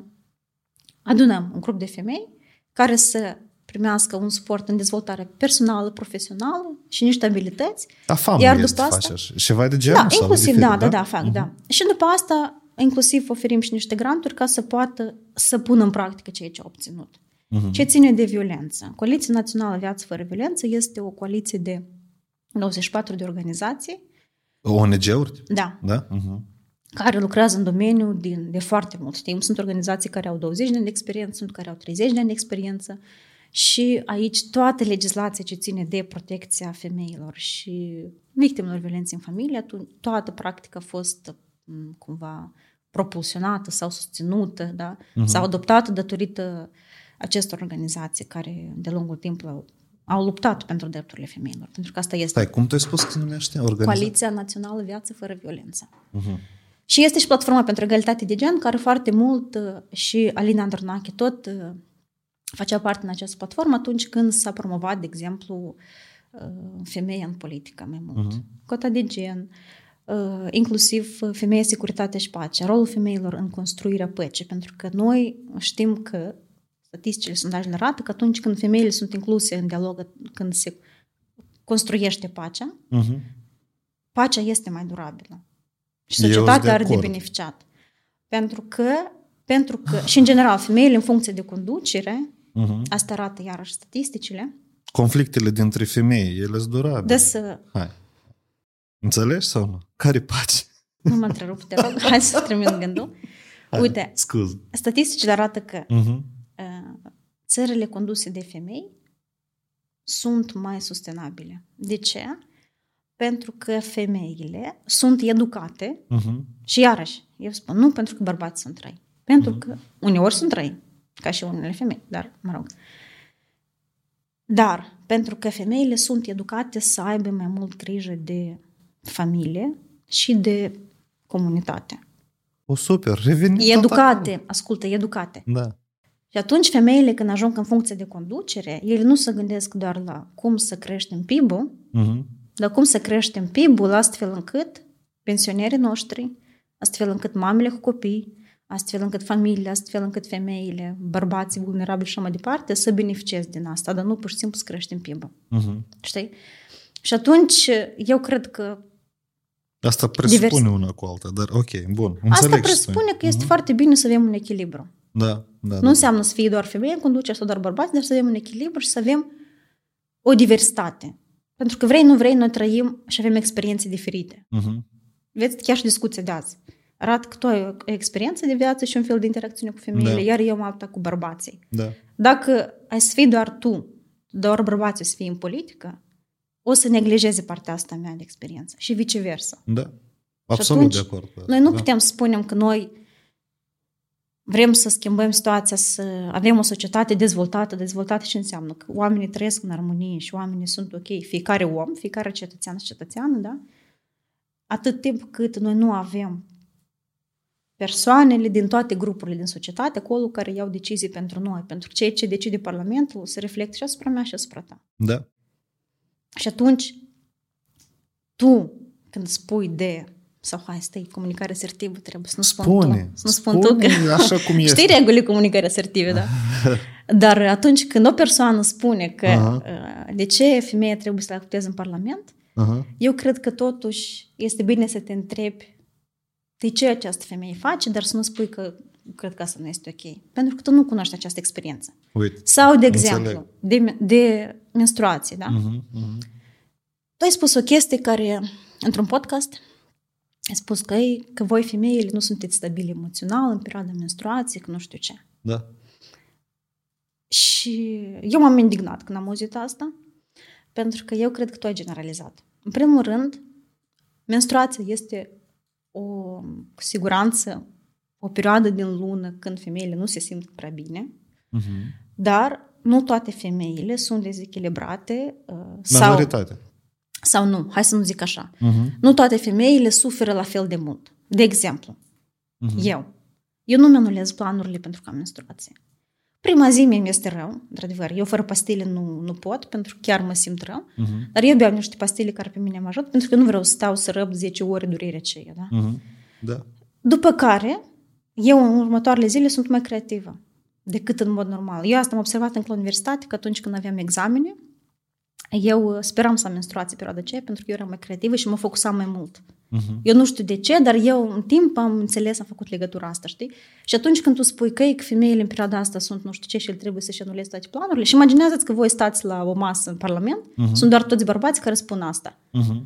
adunăm un grup de femei care să primească un suport în dezvoltare personală, profesională și niște abilități A, famă Iar este după asta- face așa. Ceva de genul? da, sau inclusiv, diferit, da, da, da, fac, Mhm. da. Și după asta, inclusiv oferim și niște granturi ca să poată să pună în practică ceea ce au obținut. Mhm. Ce ține de violență? Coaliția Națională Viață Fără Violență este o coaliție de 24 de organizații, ONG-uri? da, Da? Uh-huh. care lucrează în domeniu din, de foarte mult timp. Sunt organizații care au 20 de ani de experiență, sunt care au 30 de ani de experiență și aici toată legislația ce ține de protecția femeilor și victimelor violenței în familie, atunci toată practica a fost m, cumva propulsionată sau susținută, da? Mhm. sau adoptată datorită acestor organizații care de lungul timpului au, au luptat pentru drepturile femeilor. Pentru că asta este Stai, cum tu ai spus că se numește? Organizația? Coaliția Națională Viață Fără Violență. Uh-huh. Și este și platforma pentru egalitate de gen, care foarte mult uh, și Alina Andronache tot uh, facea parte în această platformă atunci când s-a promovat, de exemplu, uh, femeia în politică mai mult. Mhm. Cota de gen, uh, inclusiv uh, femeia, securitate și pace, rolul femeilor în construirea păcii, pentru că noi știm că statisticile, sondajele arată că atunci când femeile sunt incluse în dialog, când se construiește pacea, Uh-huh. pacea este mai durabilă. Și Eu sunt societatea de are de acord. beneficiat. Pentru că, pentru că, și în general, femeile în funcție de conducere, Uh-huh. asta arată iarăși statisticile, Conflictele dintre femei, ele sunt durabile. de să... Hai. Înțelegi sau nu? Care pace? Nu mă întrerup, te rog, hai să termin gândul. Uite, Scuz. statisticile arată că Uh-huh. Uh, țările conduse de femei sunt mai sustenabile. De ce? Pentru că femeile sunt educate Uh-huh. Și iarăși, eu spun, nu pentru că bărbați sunt răi. Pentru Mhm. că uneori sunt răi, ca și unele femei, dar, mă rog. Dar pentru că femeile sunt educate să aibă mai mult grijă de familie și de comunitate. O super, revenim tot Educate, ascultă, educate. acolo. Da. Și atunci femeile când ajung în funcție de conducere, ele nu se gândesc doar la cum să creștem PIB-ul, Uh-huh. dar cum să creștem PIB-ul astfel încât pensionerii noștri, astfel încât mamele cu copii, astfel încât familiile, astfel încât femeile, bărbații vulnerabili și așa mai departe, să beneficieze din asta, dar nu pur și simplu să creștem PIB-ul. Uh-huh. Știi? Și atunci eu cred că Asta presupune Divers- una cu alta, dar ok, bun. asta Înțeleg ce presupune spui. că este Mhm. foarte bine să avem un echilibru. Da, da. Nu da. înseamnă să fie doar femeie în conducere sau doar bărbați, dar să avem un echilibru și să avem o diversitate. Pentru că vrei, nu vrei, noi trăim și avem experiențe diferite. Mhm. Vezi, chiar și discuția de azi. Arată că tu ai o experiență de viață și un fel de interacțiune cu femeile, Da. iar eu am alta cu bărbații. Da. Dacă ai să fii doar tu, doar bărbații să fii în politică, o să neglijeze partea asta mea de experiență și viceversa. Da. Absolut atunci, de acord cu asta. Noi nu da. putem să spunem că noi vrem să schimbăm situația, să avem o societate dezvoltată. Dezvoltată ce înseamnă? Că oamenii trăiesc în armonie și oamenii sunt ok. Fiecare om, fiecare cetățean și cetățeană, da? Atât timp cât noi nu avem persoanele din toate grupurile din societate, acolo care iau decizii pentru noi, pentru ceea ce decide Parlamentul, se reflectă și asupra mea și asupra ta. Da. Și atunci, tu, când spui de sau hai, stai, comunicare asertivă trebuie să nu spun Spune. tu. Să nu spun tu că... așa cum este. Știi regulile comunicării asertive, da? Dar atunci când o persoană spune că Aha. uh, de ce femeia trebuie să acteze în Parlament, Aha. eu cred că totuși este bine să te întrebi de ce această femeie face, dar să nu spui că cred că asta nu este ok. Pentru că tu nu cunoști această experiență. Uite. Sau, de Înțeleg. exemplu, de, de menstruație, da? Mhm, mhm. Tu ai spus o chestie care, într-un podcast, ai spus că, ei, că voi femeile nu sunteți stabile emoțional în perioada menstruației, că nu știu ce. Da. Și eu m-am indignat când am auzit asta, pentru că eu cred că tu ai generalizat. În primul rând, menstruația este o cu siguranță o perioadă din lună când femeile nu se simt prea bine, Mhm. dar nu toate femeile sunt dezechilibrate uh, sau, Majoritatea. Sau nu. Hai să nu zic așa. Mhm. Nu toate femeile suferă la fel de mult. De exemplu, Mhm. eu. Eu nu mi-anulez planurile pentru că am menstruație. Prima zi mi este rău, într-adevăr. Eu fără pastile nu, nu pot, pentru că chiar mă simt rău. Mhm. Dar eu beau niște pastile care pe mine mă ajută, pentru că nu vreau să stau să răb 10 ore durerea aceea. Da? Mhm. Da. După care, eu în următoarele zile sunt mai creativă decât în mod normal. Eu asta am observat încă la universitate, că atunci când aveam examene, eu uh, speram să am menstruație perioada aceea, pentru că eu eram mai creativă și mă focusam mai mult. Mhm. Eu nu știu de ce, dar eu în timp am înțeles, am făcut legătura asta, știi? Și atunci când tu spui că, ei, că femeile în perioada asta sunt nu știu ce și el trebuie să-și anuleze toate planurile și imaginează-ți că voi stați la o masă în Parlament, Mhm. sunt doar toți bărbați care spun asta. Mhm.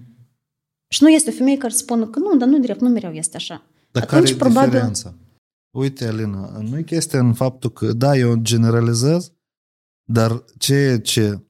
Și nu este o femeie care spune că nu, dar nu drept, nu mereu este așa. Dar Atunci, care e probabil- diferența? Uite, Alina, nu e chestia în faptul că, da, eu generalizez, dar ceea ce tu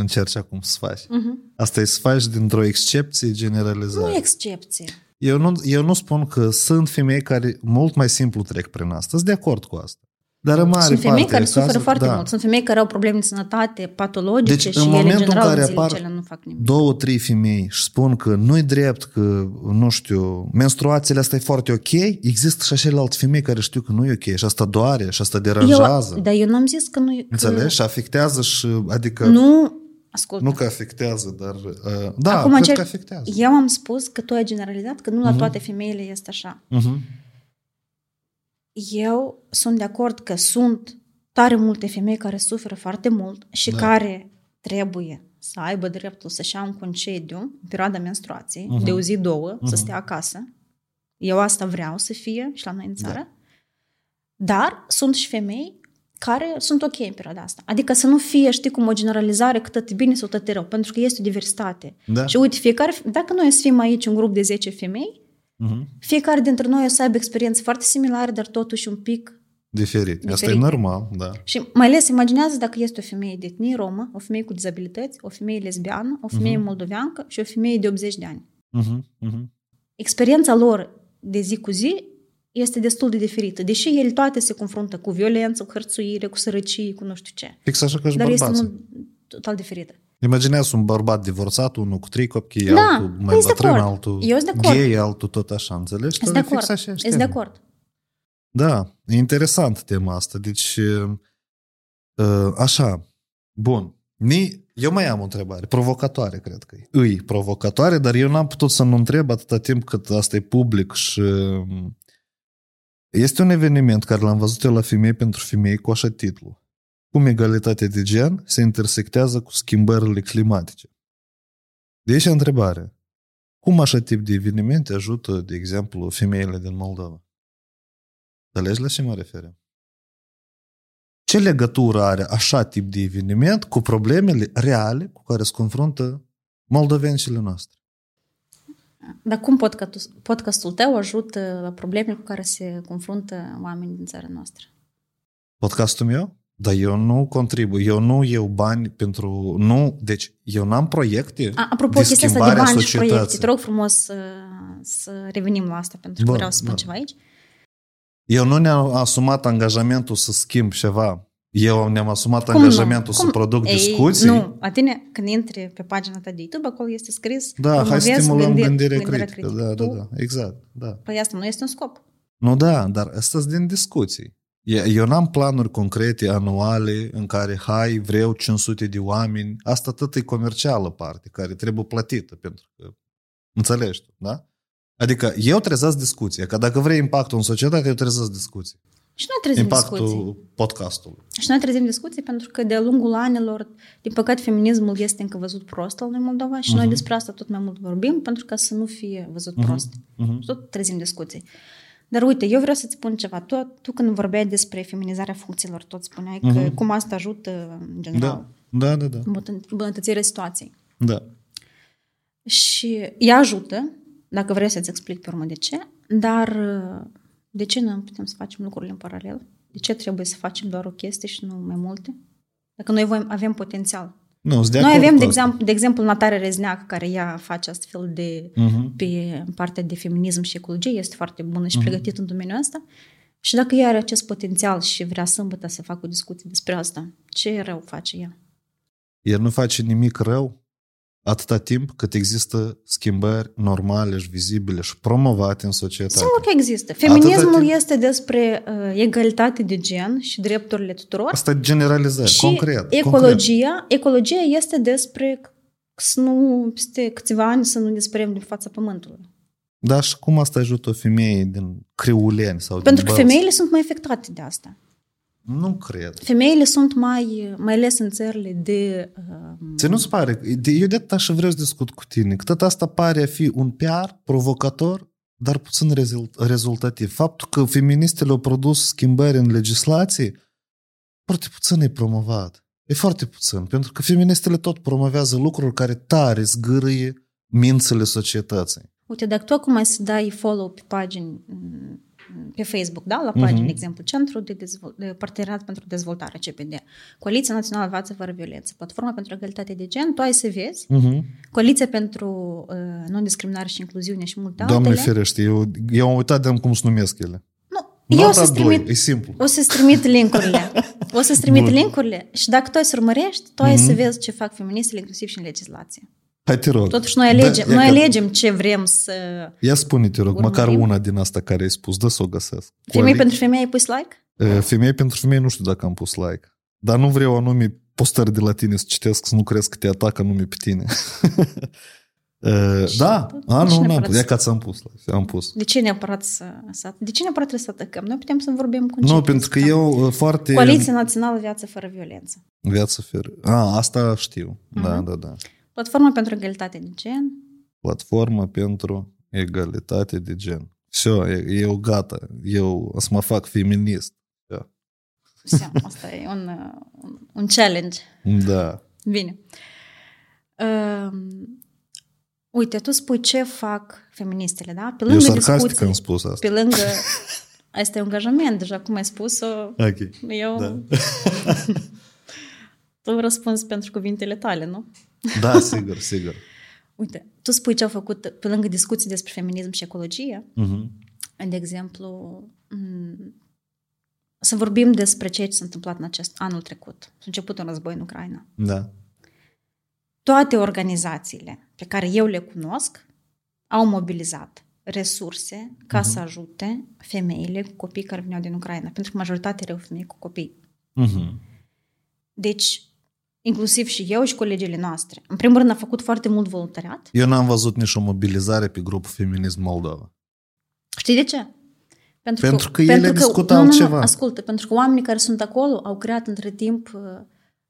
încerci acum să faci, Uh-huh. asta e să faci dintr-o excepție Nu generalizare. e excepție. Eu nu, eu nu spun că sunt femei care mult mai simplu trec prin asta. Sunt de acord cu asta. Dar în mare Sunt femei parte care de suferă cazuri, foarte da. mult. Sunt femei care au probleme de sănătate patologice Deci, și în ele, în momentul în general, care în zilele apar cele nu fac nimic. două, trei femei și spun că nu-i drept, că, nu știu, menstruațiile astea e foarte ok, există și acele femei care știu că nu e ok și asta doare și asta deranjează. Eu, dar eu n-am zis că nu e... Că Înțelegi? Și afectează și, adică, Nu, ascultă. nu că afectează, dar, uh, da, Acum cred încerc- că afectează. Eu am spus că tu ai generalizat că nu la Mhm. toate femeile este așa. Uh-huh. Eu sunt de acord că sunt tare multe femei care suferă foarte mult și Da. care trebuie să aibă dreptul să-și ia un concediu în perioada menstruației, Mhm. de o zi, două, să Mhm. stea acasă. Eu asta vreau să fie și la noi în țară. Dar sunt și femei care sunt ok în perioada asta. Adică să nu fie, știi, cum o generalizare că tot e bine sau tot e rău, pentru că este o diversitate. Da. Și uite, fiecare, dacă noi să fim aici un grup de 10 femei, Uh-huh. fiecare dintre noi o să aibă experiențe foarte similare, dar totuși un pic Diferit. Asta e Diferit. normal, da. Și mai ales imaginează dacă este o femeie de etnie romă, o femeie cu dizabilități, o femeie lesbiană, o femeie Mhm. moldoveancă și o femeie de 80 de ani. Uh-huh. Uh-huh. Experiența lor de zi cu zi este destul de diferită, deși ele toate se confruntă cu violență, cu hărțuire, cu sărăcie, cu nu știu ce. Fix așa ca și Dar este bărbații. mult total diferită. Imaginează un bărbat divorțat, unul cu trei copii, Da, altul mai păi, sunt de bătrân, acord. altul Eu sunt de acord. gay, altul tot așa, înțelegi? Sunt de Dar e acord. Fix așa Sunt de acord. Da, e interesant tema asta. Deci, uh, așa, bun. Ni, eu mai am o întrebare, provocatoare, cred că e. Îi provocatoare, dar eu n-am putut să nu întreb atâta timp cât asta e public și um, este un eveniment care l-am văzut eu la femei pentru femei cu așa titlu. Cum egalitatea de gen se intersectează cu schimbările climatice. Deci întrebare. Cum așa tip de evenimente ajută, de exemplu, femeile din Moldova? Înțelegi la ce mă refer? Ce legătură are așa tip de eveniment cu problemele reale cu care se confruntă moldovencile noastre? Dar cum podcastul, podcastul tău ajută la problemele cu care se confruntă oamenii din țara noastră? Podcastul meu? Dar eu nu contribui, eu nu iau bani pentru... Nu, deci eu n-am proiecte A, apropo, de chestia asta de schimbare a bani și proiecte, societății. te rog frumos să, să revenim la asta, pentru că Bun, vreau să spun bun. ceva aici. Eu nu ne-am asumat angajamentul să schimb ceva. Eu ne-am asumat Cum nu? angajamentul să Cum? produc Ei, discuții. Nu, la tine, când intri pe pagina ta de YouTube, acolo este scris Da, hai să promovezi stimulăm gândire- gândirea gândirea critică. Da, da, Tu- da, exact. Da. Păi asta nu este un scop. Nu, da, dar astea sunt din discuții. E- Eu n-am planuri concrete anuale în care, hai, vreau 500 de oameni. Asta tot e comercială parte, care trebuie plătită, pentru că înțelegi tu, da? Adică eu trezesc discuție, că dacă vrei impactul în societate, eu trezesc discuții. Și noi trezim Impactul discuții. podcastului. Și noi trezim discuții pentru că de-a lungul anilor, din păcate, feminismul este încă văzut prost al noi Moldova și noi Mhm. despre asta tot mai mult vorbim pentru ca să nu fie văzut Mhm. prost. Mhm. Și tot trezim discuții. Dar uite, eu vreau să-ți spun ceva. Tu, tu când vorbeai despre feminizarea funcțiilor, tot spuneai că Mhm. cum asta ajută, în general, Da, da, da, da. îmbunătă- îmbunătățirea situației. da. Și ea ajută, dacă vrei să-ți explic pe urmă de ce, dar uh, de ce nu putem să facem lucrurile în paralel? De ce trebuie să facem doar o chestie și nu mai multe? Dacă noi voim, avem potențial. Nu, sunt de noi acord avem, cu de asta. exemplu, de exemplu, Natare Rezneac, care ea face astfel de Mhm. pe partea de feminism și ecologie, este foarte bună Mhm. și pregătită în domeniul ăsta. Și dacă ea are acest potențial și vrea sâmbătă să facă o discuție despre asta, ce rău face ea? El nu face nimic rău atâta timp cât există schimbări normale și vizibile și promovate în societate. Sigur că există. Feminismul timp- este despre uh, egalitate de gen și drepturile tuturor. Asta e generalizări, și concret. concret. ecologia, ecologia este despre să nu, peste câțiva ani, să nu dispărem din fața pământului. Da, și cum asta ajută o femeie din Criuleni sau Pentru din că Bălți? femeile sunt mai afectate de asta. Nu cred. Femeile sunt mai, mai ales în țările de... Uh, Ți nu-ți pare? de- Eu de atât așa vreau să discut cu tine. Că tot asta pare a fi un PR provocator, dar puțin rezult- rezultativ. Faptul că feministele au produs schimbări în legislație, foarte puțin e promovat. E foarte puțin. Pentru că feministele tot promovează lucruri care tare zgârâie mințele societății. Uite, dacă tu acum ai să dai follow pe pagini m, pe Facebook, da, la pagini, Mhm. de exemplu, Centrul de, Dezvol- de Parteneriat pentru Dezvoltare, CPD, Coaliția Națională Viață Fără Violență, Platforma pentru Egalitate de Gen, tu ai să vezi, Uh-huh. Coaliția pentru uh, Non-Discriminare și Incluziune și multe Doamne altele. ferește, eu, eu am uitat de cum se numesc ele. Nu, eu o Nota să-ți 2, trimit, e simplu. o să-ți trimit linkurile. O să-ți trimit Bun. linkurile și dacă tu ai să urmărești, tu ai Mhm. să vezi ce fac feministele, inclusiv și în legislație. Hai te rog. Totuși noi alegem, Da, ia noi că- alegem ce vrem să... Ia spune, te rog, Urmărim. măcar una din asta care ai spus, dă să o găsesc. Femei Coaliț- pentru femei ai pus like? Uh, Femei pentru femei nu știu dacă am pus like. Dar nu vreau anume postări de la tine să citesc, să nu crezi că te atacă nume pe tine. Uh, da, a, nici nu, n-am neapărat pus. Ia să- că ți-am pus. like, Am pus. De ce neapărat să, să de ce neapărat trebuie să atacăm? Noi putem să vorbim cu Nu, pentru că eu uh, foarte... Coaliția Națională Viață Fără Violență. Viață fer. A, asta știu. Da, Mhm. da, da. Platforma pentru Egalitate de Gen. Platforma pentru egalitate de gen. Все, eu gata. Eu o să mă fac feminist. Все, Asta e un, uh, un, un challenge. Da. Bine. Um, uite, tu spui ce fac feministele, da? Pe Eu lângă sarcastic discuții, am spus asta. pe lângă... Asta e un angajament, deja cum ai spus-o, Ok. eu... Da. tu răspunzi pentru cuvintele tale, nu? Da, sigur, sigur. Uite, tu spui ce au făcut pe lângă discuții despre feminism și ecologie, Mhm. de exemplu, m, să vorbim despre ceea ce s-a întâmplat în acest anul trecut. S-a început un război în Ucraina. Da. Toate organizațiile pe care eu le cunosc au mobilizat resurse ca să ajute femeile cu copii care veneau din Ucraina, pentru că majoritatea erau femei cu copii. Mhm. Deci, inclusiv și eu și colegele noastre. În primul rând, a făcut foarte mult voluntariat. Eu n-am văzut nici o mobilizare pe grupul Feminism Moldova. Știi de ce? Pentru că ele discută nu, nu, altceva. Nu, ascultă, pentru că oamenii care sunt acolo au creat între timp uh,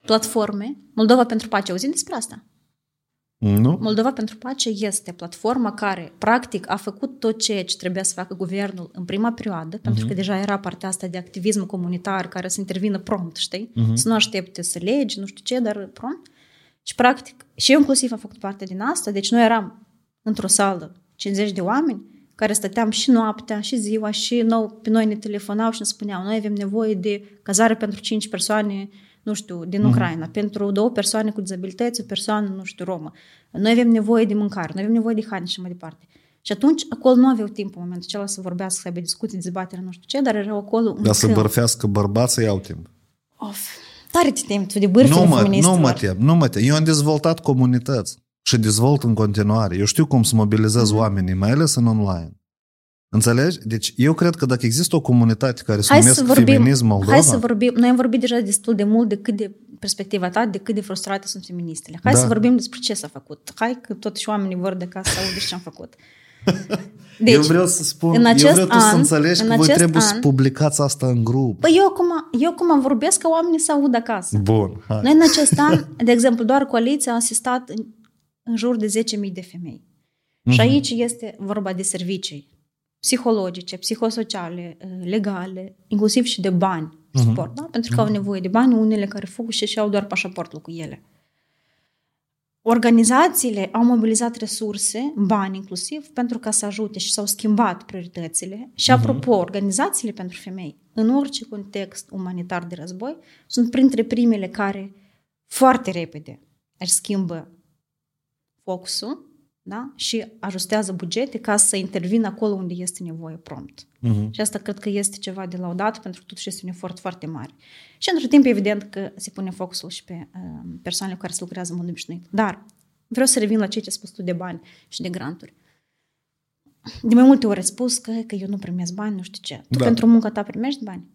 platforme. Moldova pentru pace, auzim despre asta? Nu? Moldova pentru Pace este platforma care, practic, a făcut tot ceea ce trebuia să facă guvernul în prima perioadă, uh-huh. pentru că deja era partea asta de activism comunitar care să intervină prompt, știi? Uh-huh. Să nu aștepte să legi, nu știu ce, dar prompt. Și, practic, și eu inclusiv am făcut parte din asta, deci noi eram într-o sală 50 de oameni care stăteam și noaptea, și ziua, și nou, pe noi ne telefonau și ne spuneau, noi avem nevoie de cazare pentru 5 persoane nu știu, din Ucraina, uh-huh. pentru două persoane cu dizabilități, o persoană, nu știu, romă. Noi avem nevoie de mâncare, noi avem nevoie de haine și mai departe. Și atunci, acolo nu aveau timp în momentul acela să vorbească, să aibă discuții, dezbatere, nu știu ce, dar erau acolo Dar să bărfească bărbații iau timp. Of, tare te temi tu de bârfele nu mă, nu mă tem, nu mă tem. Eu am dezvoltat comunități și dezvolt în continuare. Eu știu cum să mobilizez uh-huh. oamenii, mai ales în online. Înțelegi? Deci eu cred că dacă există o comunitate care se numesc vorbim, feminism Moldova... Hai să vorbim, noi am vorbit deja destul de mult de cât de perspectiva ta, de cât de frustrate sunt feministele. Hai da. să vorbim despre ce s-a făcut. Hai că totuși oamenii vor de ca să audă ce am făcut. Deci, eu vreau să spun, în acest eu vreau an, să înțelegi că voi trebuie an, să publicați asta în grup. Păi eu acum, eu acum vorbesc ca oamenii să audă acasă. Bun, hai. Noi în acest an, de exemplu, doar coaliția a asistat în, în jur de 10.000 de femei. Mm-hmm. Și mhm. aici este vorba de servicii psihologice, psihosociale, uh, legale, inclusiv și de bani, uh-huh. suport, da? Pentru că uh-huh. au nevoie de bani, unele care fug și și au doar pașaportul cu ele. Organizațiile au mobilizat resurse, bani inclusiv, pentru ca să ajute și s-au schimbat prioritățile. Și apropo, uh-huh. organizațiile pentru femei, în orice context umanitar de război, sunt printre primele care foarte repede își schimbă focusul da? și ajustează bugete ca să intervină acolo unde este nevoie prompt. Uh-huh. Și asta cred că este ceva de laudat pentru că totuși este un efort foarte mare. Și într timp evident că se pune focusul și pe uh, persoanele care se lucrează în mod obișnuit. Dar vreau să revin la ce ai spus tu de bani și de granturi. De mai multe ori ai spus că, că eu nu primesc bani, nu știu ce. Tu da. pentru munca ta primești bani?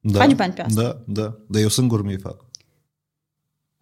Da, Faci bani pe asta? Da, da. Dar eu singur mi fac.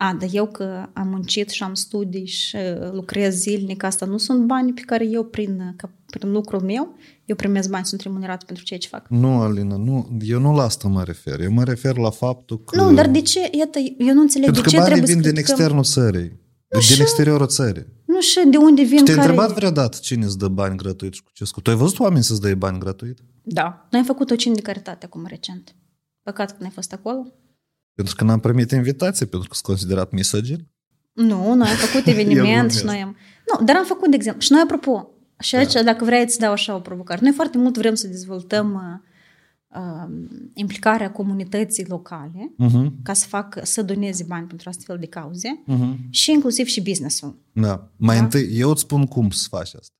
A, dar eu că am muncit și am studii și uh, lucrez zilnic, asta nu sunt bani pe care eu prin, uh, ca, prin lucrul meu, eu primesc bani, sunt remunerat pentru ceea ce fac. Nu, Alina, nu, eu nu la asta mă refer. Eu mă refer la faptul că... Nu, dar de ce? Iată, eu nu înțeleg pentru de ce trebuie să... vin din externul țării. Nu din și, exteriorul țării. Nu și de unde vin Te-ai care... întrebat vreodată cine îți dă bani gratuit și cu ce scop? Tu ai văzut oameni să-ți dai bani gratuit? Da. Noi am făcut o cine de caritate acum recent. Păcat că n-ai fost acolo. Pentru că n-am primit invitație, pentru că sunt considerat misogin? Nu, noi am făcut eveniment și noi am... Nu, dar am făcut, de exemplu, și noi, apropo, și aici, da. dacă vrei, îți dau așa o provocare. Noi foarte mult vrem să dezvoltăm uh, uh, implicarea comunității locale uh-huh. ca să fac, să doneze bani pentru astfel de cauze uh-huh. și inclusiv și business-ul. Da. Mai da? întâi, eu îți spun cum să faci asta.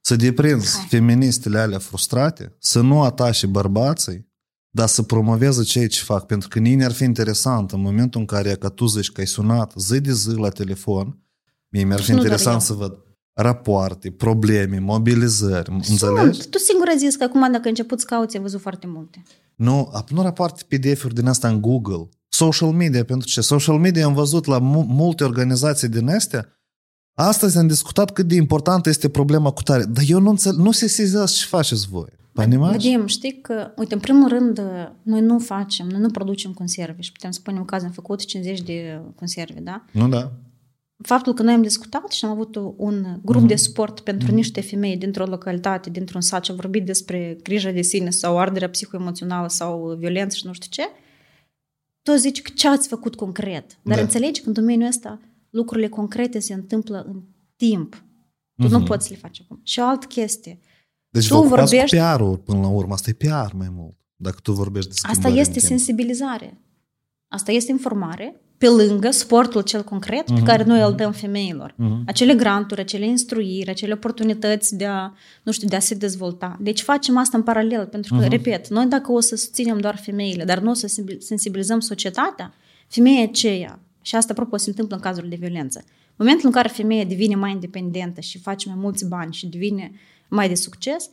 Să deprinzi Hai. feministele alea frustrate, să nu atași bărbații dar să promoveze ceea ce fac, pentru că mie ar fi interesant în momentul în care că tu zici că ai sunat zi de zi la telefon, mie mi-ar fi nu interesant să văd rapoarte, probleme, mobilizări, Sunt. înțelegi? Tu singur ai zis că acum dacă început să cauți, ai văzut foarte multe. Nu, nu rapoarte PDF-uri din asta în Google. Social media, pentru ce? Social media am văzut la multe organizații din astea, Astăzi am discutat cât de importantă este problema cu tare, dar eu nu înțeleg, nu se sezează ce faceți voi. Vadim, știi că, uite, în primul rând, noi nu facem, noi nu producem conserve și putem spune, în caz, am făcut 50 de conserve, da? Nu, da. Faptul că noi am discutat și am avut un grup mm-hmm. de suport pentru mm-hmm. niște femei dintr-o localitate, dintr-un sat și am vorbit despre grija de sine sau arderea psihoemoțională sau violență și nu știu ce, tu zici că ce ați făcut concret. Dar da. înțelegi că în domeniul ăsta lucrurile concrete se întâmplă în timp. Tu mm-hmm. nu poți să le faci acum. Și o altă chestie. Deci tu vorbești... cu PR-ul până la urmă. Asta e PR mai mult. Dacă tu vorbești de Asta este sensibilizare. Asta este informare pe lângă sportul cel concret uh-huh, pe mhm, care noi uh-huh. îl dăm femeilor. Uh-huh. Acele granturi, acele instruiri, acele oportunități de a, nu știu, de a se dezvolta. Deci facem asta în paralel, pentru că, uh-huh. repet, noi dacă o să susținem doar femeile, dar nu o să sensibilizăm societatea, femeia aceea, și asta, apropo, se întâmplă în cazul de violență, în momentul în care femeia devine mai independentă și face mai mulți bani și devine uh, mai de succes,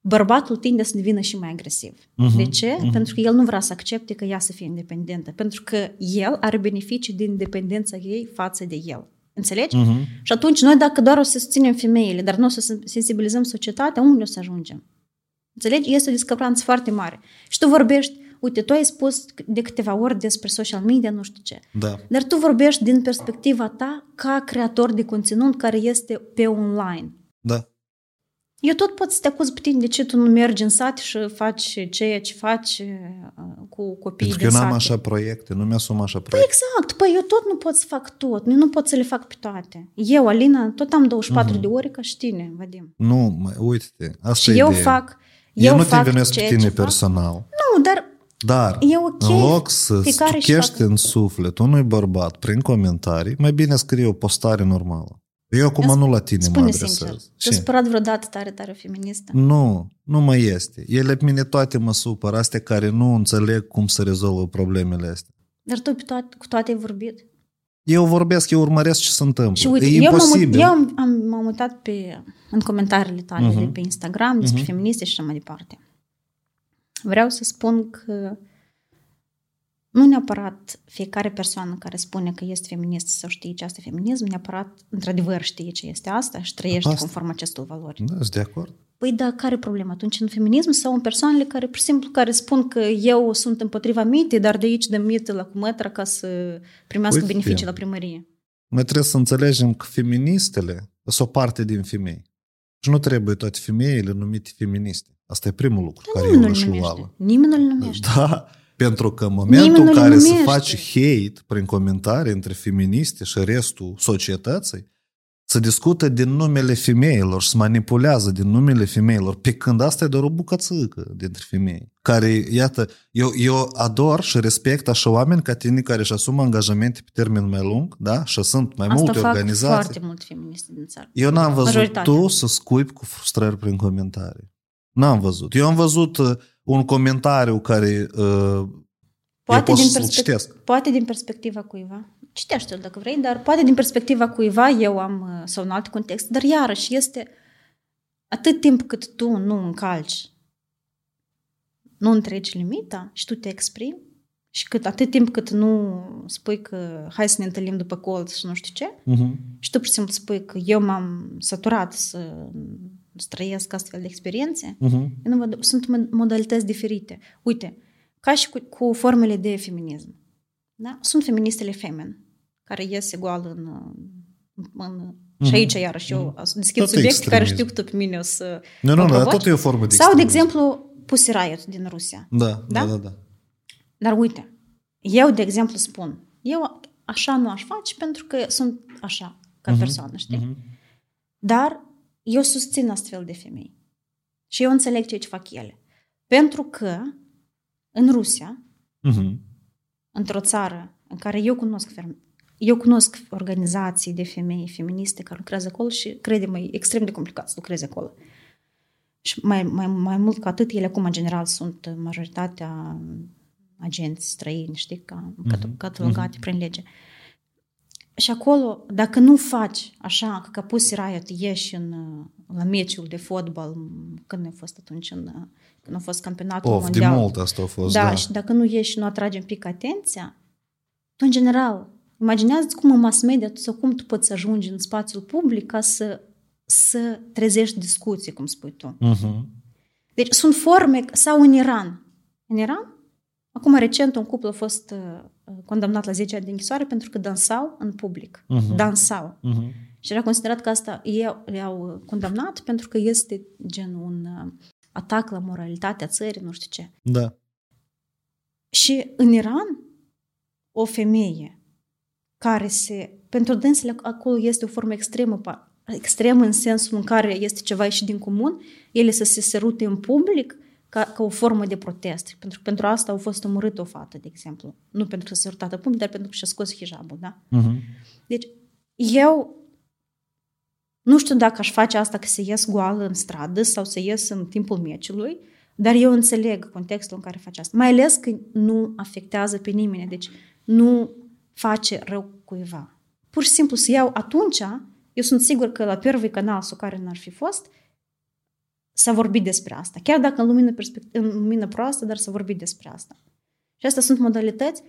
bărbatul tinde să devină și mai agresiv. Uh-huh, de ce? Uh-huh. Pentru că el nu vrea să accepte că ea să fie independentă. Pentru că el are beneficii din independența ei față de el. Înțelegi? Uh-huh. Și atunci noi dacă doar o să susținem femeile, dar nu o să sensibilizăm societatea, unde o să ajungem? Înțelegi? Este o discrepanță foarte mare. Și tu vorbești, uite, tu ai spus de câteva ori despre social media, nu știu ce. Da. Dar tu vorbești din perspectiva ta ca creator de conținut care este pe online. Da. Eu tot pot să te acuz pe tine de ce tu nu mergi în sat și faci ceea ce faci uh, cu copiii Pentru că din eu n-am sate. așa proiecte, nu mi-asum așa Păi proiecte. exact, păi eu tot nu pot să fac tot, eu nu pot să le fac pe toate. Eu, Alina, tot am 24 Mhm. de ore ca și tine, Vadim. Nu, mă, uite-te, asta Și e eu ideea. fac, eu, eu nu te fac vinesc pe ceea tine ce fac. personal. Nu, dar Dar, E ok, în loc să fiecare își stuchești facă- în suflet unui bărbat prin comentarii, mai bine scrie o postare normală. Eu acum Ia nu la tine mă spune adresez. sincer, te-a Ce? supărat vreodată tare, tare feministă? Nu, nu mai este. Ele pe mine toate mă supăr, astea care nu înțeleg cum să rezolvă problemele astea. Dar tu pe toate, cu toate ai vorbit. Eu vorbesc, eu urmăresc ce se întâmplă. Și uite, e eu, m-am, uit- imposibil. eu am, am, m-am uitat pe, în comentariile tale Mhm. de pe Instagram despre Mhm. feministe și așa mai departe. Vreau să spun că nu neapărat fiecare persoană care spune că este feministă sau știe ce este feminism, neapărat într-adevăr știe ce este asta și trăiește Asta. conform acestor valori. Da, sunt de acord. Păi da, care e problema atunci în feminism sau în persoanele care, pur și simplu, care spun că eu sunt împotriva mitei, dar de aici de mită la cumătra ca să primească Uite. beneficii la primărie. Noi trebuie să înțelegem că feministele sunt o parte din femei. Și nu trebuie toate femeile numite feministe. Asta e primul lucru care eu Nimeni îl nu-l luau. numește. Nimeni nu-l numește. Da, pentru că în momentul Nimeni în nu le care se numește. face hate prin comentarii între feministe și restul societății, se discută din numele femeilor și se manipulează din numele femeilor, pe când asta e doar o bucățică dintre femei. Care, iată, eu, eu ador și respect așa oameni ca tine care își asumă angajamente pe termen mai lung, da? Și sunt mai Asta multe fac organizații. foarte mult feministe din țară. Eu n-am văzut Majoritatea. tu să scuipi cu frustrări prin comentarii. N-am văzut. Eu am văzut uh, un comentariu care uh, eu Poate pot din, să-l perspec- citesc. poate din perspectiva cuiva. Citește-l dacă vrei, dar poate din perspectiva cuiva eu am, uh, sau în alt context, dar iarăși este atât timp cât tu nu încalci, nu întregi limita și tu te exprimi, și cât atât timp cât nu spui că hai să ne întâlnim după colț și nu știu ce, Mhm. și tu pur și simplu spui că eu m-am săturat să, să trăiesc astfel de experiențe, Mhm. eu nu văd, sunt mo- modalități diferite. Uite, ca și cu, cu formele de feminism. Da? Sunt feministele femen, care iese goală în... în și aici, iarăși, eu o să deschid Tot subiecte care extremism. știu că tu pe mine o să Nu, mă nu, dar provoci. tot e o formă de Sau, de extremism. exemplu, Pussy Riot din Rusia. Da, Da? da, da, da. Dar uite, eu, de exemplu, spun, eu așa nu aș face pentru că sunt așa, ca Mhm, persoană, știi? mhm. Dar eu susțin astfel de femei. Și eu înțeleg ceea ce fac ele. Pentru că în Rusia, Mhm. într-o țară în care eu cunosc ferme, eu cunosc organizații de femei feministe care lucrează acolo și, crede-mă, e extrem de complicat să lucreze acolo. Și mai, mai, mai mult ca atât, ele acum, în general, sunt majoritatea agenți străini, știi, ca, Mhm, catalogate prin lege. Și acolo, dacă nu faci așa, că ca Pussy Riot ieși în, la meciul de fotbal, când a fost atunci, în, când a fost campionatul Of, de mondial. mult asta a fost, da, da. și dacă nu ieși și nu atragi un pic atenția, tu, în general, imaginează cum în mass media tu, sau cum tu poți să ajungi în spațiul public ca să, să trezești discuții, cum spui tu. Mhm. Deci sunt forme, sau în Iran. În Iran, acum recent un cuplu a fost uh, condamnat la 10 ani de închisoare pentru că dansau în public. Mhm. Dansau. Mhm. Și era considerat că asta ei le-au condamnat pentru că este gen un uh, atac la moralitatea țării, nu știu ce. Da. Și în Iran, o femeie care se... Pentru dânsele acolo este o formă extremă, pa- extremă în sensul în care este ceva ieșit din comun, ele să se sărute în public ca, ca o formă de protest. Pentru că pentru asta au fost omorâtă o fată, de exemplu. Nu pentru că s-a urtat apum, dar pentru că și-a scos hijabul, da? Uh-huh. Deci, eu nu știu dacă aș face asta că să ies goală în stradă sau să ies în timpul meciului, dar eu înțeleg contextul în care faci asta. Mai ales că nu afectează pe nimeni, deci nu face rău cuiva. Pur și simplu să iau atunci, eu sunt sigur că la primul canal sau care n-ar fi fost, s-a vorbit despre asta. Chiar dacă în lumină, perspect- în lumină proastă, dar s-a vorbit despre asta. Și astea sunt modalități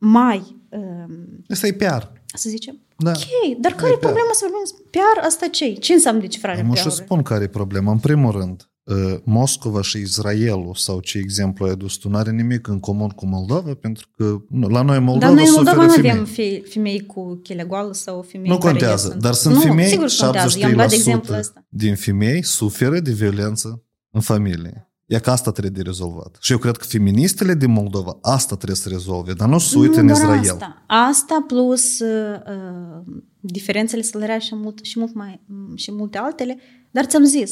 mai, um, Asta e PR. să zicem, Da. ok, dar care Ai e problema să vorbim despre PR? Asta ce Ce înseamnă decifrarea Am și PR-ului? spun care e problema. În primul rând, uh, Moscova și Israelul sau ce exemplu ai adus tu, n-are nimic în comun cu Moldova, pentru că nu, la noi Moldova Dar noi în suferă Moldova nu femei. avem fe- femei cu chele goală sau femei Nu care contează, ies în- dar sunt nu, femei, sigur că contează. Eu am dat de exemplu 73% ăsta. din femei suferă de violență în familie. E că asta trebuie de rezolvat. Și eu cred că feministele din Moldova asta trebuie să rezolve, dar nu să uite nu în doar Israel. Asta. asta plus uh, uh, diferențele salariale și, mult, și, mult mai, și multe altele, dar ți-am zis,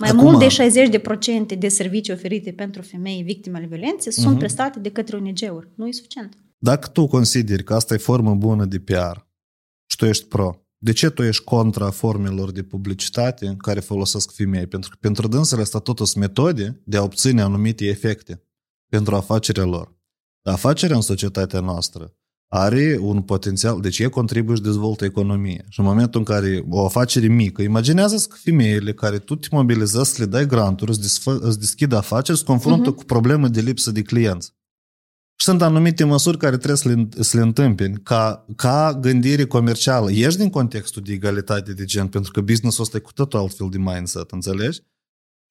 mai Acum- mult de 60% de servicii oferite pentru femei victime ale violenței Mhm. sunt prestate de către ONG-uri. Nu e suficient. Dacă tu consideri că asta e formă bună de PR și tu ești pro, de ce tu ești contra formelor de publicitate care folosesc femei? Pentru că pentru dânsele asta tot sunt metode de a obține anumite efecte pentru afacerea lor. Afacerea în societatea noastră are un potențial, deci e contribuie și dezvoltă economie. Și în momentul în care o afacere mică, imaginează că femeile care tu te mobilizezi să le dai granturi, îți, desfă, îți deschid afaceri, se confruntă Mhm. cu probleme de lipsă de clienți. Și sunt anumite măsuri care trebuie să le, să le întâmpini ca, ca gândire comercială. Ieși din contextul de egalitate de gen, pentru că business-ul ăsta e cu totul altfel de mindset, înțelegi?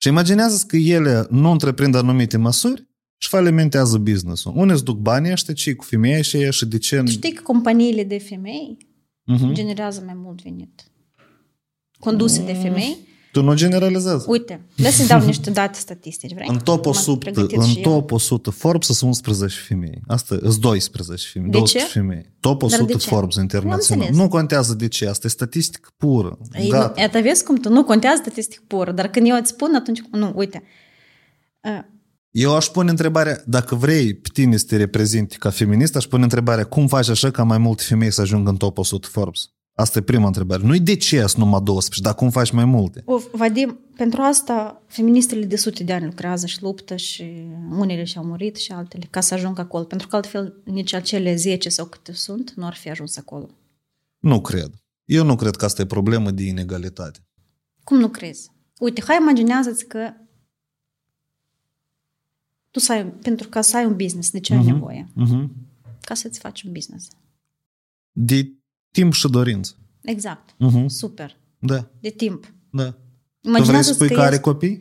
Și imaginează că ele nu întreprind anumite măsuri și falimentează business-ul. Unde îți duc banii ăștia, ce cu femeia și ea și de ce... Tu știi că companiile de femei Mhm. generează mai mult venit. Conduse de femei. Tu nu generalizezi. Uite, dă să dau niște date statistici, vrei? În top Mă 100, pregătesc în și eu. top 100 Forbes sunt 11 femei. Asta sunt 12 femei. De 12 ce? femei. Top Dar 100 de ce? Forbes internațional. înțeles. Nu contează de ce. Asta e statistică pură. Ei, Gata. nu, Eta vezi cum tu nu contează statistic pur, dar când eu îți spun atunci, nu, uite, uh, Eu aș pune întrebarea, dacă vrei pe tine să te reprezinte ca feminist, aș pune întrebarea, cum faci așa ca mai multe femei să ajungă în top 100 Forbes? Asta e prima întrebare. Nu-i de ce sunt numai 12, dar cum faci mai multe? Of, Vadim, pentru asta feministele de sute de ani lucrează și luptă și unele și-au murit și altele ca să ajungă acolo. Pentru că altfel nici acele 10 sau câte sunt nu ar fi ajuns acolo. Nu cred. Eu nu cred că asta e problemă de inegalitate. Cum nu crezi? Uite, hai imaginează-ți că tu să ai, pentru ca să ai un business, de ce ai Mhm. nevoie? Uh-huh. Ca să-ți faci un business. De timp și dorință. Exact. Uh-huh. Super. Da, De timp. da. Tu vrei să Imaginează-ți spui că că are ești- copii?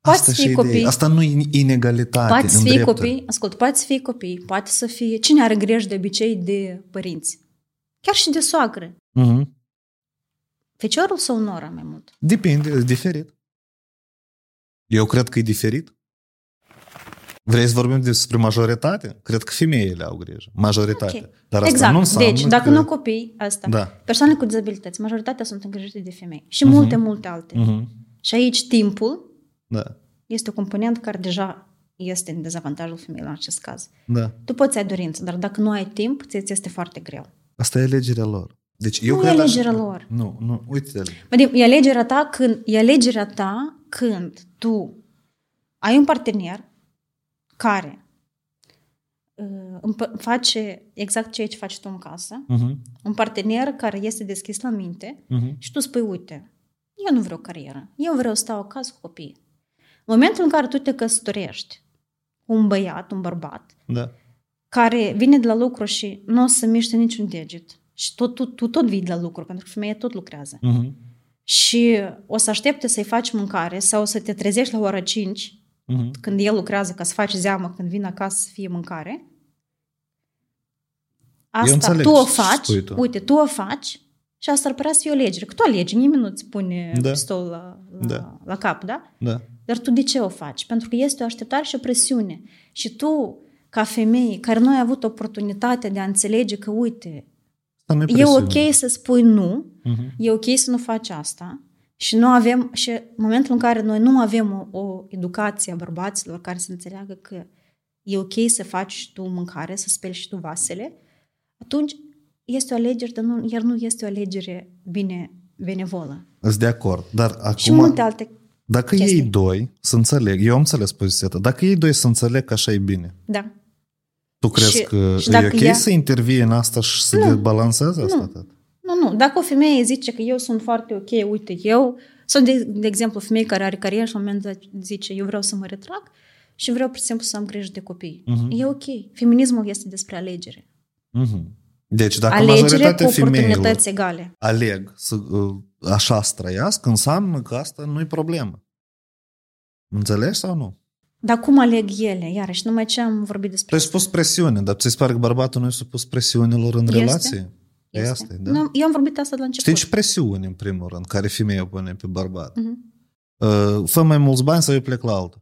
Poți Asta să și fii ideea. copii. Asta nu e inegalitate Poate să în fie drepturi. copii, ascult, poate să fie copii, poate să fie... Cine are greș de obicei de părinți? Chiar și de soacră. Uh-huh. Feciorul sau nora mai mult? Depinde, e diferit. Eu cred că e diferit. Vrei să vorbim despre majoritate? Cred că femeile au grijă. Majoritatea. Ok. Dar asta exact. nu înseamnă deci, dacă că... nu copii, asta. Da. Persoanele cu dizabilități, majoritatea sunt îngrijite de femei. Și multe, multe alte. Uh-huh. Și aici timpul Da. este o componentă care deja este în dezavantajul femeilor în acest caz. Da. Tu poți ai dorință, dar dacă nu ai timp, ți este foarte greu. Asta e alegerea lor. Deci eu Nu cred e așa- alegerea lor. Nu, nu, uite Vadim, e alegerea ta când, e alegerea ta când tu ai un partener care uh, împ- face exact ceea ce faci tu în casă, uh-huh. un partener care este deschis la minte Uh-huh. și tu spui, uite, eu nu vreau carieră, eu vreau să stau acasă cu copii. În momentul în care tu te căsătorești cu un băiat, un bărbat, Da. care vine de la lucru și nu o să miște niciun deget și tot, tu, tu tot vii de la lucru, pentru că femeia tot lucrează. Uh-huh. și o să aștepte să-i faci mâncare sau să te trezești la ora 5 Uh-huh. când el lucrează ca să faci zeamă când vine acasă să fie mâncare. Asta înțeleg tu o ce faci, spui tu. uite, tu o faci și asta ar părea să fie o legere. Că tu alegi, nimeni nu îți pune Da. da. pistol la, la, Da. da. la cap, da? Da. Dar tu de ce o faci? Pentru că este o așteptare și o presiune. Și tu, ca femeie, care nu ai avut oportunitatea de a înțelege că, uite, Asta nu-i e presiune. ok să spui nu, Uh-huh. e ok să nu faci asta și nu avem și în momentul în care noi nu avem o, o educație a bărbaților care să înțeleagă că e ok să faci și tu mâncare, să speli și tu vasele, atunci este o alegere, dar nu, iar nu este o alegere bine benevolă. Sunt de acord. Dar acum... Și multe alte. Dacă chestii. ei doi să înțeleg, eu am înțeles poziția ta, dacă ei doi să înțeleg că așa e bine, Da. tu crezi Și- că și e dacă ok ea- să intervie în asta și să Nu. debalanceze asta? Nu. Atât? Nu, nu. Dacă o femeie zice că eu sunt foarte ok, uite, eu, sau de, de exemplu, o femeie care are carieră și la un moment dat zice eu vreau să mă retrag și vreau, pur și simplu, să am grijă de copii. Mhm. E ok. Feminismul este despre alegere. Mhm. Deci dacă Alegere cu majoritatea femeilor oportunități egale. aleg să uh, așa să trăiască, înseamnă că asta nu e problemă. Înțelegi sau nu? Dar cum aleg ele? Iarăși, numai ce am vorbit Tu despre ai spus presiune, dar ți se pare că bărbatul nu e supus presiunilor în Este. relație? E Este. asta, e, da? Nu, Eu am vorbit asta de la început. Știi ce presiune, în primul rând, care femeia pune pe bărbat? Mhm. Uh, fă mai mulți bani sau eu plec la altă.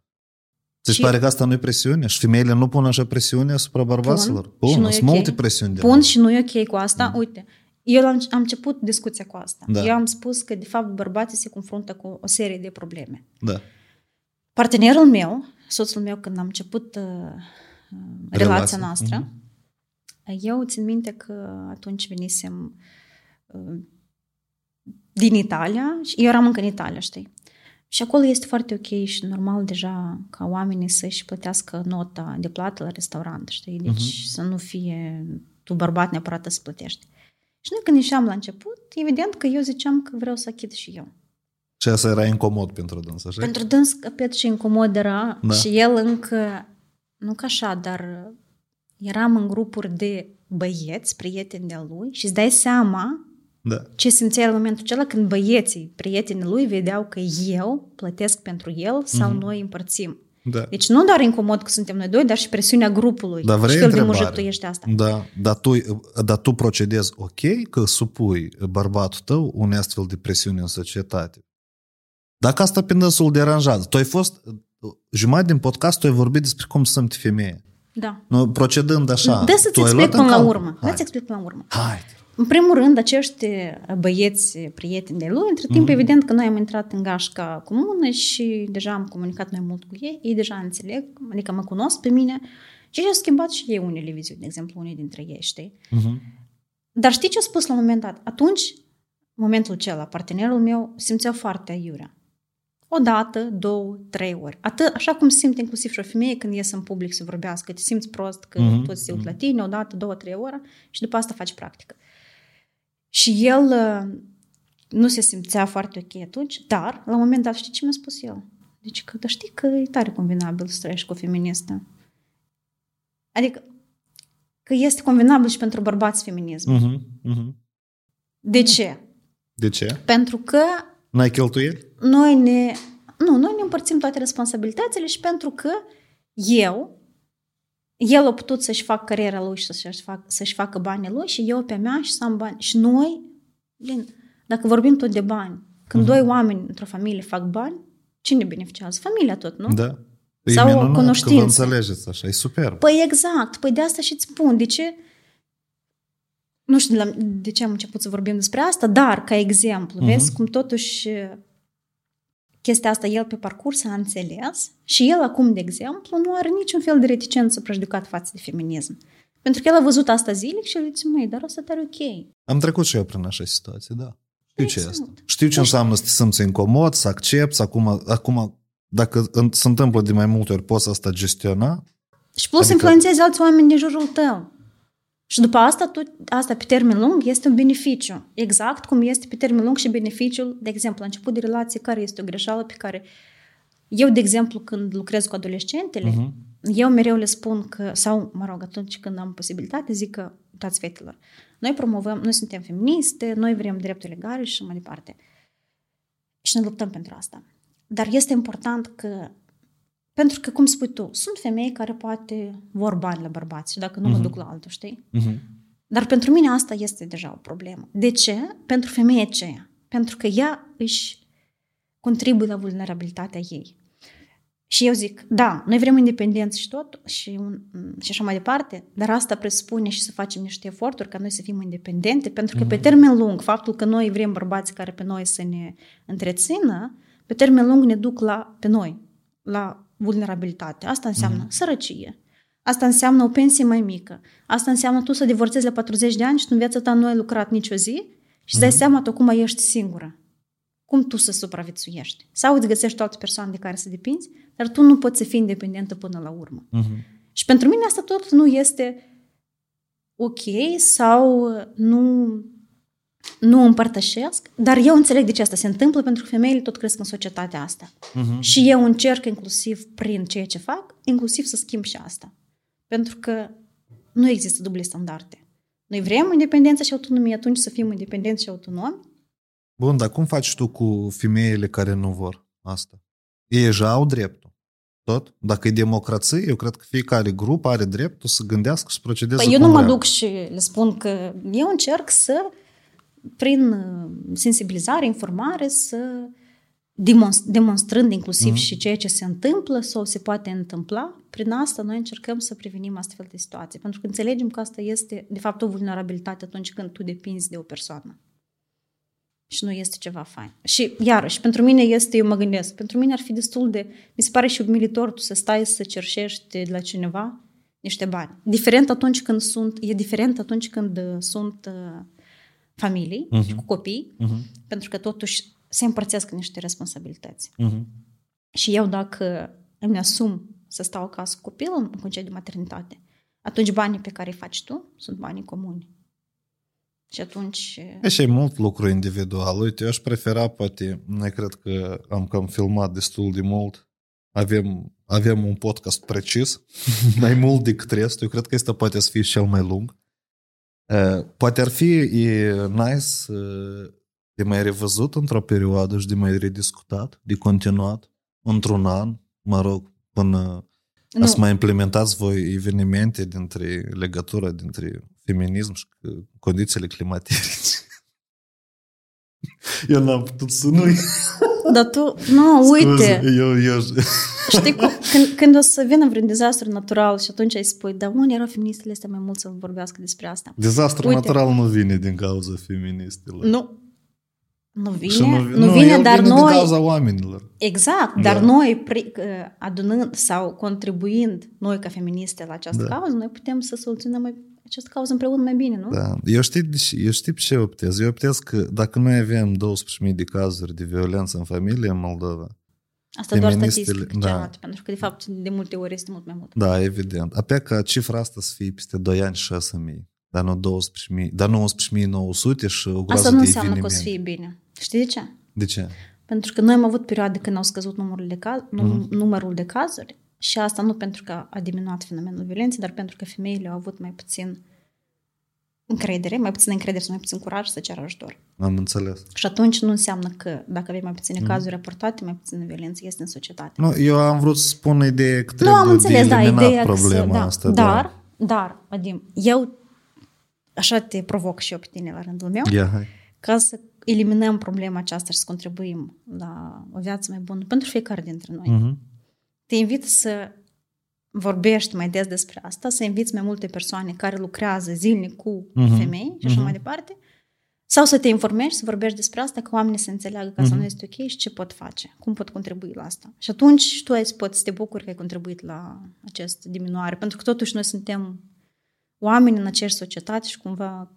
Ți-și Și- pare că asta nu e presiune? Și femeile nu pun așa presiune asupra bărbaților? Pun. Și Pun, nu e sunt ok. multe presiuni. de Pun mult. și nu e ok cu asta. Uite, eu am, am început discuția cu asta. Da. Eu am spus că, de fapt, bărbații se confruntă cu o serie de probleme. Da. Partenerul meu, soțul meu, când am început uh, uh, relația Relația. noastră, Mhm. Eu țin minte că atunci venisem uh, din Italia și eu eram încă în Italia, știi? Și acolo este foarte ok și normal deja ca oamenii să-și plătească nota de plată la restaurant, știi? Deci Mhm. să nu fie tu bărbat neapărat să plătești. Și noi când ieșeam la început, evident că eu ziceam că vreau să achit și eu. Și asta era incomod pentru dâns, așa? Pentru dâns capet și incomod era Da. și el încă, nu ca așa, dar eram în grupuri de băieți, prieteni de lui și îți dai seama Da. ce simțea el în momentul acela când băieții, prietenii lui, vedeau că eu plătesc pentru el sau Mhm. noi împărțim. Da. Deci nu doar incomod că suntem noi doi, dar și presiunea grupului. Dar vrei și fel de întrebare? mujit tu ești asta. Da, dar tu, dar tu procedezi ok că supui bărbatul tău unei astfel de presiuni în societate. Dacă asta pe dânsul îl deranjează. Tu ai fost, jumătate din podcast tu ai vorbit despre cum sunt femeie. Da. Nu, procedând așa. Dă să-ți tu ai explic luat până în la calcul. urmă. Hai. Să-ți explic până la urmă. Hai. În primul rând, acești băieți prieteni de lui, între timp, Mhm. evident că noi am intrat în gașca comună și deja am comunicat mai mult cu ei, ei deja înțeleg, adică mă cunosc pe mine și și-au schimbat și ei unele viziuni, de exemplu, unii dintre ei, știi? Mhm. Dar știi ce a spus la un moment dat? Atunci, în momentul acela, partenerul meu simțea foarte aiurea. O dată, două, trei ori. Atât, așa cum simt inclusiv și o femeie când ies în public să vorbească, te simți prost că Mhm, toți se uit la tine, o dată, două, trei ore și după asta faci practică. Și el uh, nu se simțea foarte ok atunci, dar la un moment dat știi ce mi-a spus el? Deci că, dar știi că e tare convenabil să trăiești cu o feministă. Adică că este convenabil și pentru bărbați feminism. Mhm. Mhm. De ce? De ce? Pentru că N-ai cheltuieli? Noi ne, nu, noi ne împărțim toate responsabilitățile și pentru că eu, el a putut să-și facă cariera lui și să-și, fac, să-și facă banii lui și eu pe mea și să am bani. Și noi, Lin, dacă vorbim tot de bani, când Mhm. doi oameni într-o familie fac bani, cine beneficiază? Familia tot, nu? Da. E Sau o minunat că vă cunoștință. înțelegeți așa, e superb. Păi exact, păi de asta și-ți spun, de ce... Nu știu de, la, de ce am început să vorbim despre asta, dar, ca exemplu, Mhm. vezi cum totuși chestia asta el pe parcurs a înțeles și el acum, de exemplu, nu are niciun fel de reticență prejudicat față de feminism. Pentru că el a văzut asta zilnic și el zice, măi, dar asta tare ok. Am trecut și eu prin așa situație, da. Știu ce Exact. este. Știu ce înseamnă să te simți incomod, să accepti, acum, acum dacă în- se întâmplă de mai multe ori, poți asta gestiona. Și plus Adică- adică... influențezi alți oameni din jurul tău. Și după asta, tu, asta pe termen lung este un beneficiu. Exact cum este pe termen lung și beneficiul, de exemplu, la început de relație, care este o greșeală pe care eu, de exemplu, când lucrez cu adolescentele, Mhm. eu mereu le spun că, sau, mă rog, atunci când am posibilitate, zic că, uitați, fetelor, noi promovăm, noi suntem feministe, noi vrem drepturi egale și așa mai departe. Și ne luptăm pentru asta. Dar este important că pentru că, cum spui tu, sunt femei care poate vor bani la bărbați și dacă nu mă Mhm. duc la altul, știi? Mhm. Dar pentru mine asta este deja o problemă. De ce? Pentru femeie aceea. Pentru că ea își contribuie la vulnerabilitatea ei. Și eu zic, da, noi vrem independență și tot, și, un, și așa mai departe, dar asta presupune și să facem niște eforturi ca noi să fim independente, pentru că pe termen lung, faptul că noi vrem bărbați care pe noi să ne întrețină, pe termen lung ne duc la, pe noi, la vulnerabilitate. Asta înseamnă sărăcie. Asta înseamnă o pensie mai mică. Asta înseamnă tu să divorțezi la 40 de ani și în viața ta nu ai lucrat nicio zi și îți dai seama tu acum ești singură. Cum tu să supraviețuiești? Sau îți găsești o altă persoană de care să depinzi, dar tu nu poți să fii independentă până la urmă. Mhm. Și pentru mine asta tot nu este ok sau nu, nu împărtășesc, dar eu înțeleg de ce asta se întâmplă, pentru că femeile tot cresc în societatea asta. Mhm. Și eu încerc inclusiv prin ceea ce fac, inclusiv să schimb și asta. Pentru că nu există duble standarde. Noi vrem independență și autonomie, atunci să fim independenți și autonomi. Bun, dar cum faci tu cu femeile care nu vor asta? Ei deja au dreptul. Tot? Dacă e democrație, eu cred că fiecare grup are dreptul să gândească și să procedeze Păi eu cum nu mă vrea. duc și le spun că eu încerc să, prin uh, sensibilizare, informare, să demonst- demonstrând inclusiv și ceea ce se întâmplă sau se poate întâmpla, prin asta noi încercăm să prevenim astfel de situații. Pentru că înțelegem că asta este, de fapt, o vulnerabilitate atunci când tu depinzi de o persoană. Și nu este ceva fain. Și, iarăși, pentru mine este, eu mă gândesc, pentru mine ar fi destul de, mi se pare și umilitor tu să stai să cerșești de la cineva niște bani. Diferent atunci când sunt, e diferent atunci când uh, sunt uh, familii uh-huh. și cu copii, uh-huh. pentru că totuși se împărțesc niște responsabilități. Mhm. Și eu dacă îmi asum să stau acasă cu copilul în concediu de maternitate, atunci banii pe care îi faci tu sunt banii comuni. Și atunci... E și mult lucru individual. Uite, eu aș prefera, poate, noi cred că am cam filmat destul de mult. Avem, avem un podcast precis, mai mult decât restul. Eu cred că este poate să fie cel mai lung. Uh, Poate ar fi e nice uh, de mai revăzut într-o perioadă și de mai rediscutat, de continuat, într-un an, mă rog, până Nu. să mai implementați voi evenimente dintre legătura dintre feminism și uh, condițiile climatice. Eu n-am putut să nu Dar tu, nu, uite, Scuze, eu, eu... știi cum, când, când o să vină vreun dezastru natural și atunci ai spui, dar unde erau feministele astea mai mult să vorbească despre asta? Dezastru Uite. natural nu vine din cauza feministilor. Nu. Nu vine, Și nu, nu vine, el dar vine din noi... cauza oamenilor. Exact, Da. dar noi pri- că adunând sau contribuind noi ca feministe la această Da. cauză, noi putem să soluționăm mai, această cauză împreună mai bine, nu? Da. Eu știu, de ce- eu știu pe ce optez. Eu optez că dacă noi avem 12.000 de cazuri de violență în familie în Moldova, Asta doar feministele- statistic, da. cealaltă, pentru că de fapt de multe ori este mult mai mult. da, evident. Apea ca cifra asta să fie peste 2 ani 6.000, dar nu 12.000, dar 19.900 și o groază Asta nu de înseamnă că o să evenimente. fie bine. Știi de ce? De ce? Pentru că noi am avut perioade când au scăzut numărul de, caz, num- Mhm. numărul de cazuri și asta nu pentru că a diminuat fenomenul violenței, dar pentru că femeile au avut mai puțin încredere, mai puțin încredere sau mai puțin curaj să ceară ajutor. Am înțeles. Și atunci nu înseamnă că dacă avem mai puține Mhm. cazuri raportate, mai puțină violență este în societate. Nu, eu am vrut să spun ideea că Nu, trebuie am înțeles, de da, eliminat ideea că să, problema da, asta. dar, dar, Vadim, eu așa te provoc și eu pe tine la rândul meu, Da. Ia, hai. ca să eliminăm problema aceasta și să contribuim la o viață mai bună pentru fiecare dintre noi. Mhm. Te invit să vorbești mai des despre asta, să inviți mai multe persoane care lucrează zilnic cu Mhm. femei și așa Mhm. mai departe, sau să te informezi, să vorbești despre asta, ca oamenii să înțeleagă că asta Mhm. nu este ok și ce pot face, cum pot contribui la asta. Și atunci și tu ai să poți să te bucuri că ai contribuit la această diminuare, pentru că totuși noi suntem oameni în aceeași societate și cumva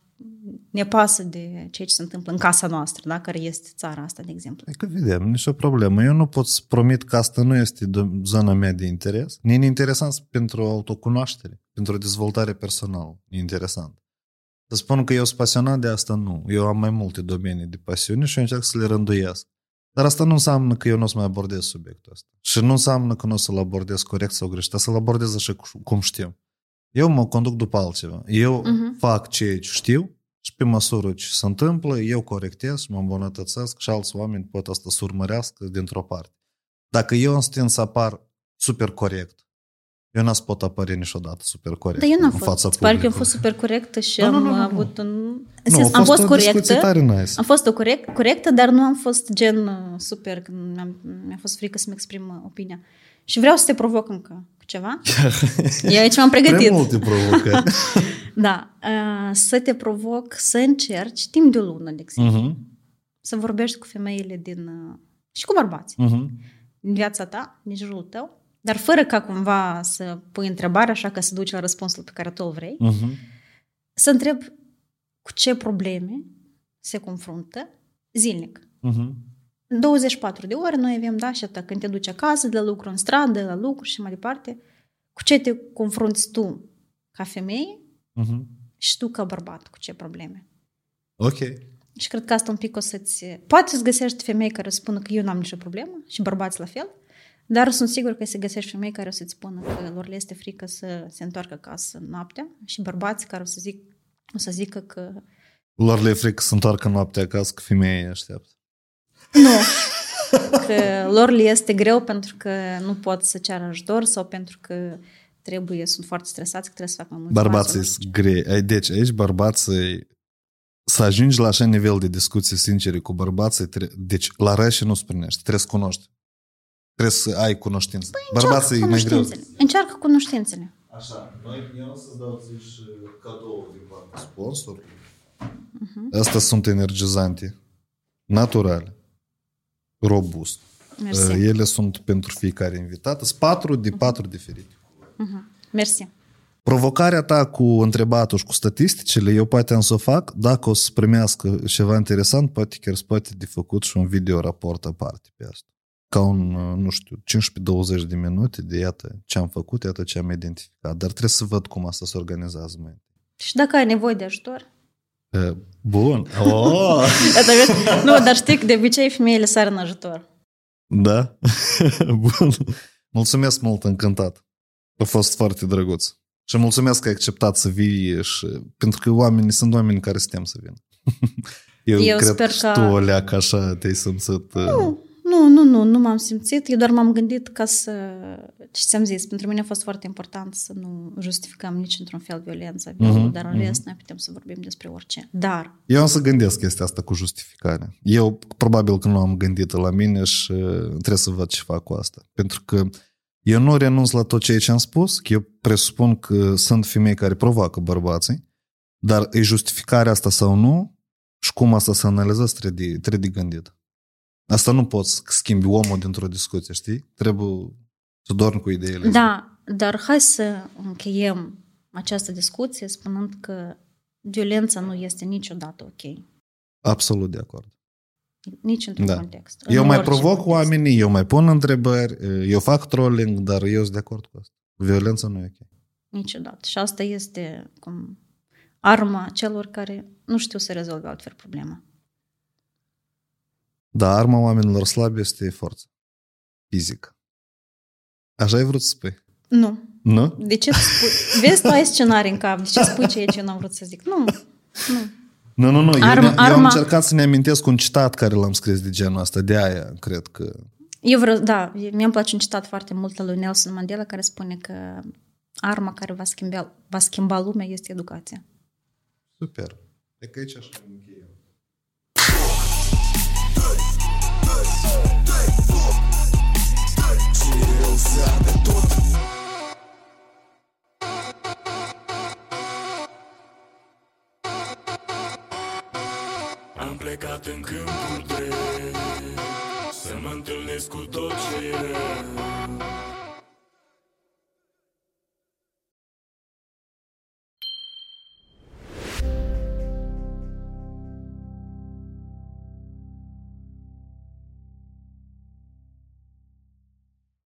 ne pasă de ceea ce se întâmplă în casa noastră, da? care este țara asta, de exemplu. E că vedem, nicio problemă. Eu nu pot să promit că asta nu este do- zona mea de interes. E interesant pentru autocunoaștere, pentru dezvoltare personală. E interesant. Să spun că eu sunt pasionat de asta, nu. Eu am mai multe domenii de pasiune și eu încerc să le rânduiesc. Dar asta nu înseamnă că eu nu o să mai abordez subiectul ăsta. Și nu înseamnă că nu o să-l abordez corect sau greșit, dar să-l abordez așa cu- cum știu. Eu mă conduc după altceva. Eu Mhm. fac ceea ce știu și pe măsură ce se întâmplă, eu corectez și mă îmbunătățesc și alți oameni pot asta să urmărească dintr-o parte. Dacă eu îmi stin să apar super corect, eu n-aș pot apăre niciodată super corect Dar eu n-am în fost. fața Îți pare că am publicului. fost super corectă și Nu, nu, am nu, nu, nu. avut un... În Nu, sens, a am fost o discuție corectă. tare nice. Am fost o corect, corectă, dar nu am fost gen uh, super, când mi-am, mi-a fost frică să-mi exprim uh, opinia. Și vreau să te provoc încă cu ceva. Eu aici m-am pregătit. Prea multe provocări. Da. Uh, să te provoc să încerci timp de o lună, de exemplu, Mhm, să vorbești cu femeile din... uh, și cu bărbați mhm. din viața ta, din jurul tău, dar fără ca cumva să pui întrebare așa că să duci la răspunsul pe care tu îl vrei, Mhm. să întreb cu ce probleme se confruntă zilnic. Mhm. În 24 de ore noi avem, da, și atât, când te duci acasă, de la lucru în stradă, la lucru și mai departe, cu ce te confrunți tu ca femeie Mhm. și tu ca bărbat, cu ce probleme. Ok. Și cred că asta un pic o să-ți... Poate să găsești femei care o să spună că eu n-am nicio problemă și bărbați la fel, dar sunt sigur că să găsești femei care o să-ți spună că lor le este frică să se întoarcă acasă noaptea și bărbați care o să, zic, o să zică că Lor le e frică să întoarcă noaptea acasă că femeia îi așteaptă. Nu, că lor le este greu pentru că nu pot să ceară ajutor sau pentru că trebuie, sunt foarte stresați că trebuie să facă mai mult. Bărbații sunt grei. Deci aici bărbații să ajungi la așa nivel de discuții sincere cu bărbații, deci la rășe nu sprinești, trebuie să cunoști. Trebuie să ai cunoștință. Păi bărbații e mai greu. Încearcă cunoștințele. Așa, noi, eu o să-ți dau și cadou din partea sponsor. Uh-huh. Astea sunt energizante, naturale, robust. Mersi. Ele sunt pentru fiecare invitat. Sunt patru de patru diferite. Uh-huh. Mersi. Provocarea ta cu întrebatul și cu statisticile, eu poate am să o fac, dacă o să primească ceva interesant, poate chiar poate de făcut și un video raport aparte pe asta. Ca un, nu știu, 15-20 de minute de iată ce am făcut, iată ce am identificat. Dar trebuie să văd cum asta se organizează mai Și dacă ai nevoie de ajutor? Bun. Oh! nu, dar știi că de obicei femeile sar în ajutor. Da? Bun. Mulțumesc mult, încântat. A fost foarte drăguț. Și mulțumesc că ai acceptat să vii și... Pentru că oamenii sunt oameni care suntem să vină. Eu, Eu cred sper că tu o leacă așa te-ai simțit... Nu, nu, nu, nu, nu m-am simțit. Eu doar m-am gândit ca să... Ce ți-am zis, pentru mine a fost foarte important să nu justificăm nici într-un fel violența, uh-huh, dar în rest uh-huh. noi putem să vorbim despre orice. Dar... Eu am să gândesc chestia asta cu justificarea. Eu probabil că nu am gândit la mine și trebuie să văd ce fac cu asta. Pentru că eu nu renunț la tot ceea ce am spus, că eu presupun că sunt femei care provoacă bărbații, dar e justificarea asta sau nu și cum asta să analizezi trebuie, trebuie de gândit. Asta nu poți să schimbi omul dintr-o discuție, știi? Trebuie să dormi cu ideile. Da, dar hai să încheiem această discuție spunând că violența nu este niciodată ok. Absolut de acord. Nici într-un da. context. Eu în mai provoc context. oamenii, eu mai pun întrebări, eu fac trolling, dar eu sunt de acord cu asta. Violența nu e ok. Niciodată. Și asta este cum arma celor care nu știu să rezolve altfel problema. Da, arma oamenilor slabi este forța fizică. Așa ai vrut să spui? Nu. Nu? De ce spui? Vezi, tu ai scenarii în cap. De ce spui ceea ce eu n-am vrut să zic? Nu. Nu. Nu, nu, nu. Arma, eu, arma... eu am încercat să ne amintesc un citat care l-am scris de genul ăsta. De aia, cred că... Eu vreau, da, mi-am place un citat foarte mult al lui Nelson Mandela care spune că arma care va schimba, va schimba lumea este educația. Super. E că aici așa încheiem. Am plecat în câmpul drept Să mă întâlnesc cu tot ce e rău